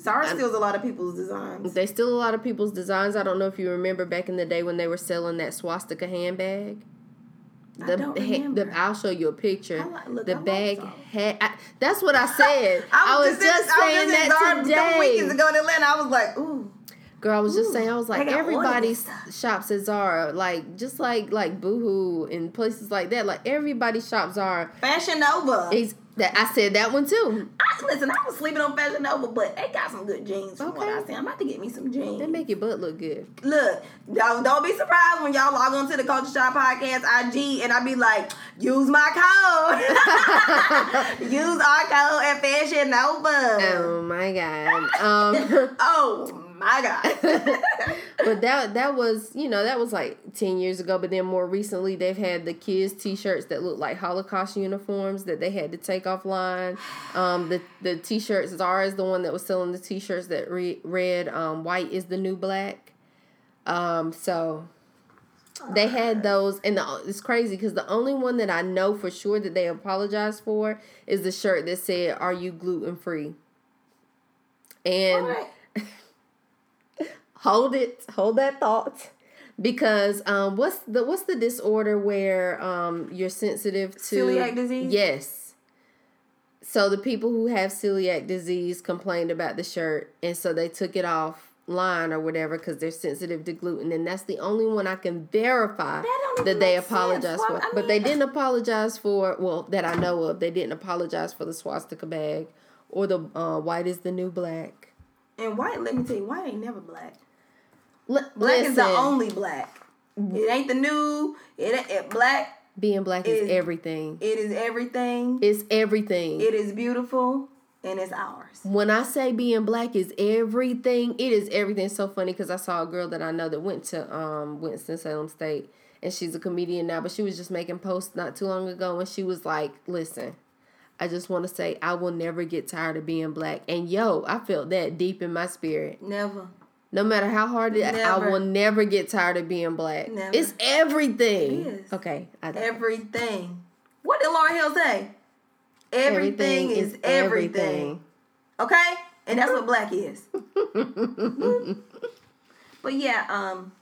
[SPEAKER 4] Zara steals a lot of people's designs.
[SPEAKER 5] They steal a lot of people's designs. I don't know if you remember back in the day when they were selling that swastika handbag. The,
[SPEAKER 4] don't remember.
[SPEAKER 5] the I'll show you a picture.
[SPEAKER 4] I like- look,
[SPEAKER 5] the
[SPEAKER 4] I
[SPEAKER 5] bag had. I, that's what I said. I was, just
[SPEAKER 4] I
[SPEAKER 5] saying
[SPEAKER 4] was just
[SPEAKER 5] that
[SPEAKER 4] Zara A couple weekends ago in Atlanta. I was like, ooh.
[SPEAKER 5] Girl, I was just
[SPEAKER 4] Ooh,
[SPEAKER 5] saying. I was like,
[SPEAKER 4] got
[SPEAKER 5] everybody shops at Zara, like just like like Boohoo and places like that. Like everybody shops Zara.
[SPEAKER 4] Fashion Nova.
[SPEAKER 5] That I said that one too.
[SPEAKER 4] I, listen, I was sleeping on Fashion Nova, but they got some good jeans from what I see. I'm about to get me some jeans.
[SPEAKER 5] They make your butt look good.
[SPEAKER 4] Look, don't, don't be surprised when y'all log on to the Culture Shop Podcast IG and I be like, use my code. use our code at Fashion Nova.
[SPEAKER 5] Oh my god. Um,
[SPEAKER 4] Oh my God.
[SPEAKER 5] but that that was you know that was like ten years ago. But then more recently, they've had the kids T-shirts that look like Holocaust uniforms that they had to take offline. Um, the the T-shirts Zara is the one that was selling the T-shirts that re- read um, "White is the new black." Um, so they had those, and the, it's crazy because the only one that I know for sure that they apologized for is the shirt that said "Are you gluten free?" And
[SPEAKER 4] Alright.
[SPEAKER 5] Hold it hold that thought. Because um what's the what's the disorder where um you're sensitive to
[SPEAKER 4] Celiac disease?
[SPEAKER 5] yes. So the people who have celiac disease complained about the shirt and so they took it off line or whatever because they're sensitive to gluten and that's the only one i can verify
[SPEAKER 4] That
[SPEAKER 5] that they apologize for.
[SPEAKER 4] I
[SPEAKER 5] but they didn't apologize for well that i know of they didn't apologize for the swastika bag or the uh, white is the new black.
[SPEAKER 4] And white, let me tell you, white ain't never black.
[SPEAKER 5] L-
[SPEAKER 4] Black is the only black. It ain't the new. It, it black.
[SPEAKER 5] Being black is
[SPEAKER 4] is-
[SPEAKER 5] everything.
[SPEAKER 4] It is everything.
[SPEAKER 5] It's everything.
[SPEAKER 4] It is beautiful, and it's ours.
[SPEAKER 5] when I say being black is everything, it is everything. It's so funny because I saw a girl that I know that went to um Winston Salem State, and she's a comedian now. But she was just making posts not too long ago, and she was like, "Listen, I just want to say I will never get tired of being black." And yo, I felt that deep in my spirit.
[SPEAKER 4] Never.
[SPEAKER 5] No matter how hard it, I will never get tired of being black.
[SPEAKER 4] Never.
[SPEAKER 5] It's everything.
[SPEAKER 4] It is.
[SPEAKER 5] Okay,
[SPEAKER 4] Everything. What did Lauryn Hill say? Everything, is everything. Okay? And that's what black is. but yeah, um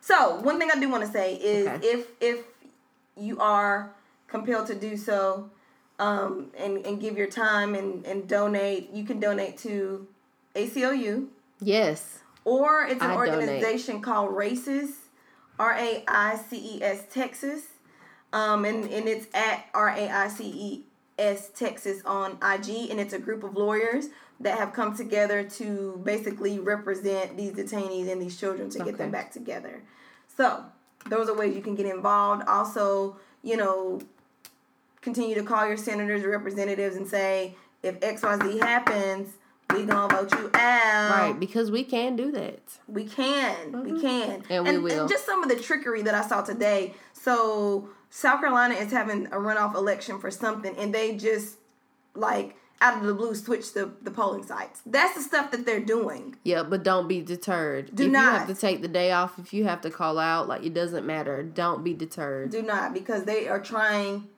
[SPEAKER 4] so one thing I do want to say is
[SPEAKER 5] Okay.
[SPEAKER 4] if if you are compelled to do so um and, and give your time and, and donate, you can donate to ACLU
[SPEAKER 5] Yes.
[SPEAKER 4] or it's an
[SPEAKER 5] I donate.
[SPEAKER 4] organization called Races, R A I C E S Texas, um, and and it's at R A I C E S Texas on IG, and it's a group of lawyers that have come together to basically represent these detainees and these children to get them back together. So those are ways you can get involved. Also, you know, continue to call your senators, representatives, and say if X Y Z happens. We gonna vote you out.
[SPEAKER 5] Right, because we can do that.
[SPEAKER 4] We can. We can.
[SPEAKER 5] Mm-hmm. And we will.
[SPEAKER 4] just some of the trickery that I saw today. So South Carolina is having a runoff election for something and they just like out of the blue switch the, the polling sites. That's the stuff that they're doing.
[SPEAKER 5] Yeah, but don't be deterred.
[SPEAKER 4] Do
[SPEAKER 5] if
[SPEAKER 4] not.
[SPEAKER 5] you have to take the day off, if you have to call out, like it doesn't matter. Don't be deterred.
[SPEAKER 4] Do not because they are trying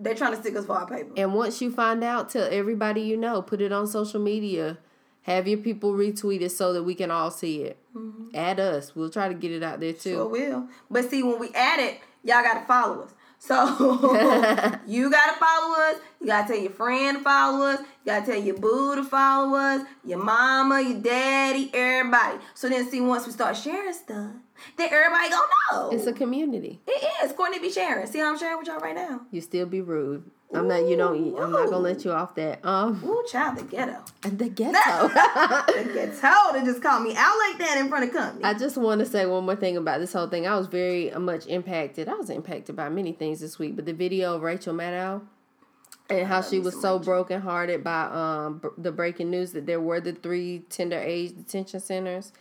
[SPEAKER 4] they're trying to stick us for our paper.
[SPEAKER 5] And once you find out, tell everybody you know. Put it on social media. Have your people retweet it so that we can all see it. Mm-hmm. Add us. We'll try to get it out there too.
[SPEAKER 4] Sure will. But see, when we add it, y'all gotta follow us. So you gotta follow us. You gotta tell your friend to follow us. You gotta tell your boo to follow us. Your mama, your daddy, everybody. So then, see, once we start sharing stuff, then everybody gonna know.
[SPEAKER 5] It's a community.
[SPEAKER 4] it is. Courtney be sharing. See how I'm sharing with y'all right now?
[SPEAKER 5] You still be rude. I'm not. You don't. I'm not gonna let you off that. Um,
[SPEAKER 4] Ooh, child, the ghetto.
[SPEAKER 5] the ghetto.
[SPEAKER 4] The ghetto to just call me out like that in front of company.
[SPEAKER 5] I just want to say one more thing about this whole thing. I was very much impacted. I was impacted by many things this week, but the video of Rachel Maddow and how she was so brokenhearted by um b- the breaking news that there were the three tender age detention centers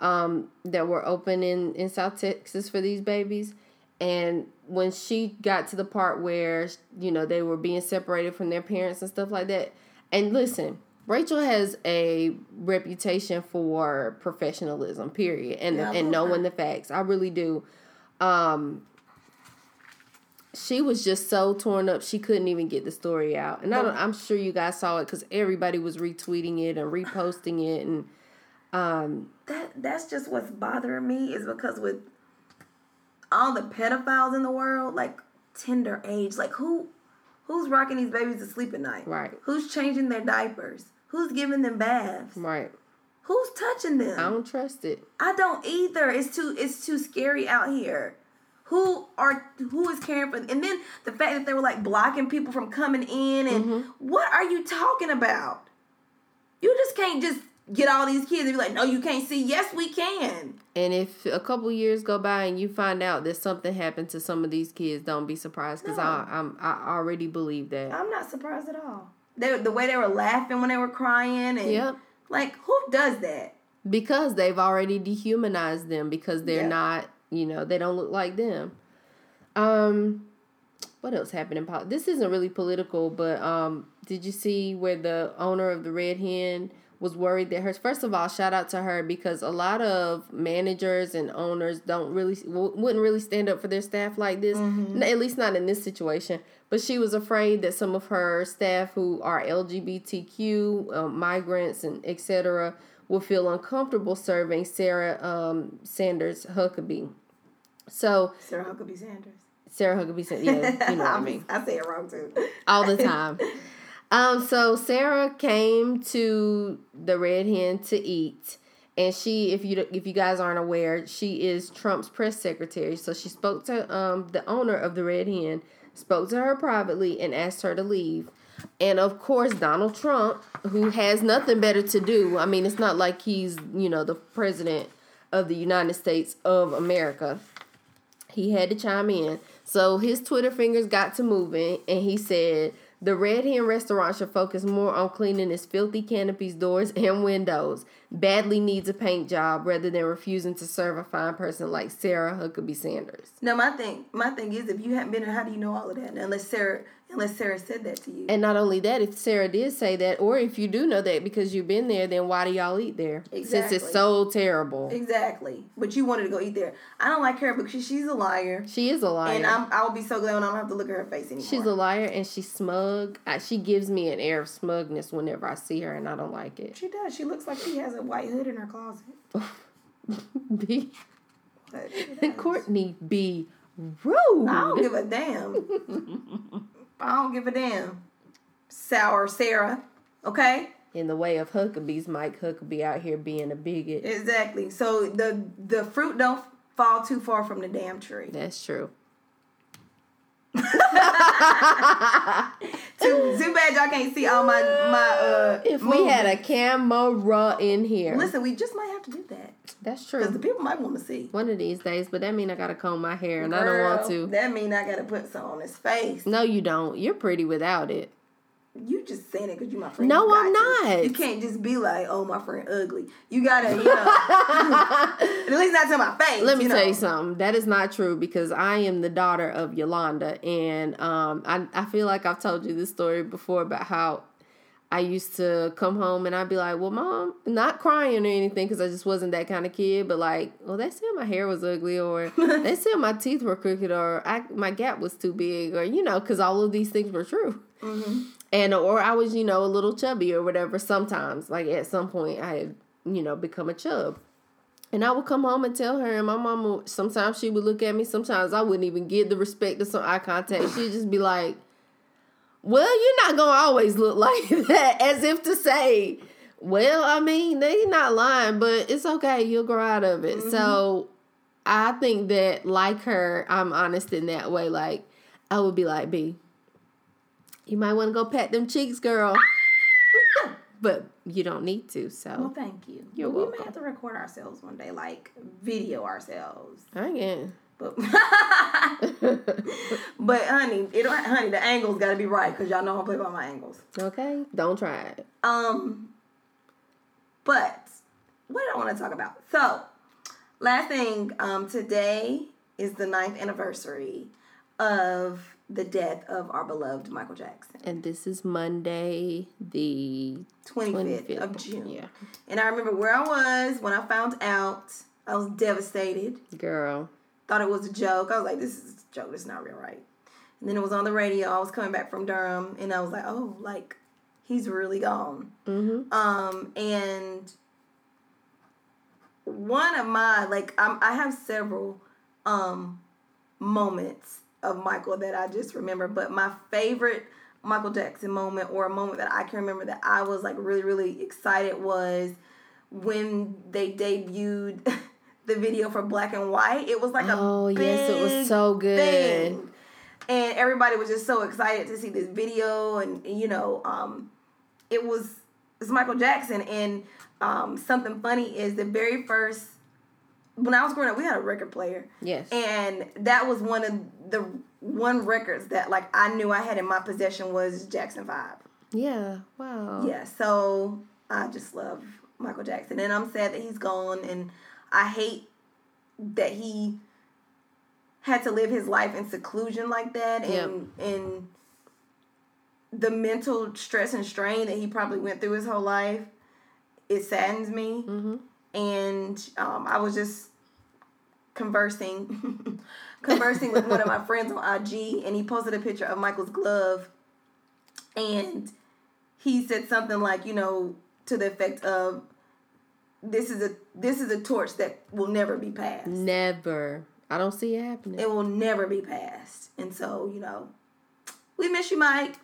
[SPEAKER 5] um that were open in in South Texas for these babies. And when she got to the part where you know they were being separated from their parents and stuff like that, and listen, Rachel has a reputation for professionalism, period, and
[SPEAKER 4] Yeah,
[SPEAKER 5] and knowing the facts. I really do. Um, she was just so torn up she couldn't even get the story out, and I don't, I'm sure you guys saw it because everybody was retweeting it and reposting it, and um,
[SPEAKER 4] that that's just what's bothering me is because with all the pedophiles in the world, like tender age, like who who's rocking these babies to sleep at night?
[SPEAKER 5] Right.
[SPEAKER 4] Who's changing their diapers? Who's giving them baths?
[SPEAKER 5] Right.
[SPEAKER 4] Who's touching them?
[SPEAKER 5] I don't trust it.
[SPEAKER 4] I don't either. It's too it's too scary out here. Who are who is caring for? And then the fact that they were like blocking people from coming in and
[SPEAKER 5] Mm-hmm.
[SPEAKER 4] what are you talking about? You just can't just get all these kids and be like, no, you can't see. Yes, we can.
[SPEAKER 5] And if a couple years go by and you find out that something happened to some of these kids, don't be surprised because I I'm, I already believe that.
[SPEAKER 4] I'm not surprised at all. They, the way they were laughing when they were crying and
[SPEAKER 5] Yep.
[SPEAKER 4] like who does that?
[SPEAKER 5] because they've already dehumanized them because they're
[SPEAKER 4] Yeah.
[SPEAKER 5] not you know they don't look like them um what else happened in politics this isn't really political but um did you see where the owner of the red hen was worried that her first of all shout out to her because a lot of managers and owners don't really wouldn't really stand up for their staff like this N- at least not in this situation but she was afraid that some of her staff who are lgbtq um, migrants and etc will feel uncomfortable serving sarah um, sanders huckabee so
[SPEAKER 4] Sarah Huckabee Sanders.
[SPEAKER 5] sarah huckabee sanders yeah you know what i mean
[SPEAKER 4] I say it wrong too.
[SPEAKER 5] all the time. Um, so Sarah came to the Red Hen to eat, and she, if you if you guys aren't aware, she is Trump's press secretary. So she spoke to um the owner of the Red Hen, spoke to her privately, and asked her to leave. And of course, Donald Trump, who has nothing better to do. I mean, it's not like he's you know the president of the United States of America he had to chime in. So his Twitter fingers got to moving, and he said the Red Hen restaurant should focus more on cleaning its filthy canopies, doors, and windows. Badly needs a paint job rather than refusing to serve a fine person like Sarah Huckabee Sanders.
[SPEAKER 4] No, my thing, my thing is, if you haven't been there, how do you know all of that? Unless Sarah, unless Sarah said that to you.
[SPEAKER 5] And not only that, if Sarah did say that, or if you do know that because you've been there, then why do y'all eat there? Since it's so terrible.
[SPEAKER 4] exactly. But you wanted to go eat there. I don't like her because she's a liar,
[SPEAKER 5] She is a liar.
[SPEAKER 4] and I'm, I will be so glad when I don't have to look at her face anymore.
[SPEAKER 5] She's a liar and she's smug. I, she gives me an air of smugness whenever I see her, and I don't like it.
[SPEAKER 4] She does. She looks like she has a white hood in her closet.
[SPEAKER 5] Be
[SPEAKER 4] But she does.
[SPEAKER 5] Courtney, be rude.
[SPEAKER 4] I don't give a damn. I don't give a damn. Sour Sarah. Okay?
[SPEAKER 5] In the way of Huckabee's Mike Huckabee out here being a bigot.
[SPEAKER 4] Exactly. So the the fruit don't fall too far from the damn tree.
[SPEAKER 5] That's true.
[SPEAKER 4] Too, too bad y'all can't see all my my uh
[SPEAKER 5] If we had a camera in here,
[SPEAKER 4] Listen, we just might have to do that.
[SPEAKER 5] that's true.
[SPEAKER 4] Because the people might want to see.
[SPEAKER 5] One of these days, but that mean I gotta comb my hair, and I don't want to.
[SPEAKER 4] That mean I gotta put some on his face.
[SPEAKER 5] No, you don't. You're pretty without it.
[SPEAKER 4] You just saying it because you my friend.
[SPEAKER 5] No, I'm
[SPEAKER 4] to.
[SPEAKER 5] not.
[SPEAKER 4] You can't just be like, oh, my friend ugly. You gotta, you know, at least not to my face.
[SPEAKER 5] Let me
[SPEAKER 4] you
[SPEAKER 5] tell you something. That is not true because I am the daughter of Yolanda, and um, I I feel like I've told you this story before about how I used to come home and I'd be like, "Well, mom," not crying or anything because I just wasn't that kind of kid, but like, "Well, they said my hair was ugly, or they said my teeth were crooked, or I my gap was too big, or you know, because all of these things were true." And or I was, you know, a little chubby or whatever. Sometimes, like at some point, I had, you know, become a chub. And I would come home and tell her, and my mom would, sometimes she would look at me, sometimes I wouldn't even give the respect of some eye contact. She'd just be like, Well, you're not gonna always look like that, as if to say, Well, I mean, they're not lying, but it's okay, you'll grow out of it. Mm-hmm. So I think that like her, I'm honest in that way. Like I would be like, B, you might want to go pat them cheeks, girl. but you don't need to, So Well,
[SPEAKER 4] thank you.
[SPEAKER 5] You're
[SPEAKER 4] we
[SPEAKER 5] welcome.
[SPEAKER 4] may have to record ourselves one day, like video ourselves.
[SPEAKER 5] I can.
[SPEAKER 4] But, but honey, it honey, the angles got to be right because y'all know I play by my angles.
[SPEAKER 5] Okay, don't try it.
[SPEAKER 4] Um, but what did I want to talk about? So, last thing, um, today is the ninth anniversary of the death of our beloved Michael Jackson,
[SPEAKER 5] And this is Monday, the
[SPEAKER 4] 25th,
[SPEAKER 5] 25th
[SPEAKER 4] of June.
[SPEAKER 5] Yeah,
[SPEAKER 4] And I remember where I was when I found out. I was devastated.
[SPEAKER 5] girl.
[SPEAKER 4] Thought it was a joke. I was like, this is a joke. It's not real, right? And then it was on the radio. I was coming back from Durham, and I was like, oh, like he's really gone.
[SPEAKER 5] Mm-hmm.
[SPEAKER 4] Um, and one of my like I'm, I have several um moments of Michael that I just remember. But my favorite Michael Jackson moment or a moment that I can remember that I was like really, really excited was when they debuted the video for Black and White. It was like a
[SPEAKER 5] Oh, yes, it was so good.
[SPEAKER 4] thing. And everybody was just so excited to see this video and you know, um it was it's Michael Jackson and um something funny is the very first when I was growing up we had a record player.
[SPEAKER 5] Yes.
[SPEAKER 4] And that was one of the one records that like I knew I had in my possession was Jackson 5.
[SPEAKER 5] yeah. Wow.
[SPEAKER 4] Yeah, so I just love Michael Jackson, and I'm sad that he's gone, and I hate that he had to live his life in seclusion like that, and and the mental stress and strain that he probably went through his whole life. It saddens me, mm-hmm. And um, I was just conversing conversing with one of my friends on IG and he posted a picture of Michael's glove and he said something like, you know, to the effect of this is a this is a torch that will never be passed.
[SPEAKER 5] Never. I don't see it happening.
[SPEAKER 4] It will never be passed. And so, you know, we miss you, Mike.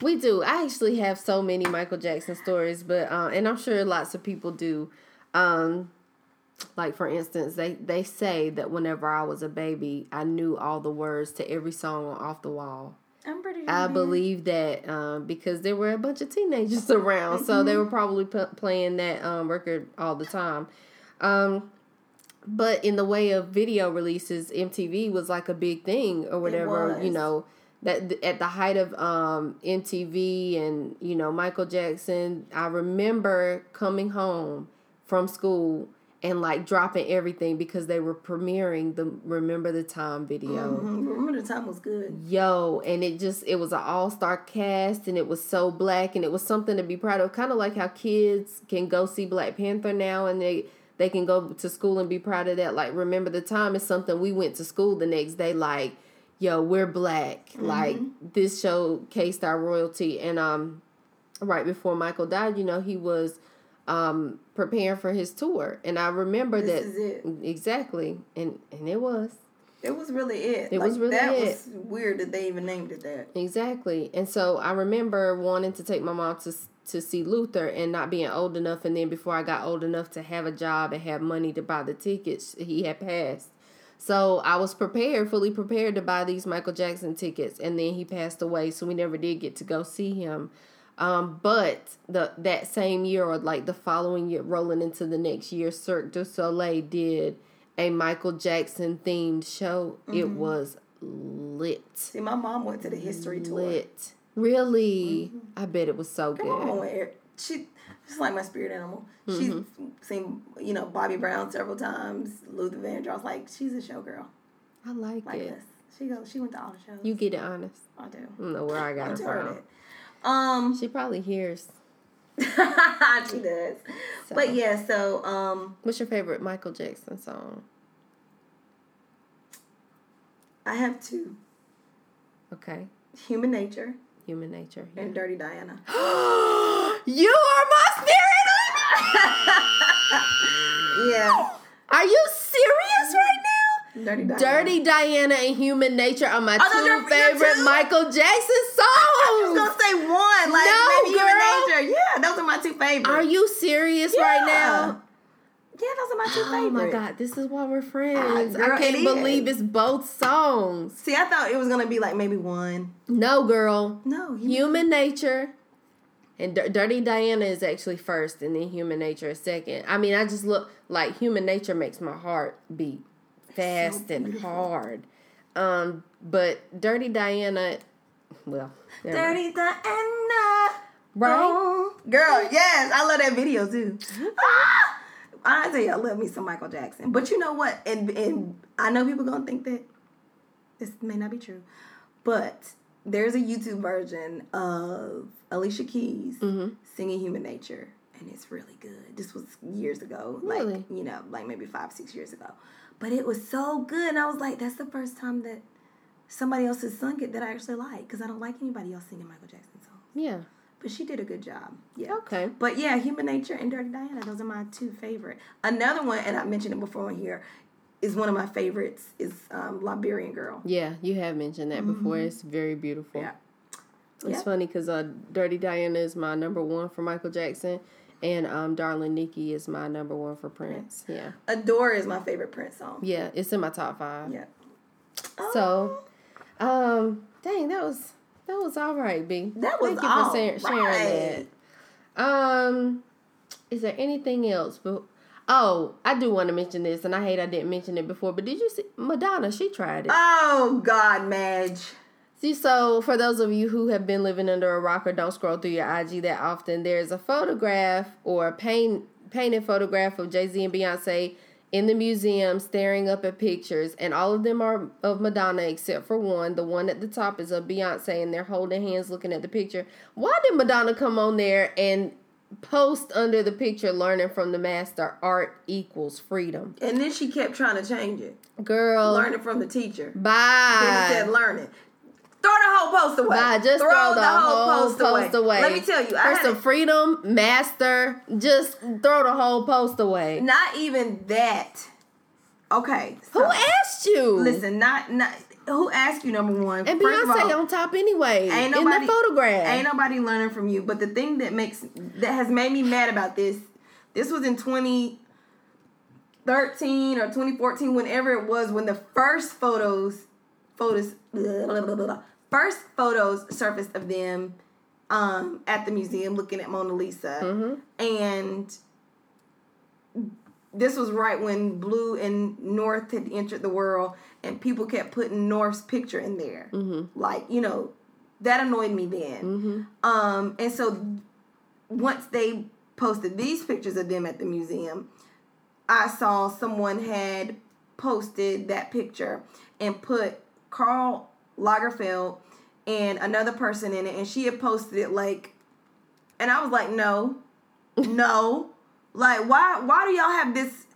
[SPEAKER 5] We do. I actually have so many Michael Jackson stories, but uh, and I'm sure lots of people do. Um, like for instance, they they say that whenever I was a baby, I knew all the words to every song on Off the Wall.
[SPEAKER 4] I'm pretty sure.
[SPEAKER 5] I believe that um, because there were a bunch of teenagers around, so they were probably p- playing that um, record all the time. Um, but in the way of video releases, MTV was like a big thing or whatever. You know that th- at the height of um, MTV and you know Michael Jackson, I remember coming home from school and like dropping everything because they were premiering the Remember the Time video
[SPEAKER 4] Mhm. Remember the time was good.
[SPEAKER 5] yo and it just it was an all-star cast and it was so black and it was something to be proud of kind of like how kids can go see black panther now and they they can go to school and be proud of that like remember the time is something we went to school the next day like yo we're black like this showcased our royalty and um right before michael died you know he was um preparing for his tour and i remember that
[SPEAKER 4] This
[SPEAKER 5] that
[SPEAKER 4] is it.
[SPEAKER 5] exactly and and it was
[SPEAKER 4] It was really it.
[SPEAKER 5] It
[SPEAKER 4] Like,
[SPEAKER 5] was really
[SPEAKER 4] that
[SPEAKER 5] it.
[SPEAKER 4] was weird that they even named it that.
[SPEAKER 5] Exactly. And so I remember wanting to take my mom to to see Luther and not being old enough and then before I got old enough to have a job and have money to buy the tickets, he had passed. So I was prepared, fully prepared to buy these Michael Jackson tickets and then he passed away, so we never did get to go see him. Um, but the that same year or like the following year rolling into the next year, Cirque du Soleil did a Michael Jackson themed show. It was lit
[SPEAKER 4] See, my mom went to the history tour.
[SPEAKER 5] lit. Really? I bet it was so
[SPEAKER 4] mom
[SPEAKER 5] good.
[SPEAKER 4] here. She she's like my spirit animal.
[SPEAKER 5] Mm-hmm.
[SPEAKER 4] She's seen you know Bobby Brown several times. Luther Vandross. Like she's a showgirl
[SPEAKER 5] I like
[SPEAKER 4] like
[SPEAKER 5] it.
[SPEAKER 4] this. She goes. She went to all the shows.
[SPEAKER 5] You get it honest.
[SPEAKER 4] I do.
[SPEAKER 5] I don't know where I got
[SPEAKER 4] I
[SPEAKER 5] her from.
[SPEAKER 4] that. Um,
[SPEAKER 5] She probably hears.
[SPEAKER 4] she does.
[SPEAKER 5] So.
[SPEAKER 4] But yeah, so um,
[SPEAKER 5] What's your favorite Michael Jackson song?
[SPEAKER 4] I have two:
[SPEAKER 5] Okay.
[SPEAKER 4] Human Nature
[SPEAKER 5] Human Nature.
[SPEAKER 4] and Dirty Diana.
[SPEAKER 5] you are my spirit.
[SPEAKER 4] Yeah,
[SPEAKER 5] Are you serious right now?
[SPEAKER 4] Dirty Diana.
[SPEAKER 5] Dirty Diana and Human Nature are my
[SPEAKER 4] those
[SPEAKER 5] two favorite? Michael Jackson
[SPEAKER 4] I was
[SPEAKER 5] songs.
[SPEAKER 4] Say one, like
[SPEAKER 5] No,
[SPEAKER 4] maybe Human
[SPEAKER 5] girl.
[SPEAKER 4] Nature. Yeah, those are my two favorites.
[SPEAKER 5] Are you serious right now?
[SPEAKER 4] Yeah, those are my two
[SPEAKER 5] Oh
[SPEAKER 4] favorites.
[SPEAKER 5] Oh my god, this is why we're friends.
[SPEAKER 4] Ah, girl,
[SPEAKER 5] I can't
[SPEAKER 4] it
[SPEAKER 5] believe
[SPEAKER 4] is.
[SPEAKER 5] it's both songs.
[SPEAKER 4] See, I thought it was gonna be like maybe one.
[SPEAKER 5] No, girl.
[SPEAKER 4] No, Human
[SPEAKER 5] Human Nature and D- Dirty Diana is actually first, and then Human Nature is second. I mean, I just look like Human Nature makes my heart beat fast and hard. Um, but Dirty Diana, well, never mind.
[SPEAKER 4] Dirty
[SPEAKER 5] right?
[SPEAKER 4] Oh, girl, yes, I love that video too. Ah! I tell you, I love me some Michael Jackson. But you know what? And and I know people gonna think that this may not be true, but there's a YouTube version of Alicia Keys
[SPEAKER 5] Mm-hmm.
[SPEAKER 4] singing "Human Nature," and it's really good. This was years ago,
[SPEAKER 5] Really?
[SPEAKER 4] like you know, like maybe five, six years ago. But it was so good, and I was like, that's the first time that somebody else has sung it that I actually like, because I don't like anybody else singing Michael Jackson songs.
[SPEAKER 5] Yeah.
[SPEAKER 4] But she did a good job. Yeah.
[SPEAKER 5] Okay.
[SPEAKER 4] But yeah, Human Nature and Dirty Diana, those are my two favorite. Another one, and I mentioned it before on here, is one of my favorites. Is um, Liberian Girl.
[SPEAKER 5] Yeah, you have mentioned that before. It's very beautiful.
[SPEAKER 4] Yeah.
[SPEAKER 5] It's
[SPEAKER 4] Yeah.
[SPEAKER 5] funny because uh, Dirty Diana is my number one for Michael Jackson, and um, Darling Nikki is my number one for Prince. Yeah,
[SPEAKER 4] Adore is my favorite Prince song.
[SPEAKER 5] yeah, it's in my top five.
[SPEAKER 4] Yeah.
[SPEAKER 5] So, um, dang, that was that was all right, B.
[SPEAKER 4] That was
[SPEAKER 5] Thank you
[SPEAKER 4] all
[SPEAKER 5] for sharing, sharing
[SPEAKER 4] right.
[SPEAKER 5] that. Um, is there anything else? But oh, I do want to mention this, and I hate I didn't mention it before. But did you see Madonna? She tried it.
[SPEAKER 4] Oh God, Madge.
[SPEAKER 5] See, so for those of you who have been living under a rock or don't scroll through your IG that often, there's a photograph or a paint, painted photograph of Jay Z and Beyonce in the museum staring up at pictures, and all of them are of Madonna except for one. The one at the top is of Beyonce, and they're holding hands looking at the picture. Why did Madonna come on there and post under the picture, learning from the master, art equals freedom?
[SPEAKER 4] And then she kept trying to change it.
[SPEAKER 5] Girl,
[SPEAKER 4] Learn it from the teacher.
[SPEAKER 5] bye.
[SPEAKER 4] Then it said learn it. Throw the whole post away.
[SPEAKER 5] Bye. Just throw, the, whole post, away.
[SPEAKER 4] Let me tell you, I
[SPEAKER 5] for some freedom, master. Just throw the whole post away.
[SPEAKER 4] not even that. Okay.
[SPEAKER 5] Who asked you?
[SPEAKER 4] Listen, not not who asked you number one.
[SPEAKER 5] and
[SPEAKER 4] First
[SPEAKER 5] Beyonce
[SPEAKER 4] all,
[SPEAKER 5] on top anyway.
[SPEAKER 4] ain't
[SPEAKER 5] in
[SPEAKER 4] nobody
[SPEAKER 5] the photograph.
[SPEAKER 4] Ain't nobody learning from you. But the thing that makes that has made me mad about this, this was in 2013 or 2014, whenever it was, when the first photos, photos, blah, blah, blah, blah, blah, first photos surfaced of them um, at the museum looking at Mona Lisa,
[SPEAKER 5] Mm-hmm.
[SPEAKER 4] and this was right when Blue and North had entered the world, and people kept putting North's picture in there.
[SPEAKER 5] Mm-hmm.
[SPEAKER 4] Like, you know, that annoyed me then. Um, and so once they posted these pictures of them at the museum, I saw someone had posted that picture and put Karl Lagerfeld and another person in it, and she had posted it like, and I was like, no, no, like why? Why do y'all have this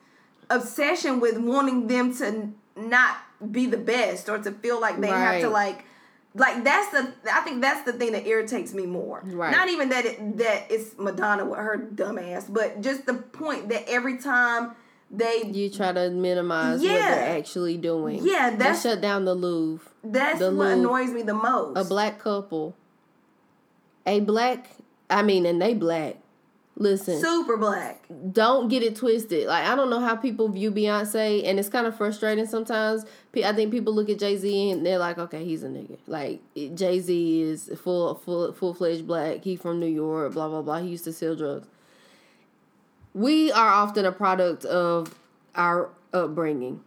[SPEAKER 4] obsession with wanting them to not be the best or to feel like they have to like? Like that's the I think that's the thing that irritates me more.
[SPEAKER 5] Right.
[SPEAKER 4] Not even that it that it's Madonna with her dumb ass, but just the point that every time they
[SPEAKER 5] you try to minimize what they're actually doing.
[SPEAKER 4] Yeah,
[SPEAKER 5] they shut down the Louvre.
[SPEAKER 4] that's
[SPEAKER 5] the
[SPEAKER 4] what
[SPEAKER 5] Louvre.
[SPEAKER 4] annoys me the most.
[SPEAKER 5] A black couple, a black. I mean, and they black. Listen,
[SPEAKER 4] super black.
[SPEAKER 5] don't get it twisted. Like I don't know how people view Beyonce, and it's kind of frustrating sometimes. I think people look at Jay Z and they're like, okay, he's a nigga. Like Jay Z is full, full, full fledged black. He from New York. Blah blah blah. He used to sell drugs. We are often a product of our upbringing.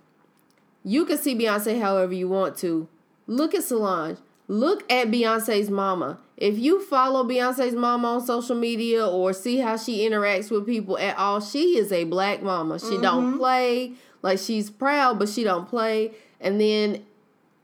[SPEAKER 5] You can see Beyonce however you want to. Look at Solange. Look at Beyonce's mama. If you follow Beyonce's mama on social media or see how she interacts with people at all, she is a black mama. She don't mm-hmm. play. Like she's proud, but she don't play. And then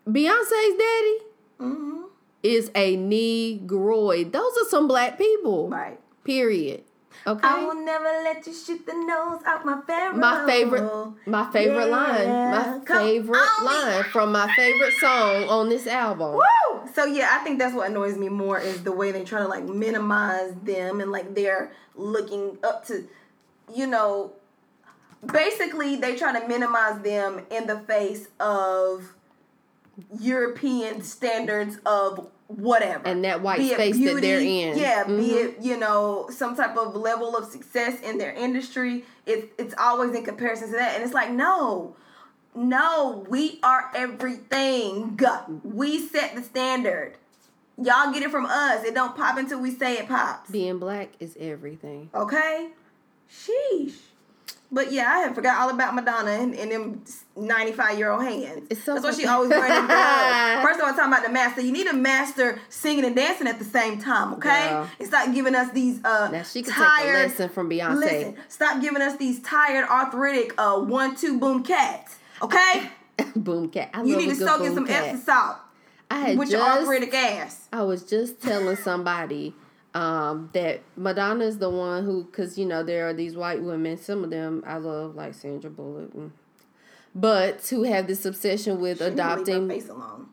[SPEAKER 5] Beyonce's daddy mm-hmm. is a negroid. Those are some black people.
[SPEAKER 4] Right.
[SPEAKER 5] Period. Okay.
[SPEAKER 4] I will never let you shoot the nose out my favorite.
[SPEAKER 5] my favorite my favorite line my
[SPEAKER 4] Come
[SPEAKER 5] favorite line from my favorite song on this album
[SPEAKER 4] Woo! So yeah, I think that's what annoys me more is the way they try to like minimize them and like they're looking up to, you know, basically they try to minimize them in the face of European standards of whatever.
[SPEAKER 5] And that white
[SPEAKER 4] Be it
[SPEAKER 5] space that they're in.
[SPEAKER 4] Yeah, be
[SPEAKER 5] Mhm.
[SPEAKER 4] it, you know, some type of level of success in their industry. It's it's always in comparison to that. And it's like, no, no, we are everything. We set the standard. Y'all get it from us. It don't pop until we say it pops.
[SPEAKER 5] being black is everything
[SPEAKER 4] Okay? Sheesh. But yeah, I had forgot all about Madonna and, and them 95 year old hands.
[SPEAKER 5] It's so
[SPEAKER 4] That's why she always wearing them gloves. First of all, talking about the master. You need a master singing and dancing at the same time, okay?
[SPEAKER 5] Girl.
[SPEAKER 4] And stop giving us these uh
[SPEAKER 5] now she can
[SPEAKER 4] tired.
[SPEAKER 5] take a lesson from beyonce
[SPEAKER 4] Listen, stop giving us these tired, arthritic uh one two boom cats. Okay?
[SPEAKER 5] boom cat I
[SPEAKER 4] You need to soak in some
[SPEAKER 5] cat.
[SPEAKER 4] Epsom salt
[SPEAKER 5] I had
[SPEAKER 4] with your
[SPEAKER 5] just
[SPEAKER 4] arthritic ass.
[SPEAKER 5] I was just telling somebody um, that Madonna is the one who, because you know there are these white women. Some of them I love, like Sandra Bullock, but who have this obsession with
[SPEAKER 4] She to leave her
[SPEAKER 5] adopting.
[SPEAKER 4] face alone.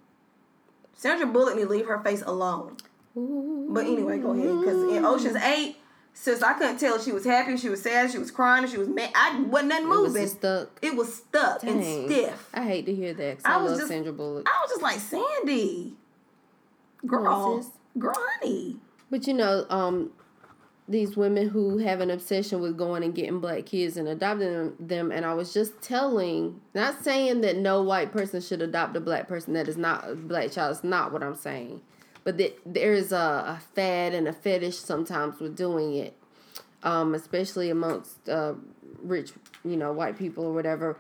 [SPEAKER 4] Sandra Bullock need to leave her face alone. But anyway, go ahead. Because in Ocean's 8, sis, I couldn't tell if she was happy, she was sad, she was crying, she was mad. I wasn't nothing moving.
[SPEAKER 5] It was stuck.
[SPEAKER 4] It was stuck and stiff.
[SPEAKER 5] I hate to hear that.
[SPEAKER 4] I
[SPEAKER 5] I,
[SPEAKER 4] was
[SPEAKER 5] love
[SPEAKER 4] just-
[SPEAKER 5] Sandra Bullock.
[SPEAKER 4] I was just like, Sandy, girl, girl, honey.
[SPEAKER 5] But you know, um, these women who have an obsession with going and getting black kids and adopting them, and I was just telling, not saying that no white person should adopt a black person that is not a black child. It's not what I'm saying. But that there is a, a fad and a fetish sometimes with doing it, um, especially amongst uh, rich, you know, white people or whatever.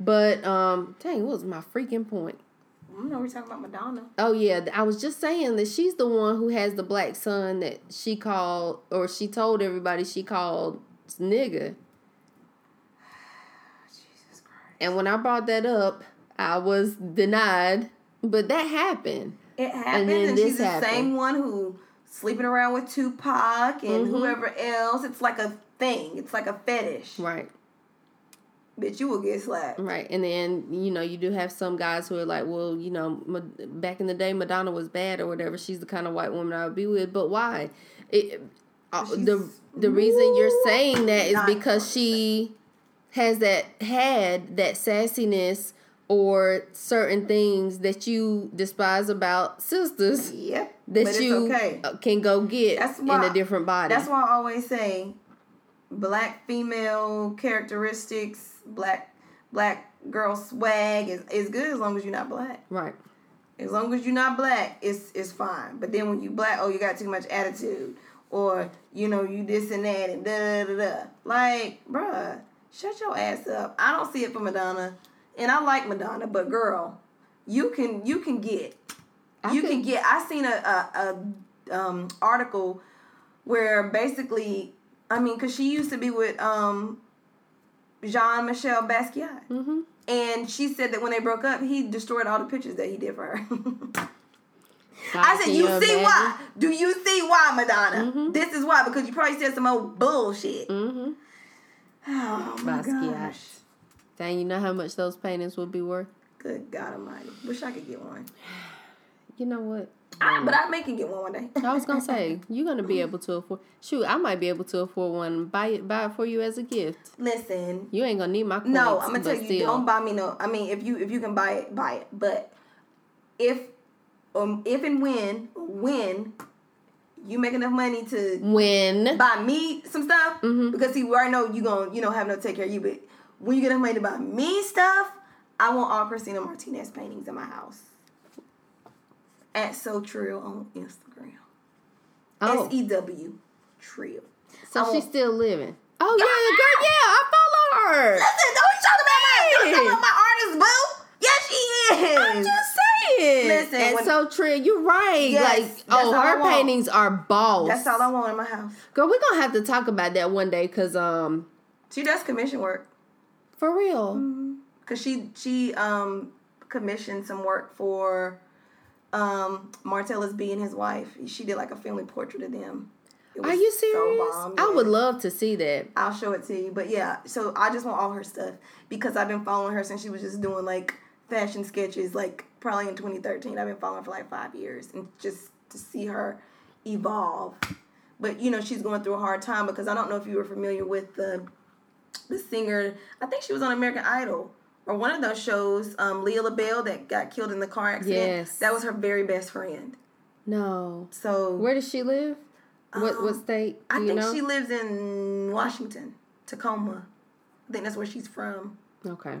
[SPEAKER 5] But um, dang, what was my freaking point?
[SPEAKER 4] I know we're talking about Madonna.
[SPEAKER 5] Oh yeah, I was just saying that she's the one who has the black son that she called or she told everybody she called nigga.
[SPEAKER 4] Jesus Christ.
[SPEAKER 5] And when I brought that up, I was denied, but that happened.
[SPEAKER 4] It happens,
[SPEAKER 5] then
[SPEAKER 4] and,
[SPEAKER 5] this
[SPEAKER 4] she's the
[SPEAKER 5] happened.
[SPEAKER 4] same one who sleeping around with Tupac and
[SPEAKER 5] Mhm.
[SPEAKER 4] whoever else. It's like a thing. It's like a fetish.
[SPEAKER 5] Right.
[SPEAKER 4] Bitch, you will get slapped.
[SPEAKER 5] Right. And then, you know, you do have some guys who are like, well, you know, Ma- back in the day Madonna was bad or whatever. She's the kind of white woman I would be with, but why? It uh, the the reason you're saying that is because she has that had that sassiness or certain things that you despise about sisters
[SPEAKER 4] Yep.
[SPEAKER 5] that you
[SPEAKER 4] okay.
[SPEAKER 5] uh, can go get
[SPEAKER 4] That's
[SPEAKER 5] in a different body.
[SPEAKER 4] That's why I always say black female characteristics, black black girl swag is, is good as long as you're not black.
[SPEAKER 5] right.
[SPEAKER 4] As long as you're not black, it's it's fine. But then when you black, oh you got too much attitude. Or, you know, you this and that and da da da. Like, bruh, shut your ass up. I don't see it for Madonna. And I like Madonna, but girl, you can you can get
[SPEAKER 5] I
[SPEAKER 4] you
[SPEAKER 5] could-
[SPEAKER 4] can get I seen a, a, a um article where basically I mean cuz she used to be with um Jean Michel Basquiat.
[SPEAKER 5] Mm-hmm.
[SPEAKER 4] And she said that when they broke up, he destroyed all the pictures that he did for her. I said, you, see
[SPEAKER 5] imagine?
[SPEAKER 4] why? Do you see why, Madonna?
[SPEAKER 5] Mhm.
[SPEAKER 4] This is why because you probably said some old bullshit.
[SPEAKER 5] Mm-hmm.
[SPEAKER 4] Oh my
[SPEAKER 5] Basquiat.
[SPEAKER 4] gosh.
[SPEAKER 5] Dang, you know how much those paintings would be worth?
[SPEAKER 4] Good God Almighty. Wish I could get one.
[SPEAKER 5] You know what?
[SPEAKER 4] I, but I may can get one one day.
[SPEAKER 5] I was gonna say you're gonna be able to afford. Shoot, I might be able to afford one. Buy it, buy it for you as a gift.
[SPEAKER 4] Listen,
[SPEAKER 5] You ain't gonna need my coins.
[SPEAKER 4] no, I'm gonna tell you,
[SPEAKER 5] still.
[SPEAKER 4] don't buy me no. I mean, if you if you can buy it, buy it. But if um if and when when you make enough money to
[SPEAKER 5] When
[SPEAKER 4] buy me some stuff
[SPEAKER 5] Mhm.
[SPEAKER 4] because see, we already know you gonna you know have no take care of you. But when you get enough money to buy me stuff, I want all Christina Martinez paintings in my house. At Sew Trill on Instagram.
[SPEAKER 5] oh,
[SPEAKER 4] S E W Trill.
[SPEAKER 5] so she's still living. Oh yeah, girl, yeah, I follow her.
[SPEAKER 4] Listen, don't you talk about my don't talk about my artist boo? Yes, she is.
[SPEAKER 5] I'm just saying.
[SPEAKER 4] Listen,
[SPEAKER 5] and
[SPEAKER 4] when-
[SPEAKER 5] so true. You're right.
[SPEAKER 4] Yes,
[SPEAKER 5] like, oh, her paintings are balls.
[SPEAKER 4] That's all I want in my house.
[SPEAKER 5] Girl, we're gonna have to talk about that one day, cause um,
[SPEAKER 4] She does commission work.
[SPEAKER 5] for real.
[SPEAKER 4] Mm-hmm. Cause she she um commissioned some work for um Martellus B and his wife. She did like a family portrait of them. It
[SPEAKER 5] Are you
[SPEAKER 4] so
[SPEAKER 5] serious?
[SPEAKER 4] bomb,
[SPEAKER 5] I would love to see that.
[SPEAKER 4] I'll show it to you. But yeah, so I just want all her stuff because I've been following her since she was just doing like fashion sketches, like probably in 2013. I've been following her for like five years, and just to see her evolve. But you know, she's going through a hard time because I don't know if you were familiar with the the singer. I think she was on American Idol or one of those shows. Um, Leah LaBelle that got killed in the car accident.
[SPEAKER 5] Yes.
[SPEAKER 4] that was her very best friend.
[SPEAKER 5] No.
[SPEAKER 4] So
[SPEAKER 5] Where does she live? what what
[SPEAKER 4] Um,
[SPEAKER 5] state? Do
[SPEAKER 4] I think
[SPEAKER 5] know?
[SPEAKER 4] she lives in Washington, Tacoma. I think that's where she's from.
[SPEAKER 5] okay.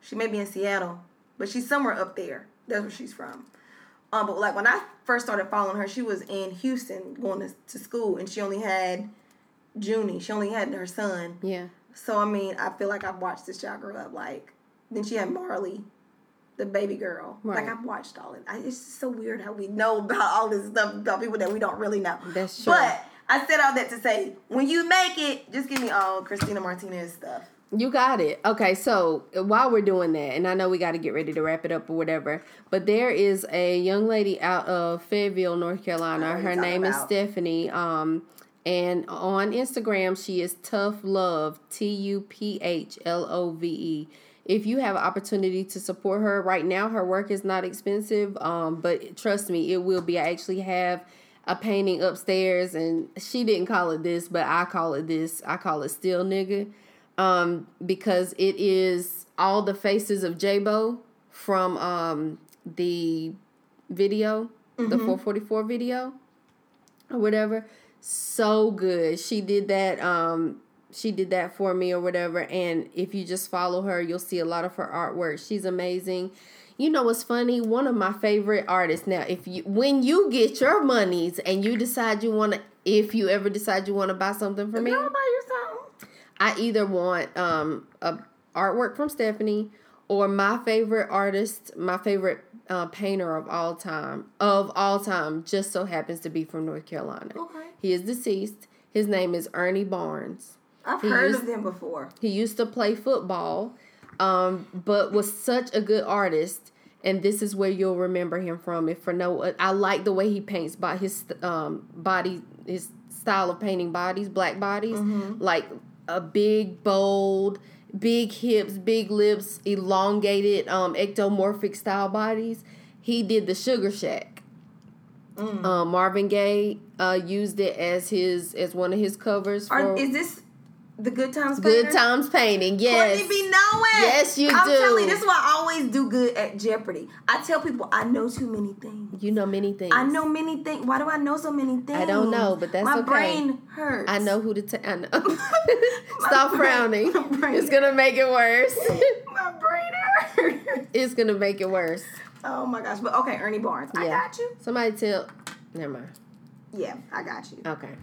[SPEAKER 4] She may be in Seattle, but she's somewhere up there. That's where she's from. Um, but like when I first started following her, she was in Houston going to, to school, and she only had Junie. She only had her son.
[SPEAKER 5] Yeah.
[SPEAKER 4] So I mean, I feel like I've watched this child grow up. Like then she had Marley, the baby girl.
[SPEAKER 5] Right.
[SPEAKER 4] Like I've watched all of it. I, it's just so weird how we know about all this stuff about people that we don't really know.
[SPEAKER 5] That's true.
[SPEAKER 4] But I said all that to say, when you make it, just give me all Christina Martinez stuff.
[SPEAKER 5] You got it. Okay, so while we're doing that, and I know we got to get ready to wrap it up or whatever, but there is a young lady out of Fayetteville, North Carolina. Her name is. Stephanie. Um, and on Instagram, she is Tough Love, T U P H L O V E. If you have an opportunity to support her right now, her work is not expensive. Um, but trust me, it will be. I actually have a painting upstairs, and she didn't call it this, but I call it this. I call it still nigga, um, because it is all the faces of J-Bo from um the video, the 444 video or whatever. So good. She did that um she did that for me or whatever and if you just follow her, you'll see a lot of her artwork. She's amazing. You know what's funny? One of my favorite artists now, if you when you get your monies and you decide you want to if you ever decide you want to buy something for me,
[SPEAKER 4] buy you something.
[SPEAKER 5] I either want um a artwork from Stephanie or my favorite artist, my favorite uh, painter of all time, of all time, just so happens to be from North Carolina.
[SPEAKER 4] Okay.
[SPEAKER 5] He is deceased. His name is Ernie Barnes.
[SPEAKER 4] I've
[SPEAKER 5] He
[SPEAKER 4] heard
[SPEAKER 5] used-
[SPEAKER 4] of them before.
[SPEAKER 5] He used to play football, um, but was such a good artist. And this is where you'll remember him from. If for no, I like the way he paints by his um, body, his style of painting bodies, black bodies, like a big, bold, big hips, big lips, elongated, um, ectomorphic style bodies. He did the Sugar Shack. Um, Marvin Gaye uh, used it as his as one of his covers for
[SPEAKER 4] Are, is this the Good Times
[SPEAKER 5] Good? Times Painting. Yes.
[SPEAKER 4] Courtney be knowing.
[SPEAKER 5] Yes, you
[SPEAKER 4] I'm
[SPEAKER 5] do.
[SPEAKER 4] telling you, this is why I always do good at Jeopardy. I tell people I know too many things.
[SPEAKER 5] You know many things.
[SPEAKER 4] I know many things. Why do I know so many things?
[SPEAKER 5] I don't know, but that's
[SPEAKER 4] my
[SPEAKER 5] okay.
[SPEAKER 4] brain hurts.
[SPEAKER 5] I know who to tell. I know. Stop
[SPEAKER 4] brain-
[SPEAKER 5] frowning. It's gonna make it worse.
[SPEAKER 4] my brain hurts.
[SPEAKER 5] it's gonna make it worse.
[SPEAKER 4] oh my gosh! But okay, Ernie Barnes. I got you.
[SPEAKER 5] Somebody tell. Never mind.
[SPEAKER 4] Yeah, I got you.
[SPEAKER 5] Okay.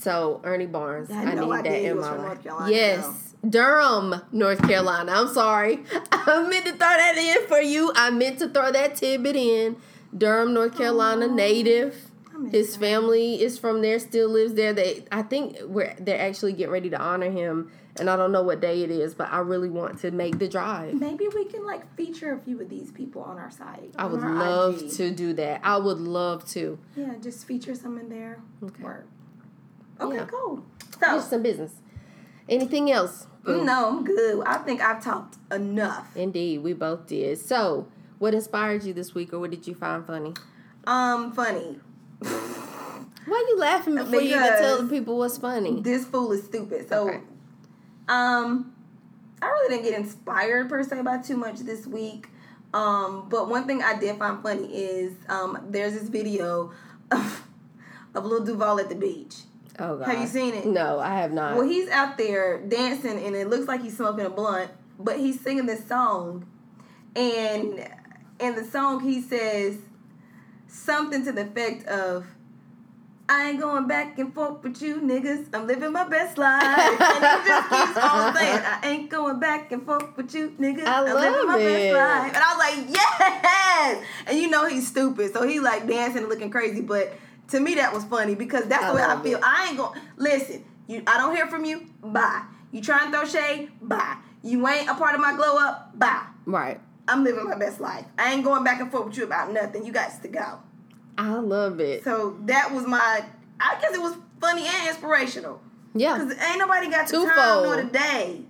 [SPEAKER 5] So Ernie Barnes,
[SPEAKER 4] I
[SPEAKER 5] I, need that in my life. Yes, Durham, North Carolina. I'm sorry. I meant to throw that in for you. I meant to throw that tidbit in. Durham, North Carolina, native. His
[SPEAKER 4] that.
[SPEAKER 5] family is from there, still lives there. They, I think, we're they're actually getting ready to honor him, and I don't know what day it is, but I really want to make the drive.
[SPEAKER 4] Maybe we can like feature a few of these people on our site.
[SPEAKER 5] I would love
[SPEAKER 4] IG.
[SPEAKER 5] to do that. I would love to.
[SPEAKER 4] Yeah, just feature some in there.
[SPEAKER 5] Okay.
[SPEAKER 4] Work. Okay,
[SPEAKER 5] Yeah.
[SPEAKER 4] cool.
[SPEAKER 5] Just
[SPEAKER 4] So,
[SPEAKER 5] some business. Anything else?
[SPEAKER 4] no, I'm good. I think I've talked enough.
[SPEAKER 5] Indeed, we both did. So, what inspired you this week, or what did you find funny?
[SPEAKER 4] Um, funny.
[SPEAKER 5] Why are you laughing before you even tell the people what's funny?
[SPEAKER 4] This fool is stupid. So,
[SPEAKER 5] Okay.
[SPEAKER 4] um, I really didn't get inspired per se by too much this week. Um, but one thing I did find funny is um, there's this video of, of Lil Duval at the beach.
[SPEAKER 5] Oh God,
[SPEAKER 4] Have you seen it?
[SPEAKER 5] No, I have not.
[SPEAKER 4] Well, he's out there dancing, and it looks like he's smoking a blunt, but he's singing this song, and in the song he says something to the effect of. I ain't going back and forth with you niggas. I'm living my best life. and he just keeps on saying, I ain't going back and forth with you niggas.
[SPEAKER 5] I
[SPEAKER 4] am living my
[SPEAKER 5] it.
[SPEAKER 4] best life. And I was like, yes! And you know he's stupid. So he like dancing and looking crazy. But to me that was funny because that's
[SPEAKER 5] I
[SPEAKER 4] the way I feel.
[SPEAKER 5] it.
[SPEAKER 4] I ain't gonna listen, you I don't hear from you, bye. You try and throw shade, bye. You ain't a part of my glow up, bye.
[SPEAKER 5] right.
[SPEAKER 4] I'm living my best life. I ain't going back and forth with you about nothing. You got to go.
[SPEAKER 5] I love it.
[SPEAKER 4] So that was my. I guess it was funny and inspirational.
[SPEAKER 5] Yeah.
[SPEAKER 4] Cause ain't nobody got the time
[SPEAKER 5] Twofold.
[SPEAKER 4] nor the day.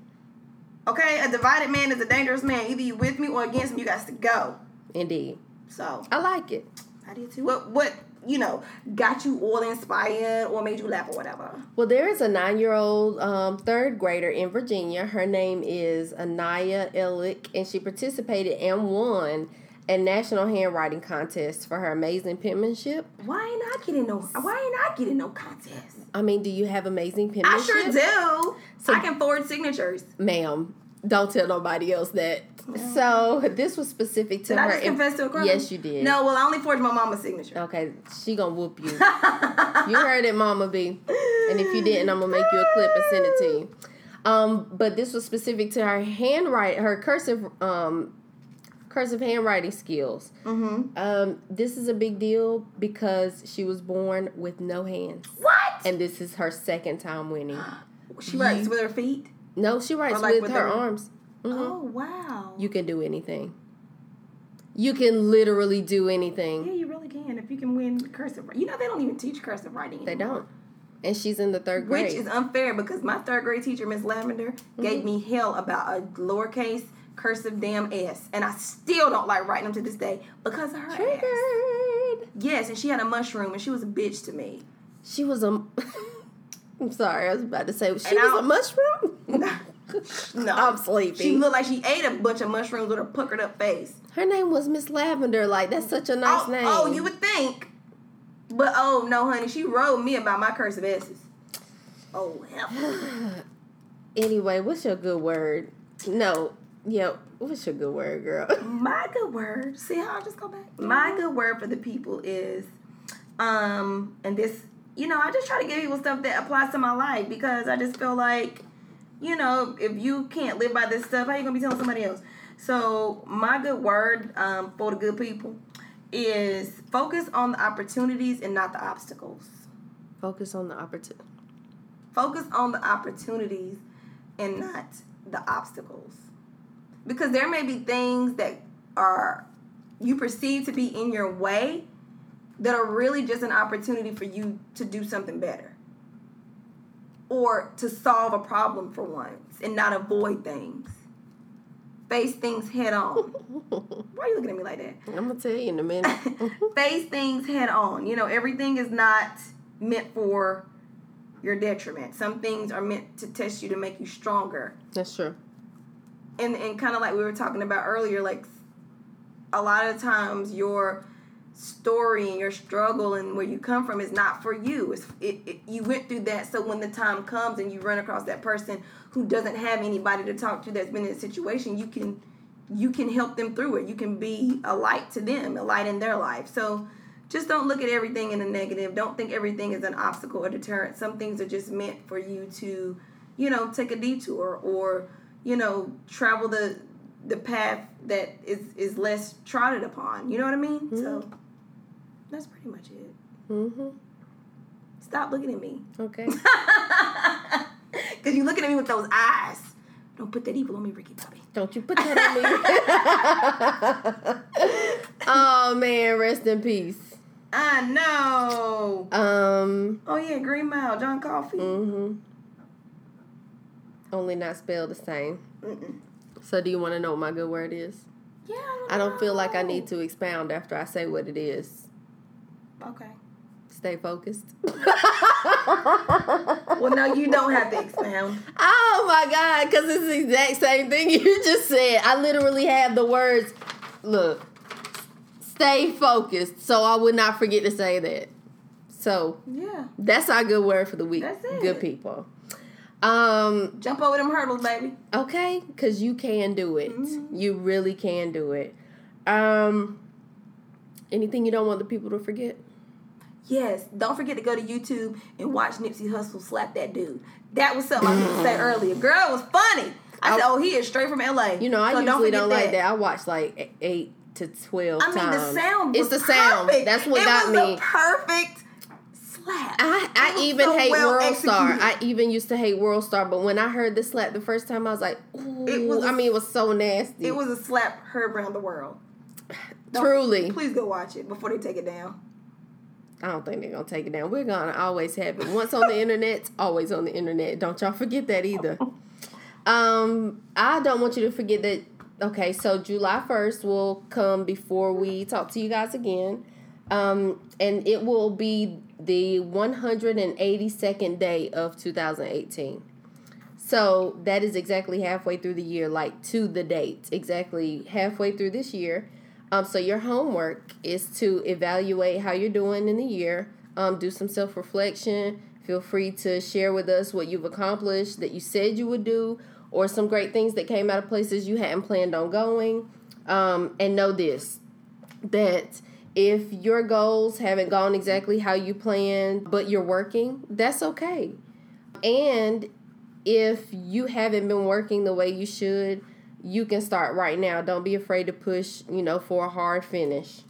[SPEAKER 4] Okay, a divided man is a dangerous man. Either you with me or against me. You got to go.
[SPEAKER 5] Indeed.
[SPEAKER 4] So
[SPEAKER 5] I like it.
[SPEAKER 4] I did too. What what you know got you all inspired or made you laugh or whatever?
[SPEAKER 5] Well, there is a nine-year-old um, third grader in Virginia. Her name is Anaya Ellick, and she participated and won a national handwriting contest for her amazing penmanship.
[SPEAKER 4] Why ain't I getting no? Why ain't I getting no contest?
[SPEAKER 5] I mean, do you have amazing penmanship?
[SPEAKER 4] I sure do.
[SPEAKER 5] So-
[SPEAKER 4] I can forward signatures.
[SPEAKER 5] ma'am. Don't tell nobody else that. So this was specific to
[SPEAKER 4] Did
[SPEAKER 5] her.
[SPEAKER 4] I just confess to a crime?
[SPEAKER 5] Yes, you did.
[SPEAKER 4] No, well, I only forged my mama's signature.
[SPEAKER 5] Okay, she gonna whoop you. you heard it, Mama B. And if you didn't, I'm gonna make you a clip and send it to you. Um, but this was specific to her handwrite, her cursive, um, cursive handwriting skills.
[SPEAKER 4] Mm-hmm.
[SPEAKER 5] Um, this is a big deal because she was born with no hands,
[SPEAKER 4] What?
[SPEAKER 5] and this is her second time winning.
[SPEAKER 4] she writes with her feet.
[SPEAKER 5] No, she writes
[SPEAKER 4] like
[SPEAKER 5] with,
[SPEAKER 4] with
[SPEAKER 5] her,
[SPEAKER 4] her-
[SPEAKER 5] arms. Mhm.
[SPEAKER 4] Oh wow.
[SPEAKER 5] You can do anything. You can literally do anything.
[SPEAKER 4] yeah, you really can if you can win cursive. You know they don't even teach cursive writing.
[SPEAKER 5] They don't. And she's in the third grade.
[SPEAKER 4] Which is unfair because my third grade teacher, Miss Lavender, gave me hell about a lowercase cursive damn s, and I still don't like writing them to this day because of her ass.
[SPEAKER 5] Triggered.
[SPEAKER 4] Yes, and she had a mushroom, and she was a bitch to me.
[SPEAKER 5] She was a. I'm sorry, I was about to say she
[SPEAKER 4] And
[SPEAKER 5] was a mushroom.
[SPEAKER 4] No,
[SPEAKER 5] I'm sleepy.
[SPEAKER 4] She looked like she ate a bunch of mushrooms with her puckered up face.
[SPEAKER 5] Her name was Miss Lavender. Like that's such a nice
[SPEAKER 4] oh,
[SPEAKER 5] name.
[SPEAKER 4] oh, you would think, but oh no, honey, she wrote me about my cursive S's. Oh hell.
[SPEAKER 5] Anyway, what's your good word? No, yeah. What's your good word, girl?
[SPEAKER 4] My good word. See how I just go back. My good word for the people is, um, and this, you know, I just try to give people stuff that applies to my life because I just feel like, you know, if you can't live by this stuff, how you gonna be telling somebody else? So my good word, um, for the good people, is focus on the opportunities and not the obstacles.
[SPEAKER 5] Focus on the opportunity.
[SPEAKER 4] Focus on the opportunities and not the obstacles. Because there may be things that are you perceive to be in your way that are really just an opportunity for you to do something better. Or to solve a problem for once and not avoid things. Face things head on. Why are you looking at me like that?
[SPEAKER 5] I'm gonna tell you in a minute.
[SPEAKER 4] face things head on. You know, everything is not meant for your detriment. Some things are meant to test you to make you stronger.
[SPEAKER 5] That's true.
[SPEAKER 4] And and kind of like we were talking about earlier, like a lot of times your story and your struggle and where you come from is not for you. It's it, it you went through that so when the time comes and you run across that person who doesn't have anybody to talk to that's been in a situation, you can you can help them through it. You can be a light to them, a light in their life. So just don't look at everything in a negative. Don't think everything is an obstacle or deterrent. Some things are just meant for you to, you know, take a detour or, you know, travel the the path that is is less trodden upon. You know what I mean? So mm-hmm. That's pretty much it.
[SPEAKER 5] Mm-hmm.
[SPEAKER 4] Stop looking at me.
[SPEAKER 5] Okay.
[SPEAKER 4] Cause you're looking at me with those eyes. Don't put that evil on me, Ricky Bobby.
[SPEAKER 5] Don't you put that on me. oh man, rest in peace.
[SPEAKER 4] I know.
[SPEAKER 5] Um.
[SPEAKER 4] Oh yeah, Green Mile, John Coffey.
[SPEAKER 5] Mm-hmm. Only not spelled the same.
[SPEAKER 4] Mm-mm.
[SPEAKER 5] So, do you want to know what my good word is?
[SPEAKER 4] Yeah.
[SPEAKER 5] I don't feel like I need to expound after I say what it is.
[SPEAKER 4] Okay.
[SPEAKER 5] Stay focused.
[SPEAKER 4] Well, no, you don't have to expound.
[SPEAKER 5] Oh my God, because it's the exact same thing you just said. I literally have the words, look, stay focused, so I would not forget to say that. So
[SPEAKER 4] Yeah.
[SPEAKER 5] that's our good word for the week.
[SPEAKER 4] That's it.
[SPEAKER 5] Good people. Um,
[SPEAKER 4] Jump over them hurdles, baby.
[SPEAKER 5] okay, because you can do it.
[SPEAKER 4] Mm-hmm.
[SPEAKER 5] You really can do it. Um, anything you don't want the people to forget?
[SPEAKER 4] Yes. Don't forget to go to YouTube and watch Nipsey Hussle slap that dude. That was something I was gonna say mm. earlier. Girl, it was funny. I said, oh, he is straight from LA.
[SPEAKER 5] You know, I
[SPEAKER 4] So
[SPEAKER 5] usually
[SPEAKER 4] forget
[SPEAKER 5] don't like that. I watch like eight to twelve
[SPEAKER 4] I mean,
[SPEAKER 5] times.
[SPEAKER 4] the sound.
[SPEAKER 5] It's
[SPEAKER 4] was
[SPEAKER 5] the sound.
[SPEAKER 4] perfect.
[SPEAKER 5] That's what
[SPEAKER 4] it
[SPEAKER 5] got
[SPEAKER 4] was
[SPEAKER 5] me.
[SPEAKER 4] A perfect slap.
[SPEAKER 5] I, I even
[SPEAKER 4] so
[SPEAKER 5] hate
[SPEAKER 4] well
[SPEAKER 5] World Star. I even used to hate World Star, but when I heard the slap the first time, I was like, ooh.
[SPEAKER 4] It was a-
[SPEAKER 5] I mean, it was so nasty.
[SPEAKER 4] It was a slap heard around the world. Don't-
[SPEAKER 5] truly.
[SPEAKER 4] Please go watch it before they take it down.
[SPEAKER 5] I don't think they're gonna take it down. We're gonna always have it. Once on the internet, always on the internet. Don't y'all forget that either. Um, I don't want you to forget that. Okay, so July first will come before we talk to you guys again, um, and it will be the 182nd day of 2018. So that is exactly halfway through the year, like to the date, exactly halfway through this year. Um, so your homework is to evaluate how you're doing in the year. Um, do some self reflection. Feel free to share with us what you've accomplished that you said you would do, or some great things that came out of places you hadn't planned on going. Um, and know this that if your goals haven't gone exactly how you planned, but you're working, that's okay. And if you haven't been working the way you should, you can start right now. Don't be afraid to push, you know, for a hard finish.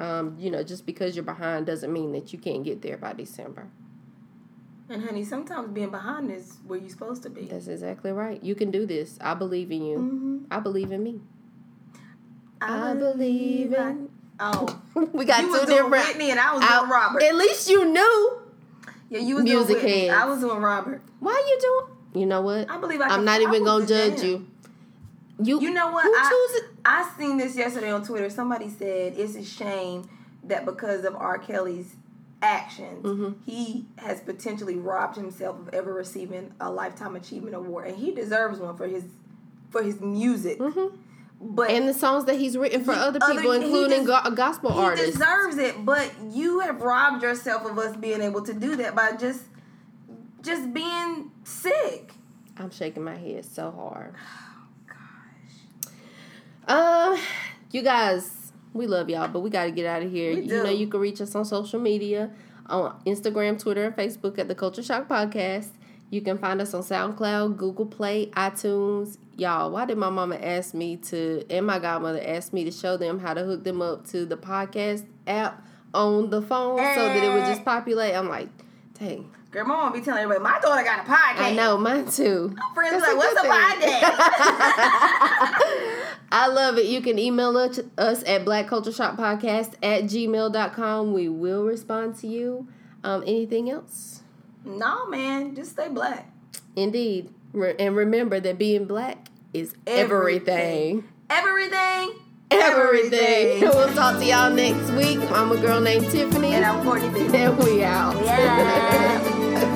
[SPEAKER 5] Um, you know, just because you're behind doesn't mean that you can't get there by December.
[SPEAKER 4] And honey, sometimes being behind is where you're supposed to be.
[SPEAKER 5] That's exactly right. You can do this. I believe in you.
[SPEAKER 4] Mm-hmm.
[SPEAKER 5] I believe in me. I believe in.
[SPEAKER 4] Oh,
[SPEAKER 5] we got
[SPEAKER 4] you
[SPEAKER 5] two
[SPEAKER 4] was doing
[SPEAKER 5] different.
[SPEAKER 4] Whitney and I was
[SPEAKER 5] I-
[SPEAKER 4] doing Robert.
[SPEAKER 5] At least you knew.
[SPEAKER 4] yeah, you was
[SPEAKER 5] music
[SPEAKER 4] doing Whitney.
[SPEAKER 5] heads.
[SPEAKER 4] I was doing Robert.
[SPEAKER 5] Why are you doing? You know what?
[SPEAKER 4] I believe I
[SPEAKER 5] I'm not even gonna judge you. You
[SPEAKER 4] You know what? I? I seen this yesterday on Twitter. Somebody said it's a shame that because of R. Kelly's actions,
[SPEAKER 5] Mm-hmm.
[SPEAKER 4] he has potentially robbed himself of ever receiving a lifetime achievement award, and he deserves one for his for his music. But
[SPEAKER 5] Mm-hmm. and the songs that he's written for
[SPEAKER 4] He-
[SPEAKER 5] other
[SPEAKER 4] other-
[SPEAKER 5] people,
[SPEAKER 4] he
[SPEAKER 5] including
[SPEAKER 4] des-
[SPEAKER 5] go- gospel
[SPEAKER 4] he
[SPEAKER 5] artists.
[SPEAKER 4] He deserves it. But you have robbed yourself of us being able to do that by just just being sick.
[SPEAKER 5] I'm shaking my head so hard. Uh, you guys, we love y'all, but we got to get out of here.
[SPEAKER 4] We
[SPEAKER 5] You
[SPEAKER 4] do.
[SPEAKER 5] know, you can reach us on social media on Instagram, Twitter, and Facebook at the Culture Shock Podcast. You can find us on SoundCloud, Google Play, iTunes. Y'all, why did my mama ask me to, and my godmother asked me to show them how to hook them up to the podcast app on the phone so that it would just populate? I'm like, dang,
[SPEAKER 4] Girl, mom be telling everybody, my daughter got a podcast.
[SPEAKER 5] I know, mine too.
[SPEAKER 4] Friends
[SPEAKER 5] That's
[SPEAKER 4] like,
[SPEAKER 5] a
[SPEAKER 4] what's a podcast?
[SPEAKER 5] I love it. You can email us, at blackcultureshockpodcast at gmail.com. We will respond to you. Um, anything else?
[SPEAKER 4] no, man, just stay black.
[SPEAKER 5] Indeed. Re- and remember that being black is everything.
[SPEAKER 4] Everything.
[SPEAKER 5] Everything. we'll talk to y'all next week. I'm a girl named Tiffany.
[SPEAKER 4] And I'm Courtney B.
[SPEAKER 5] And we out.
[SPEAKER 4] Yeah.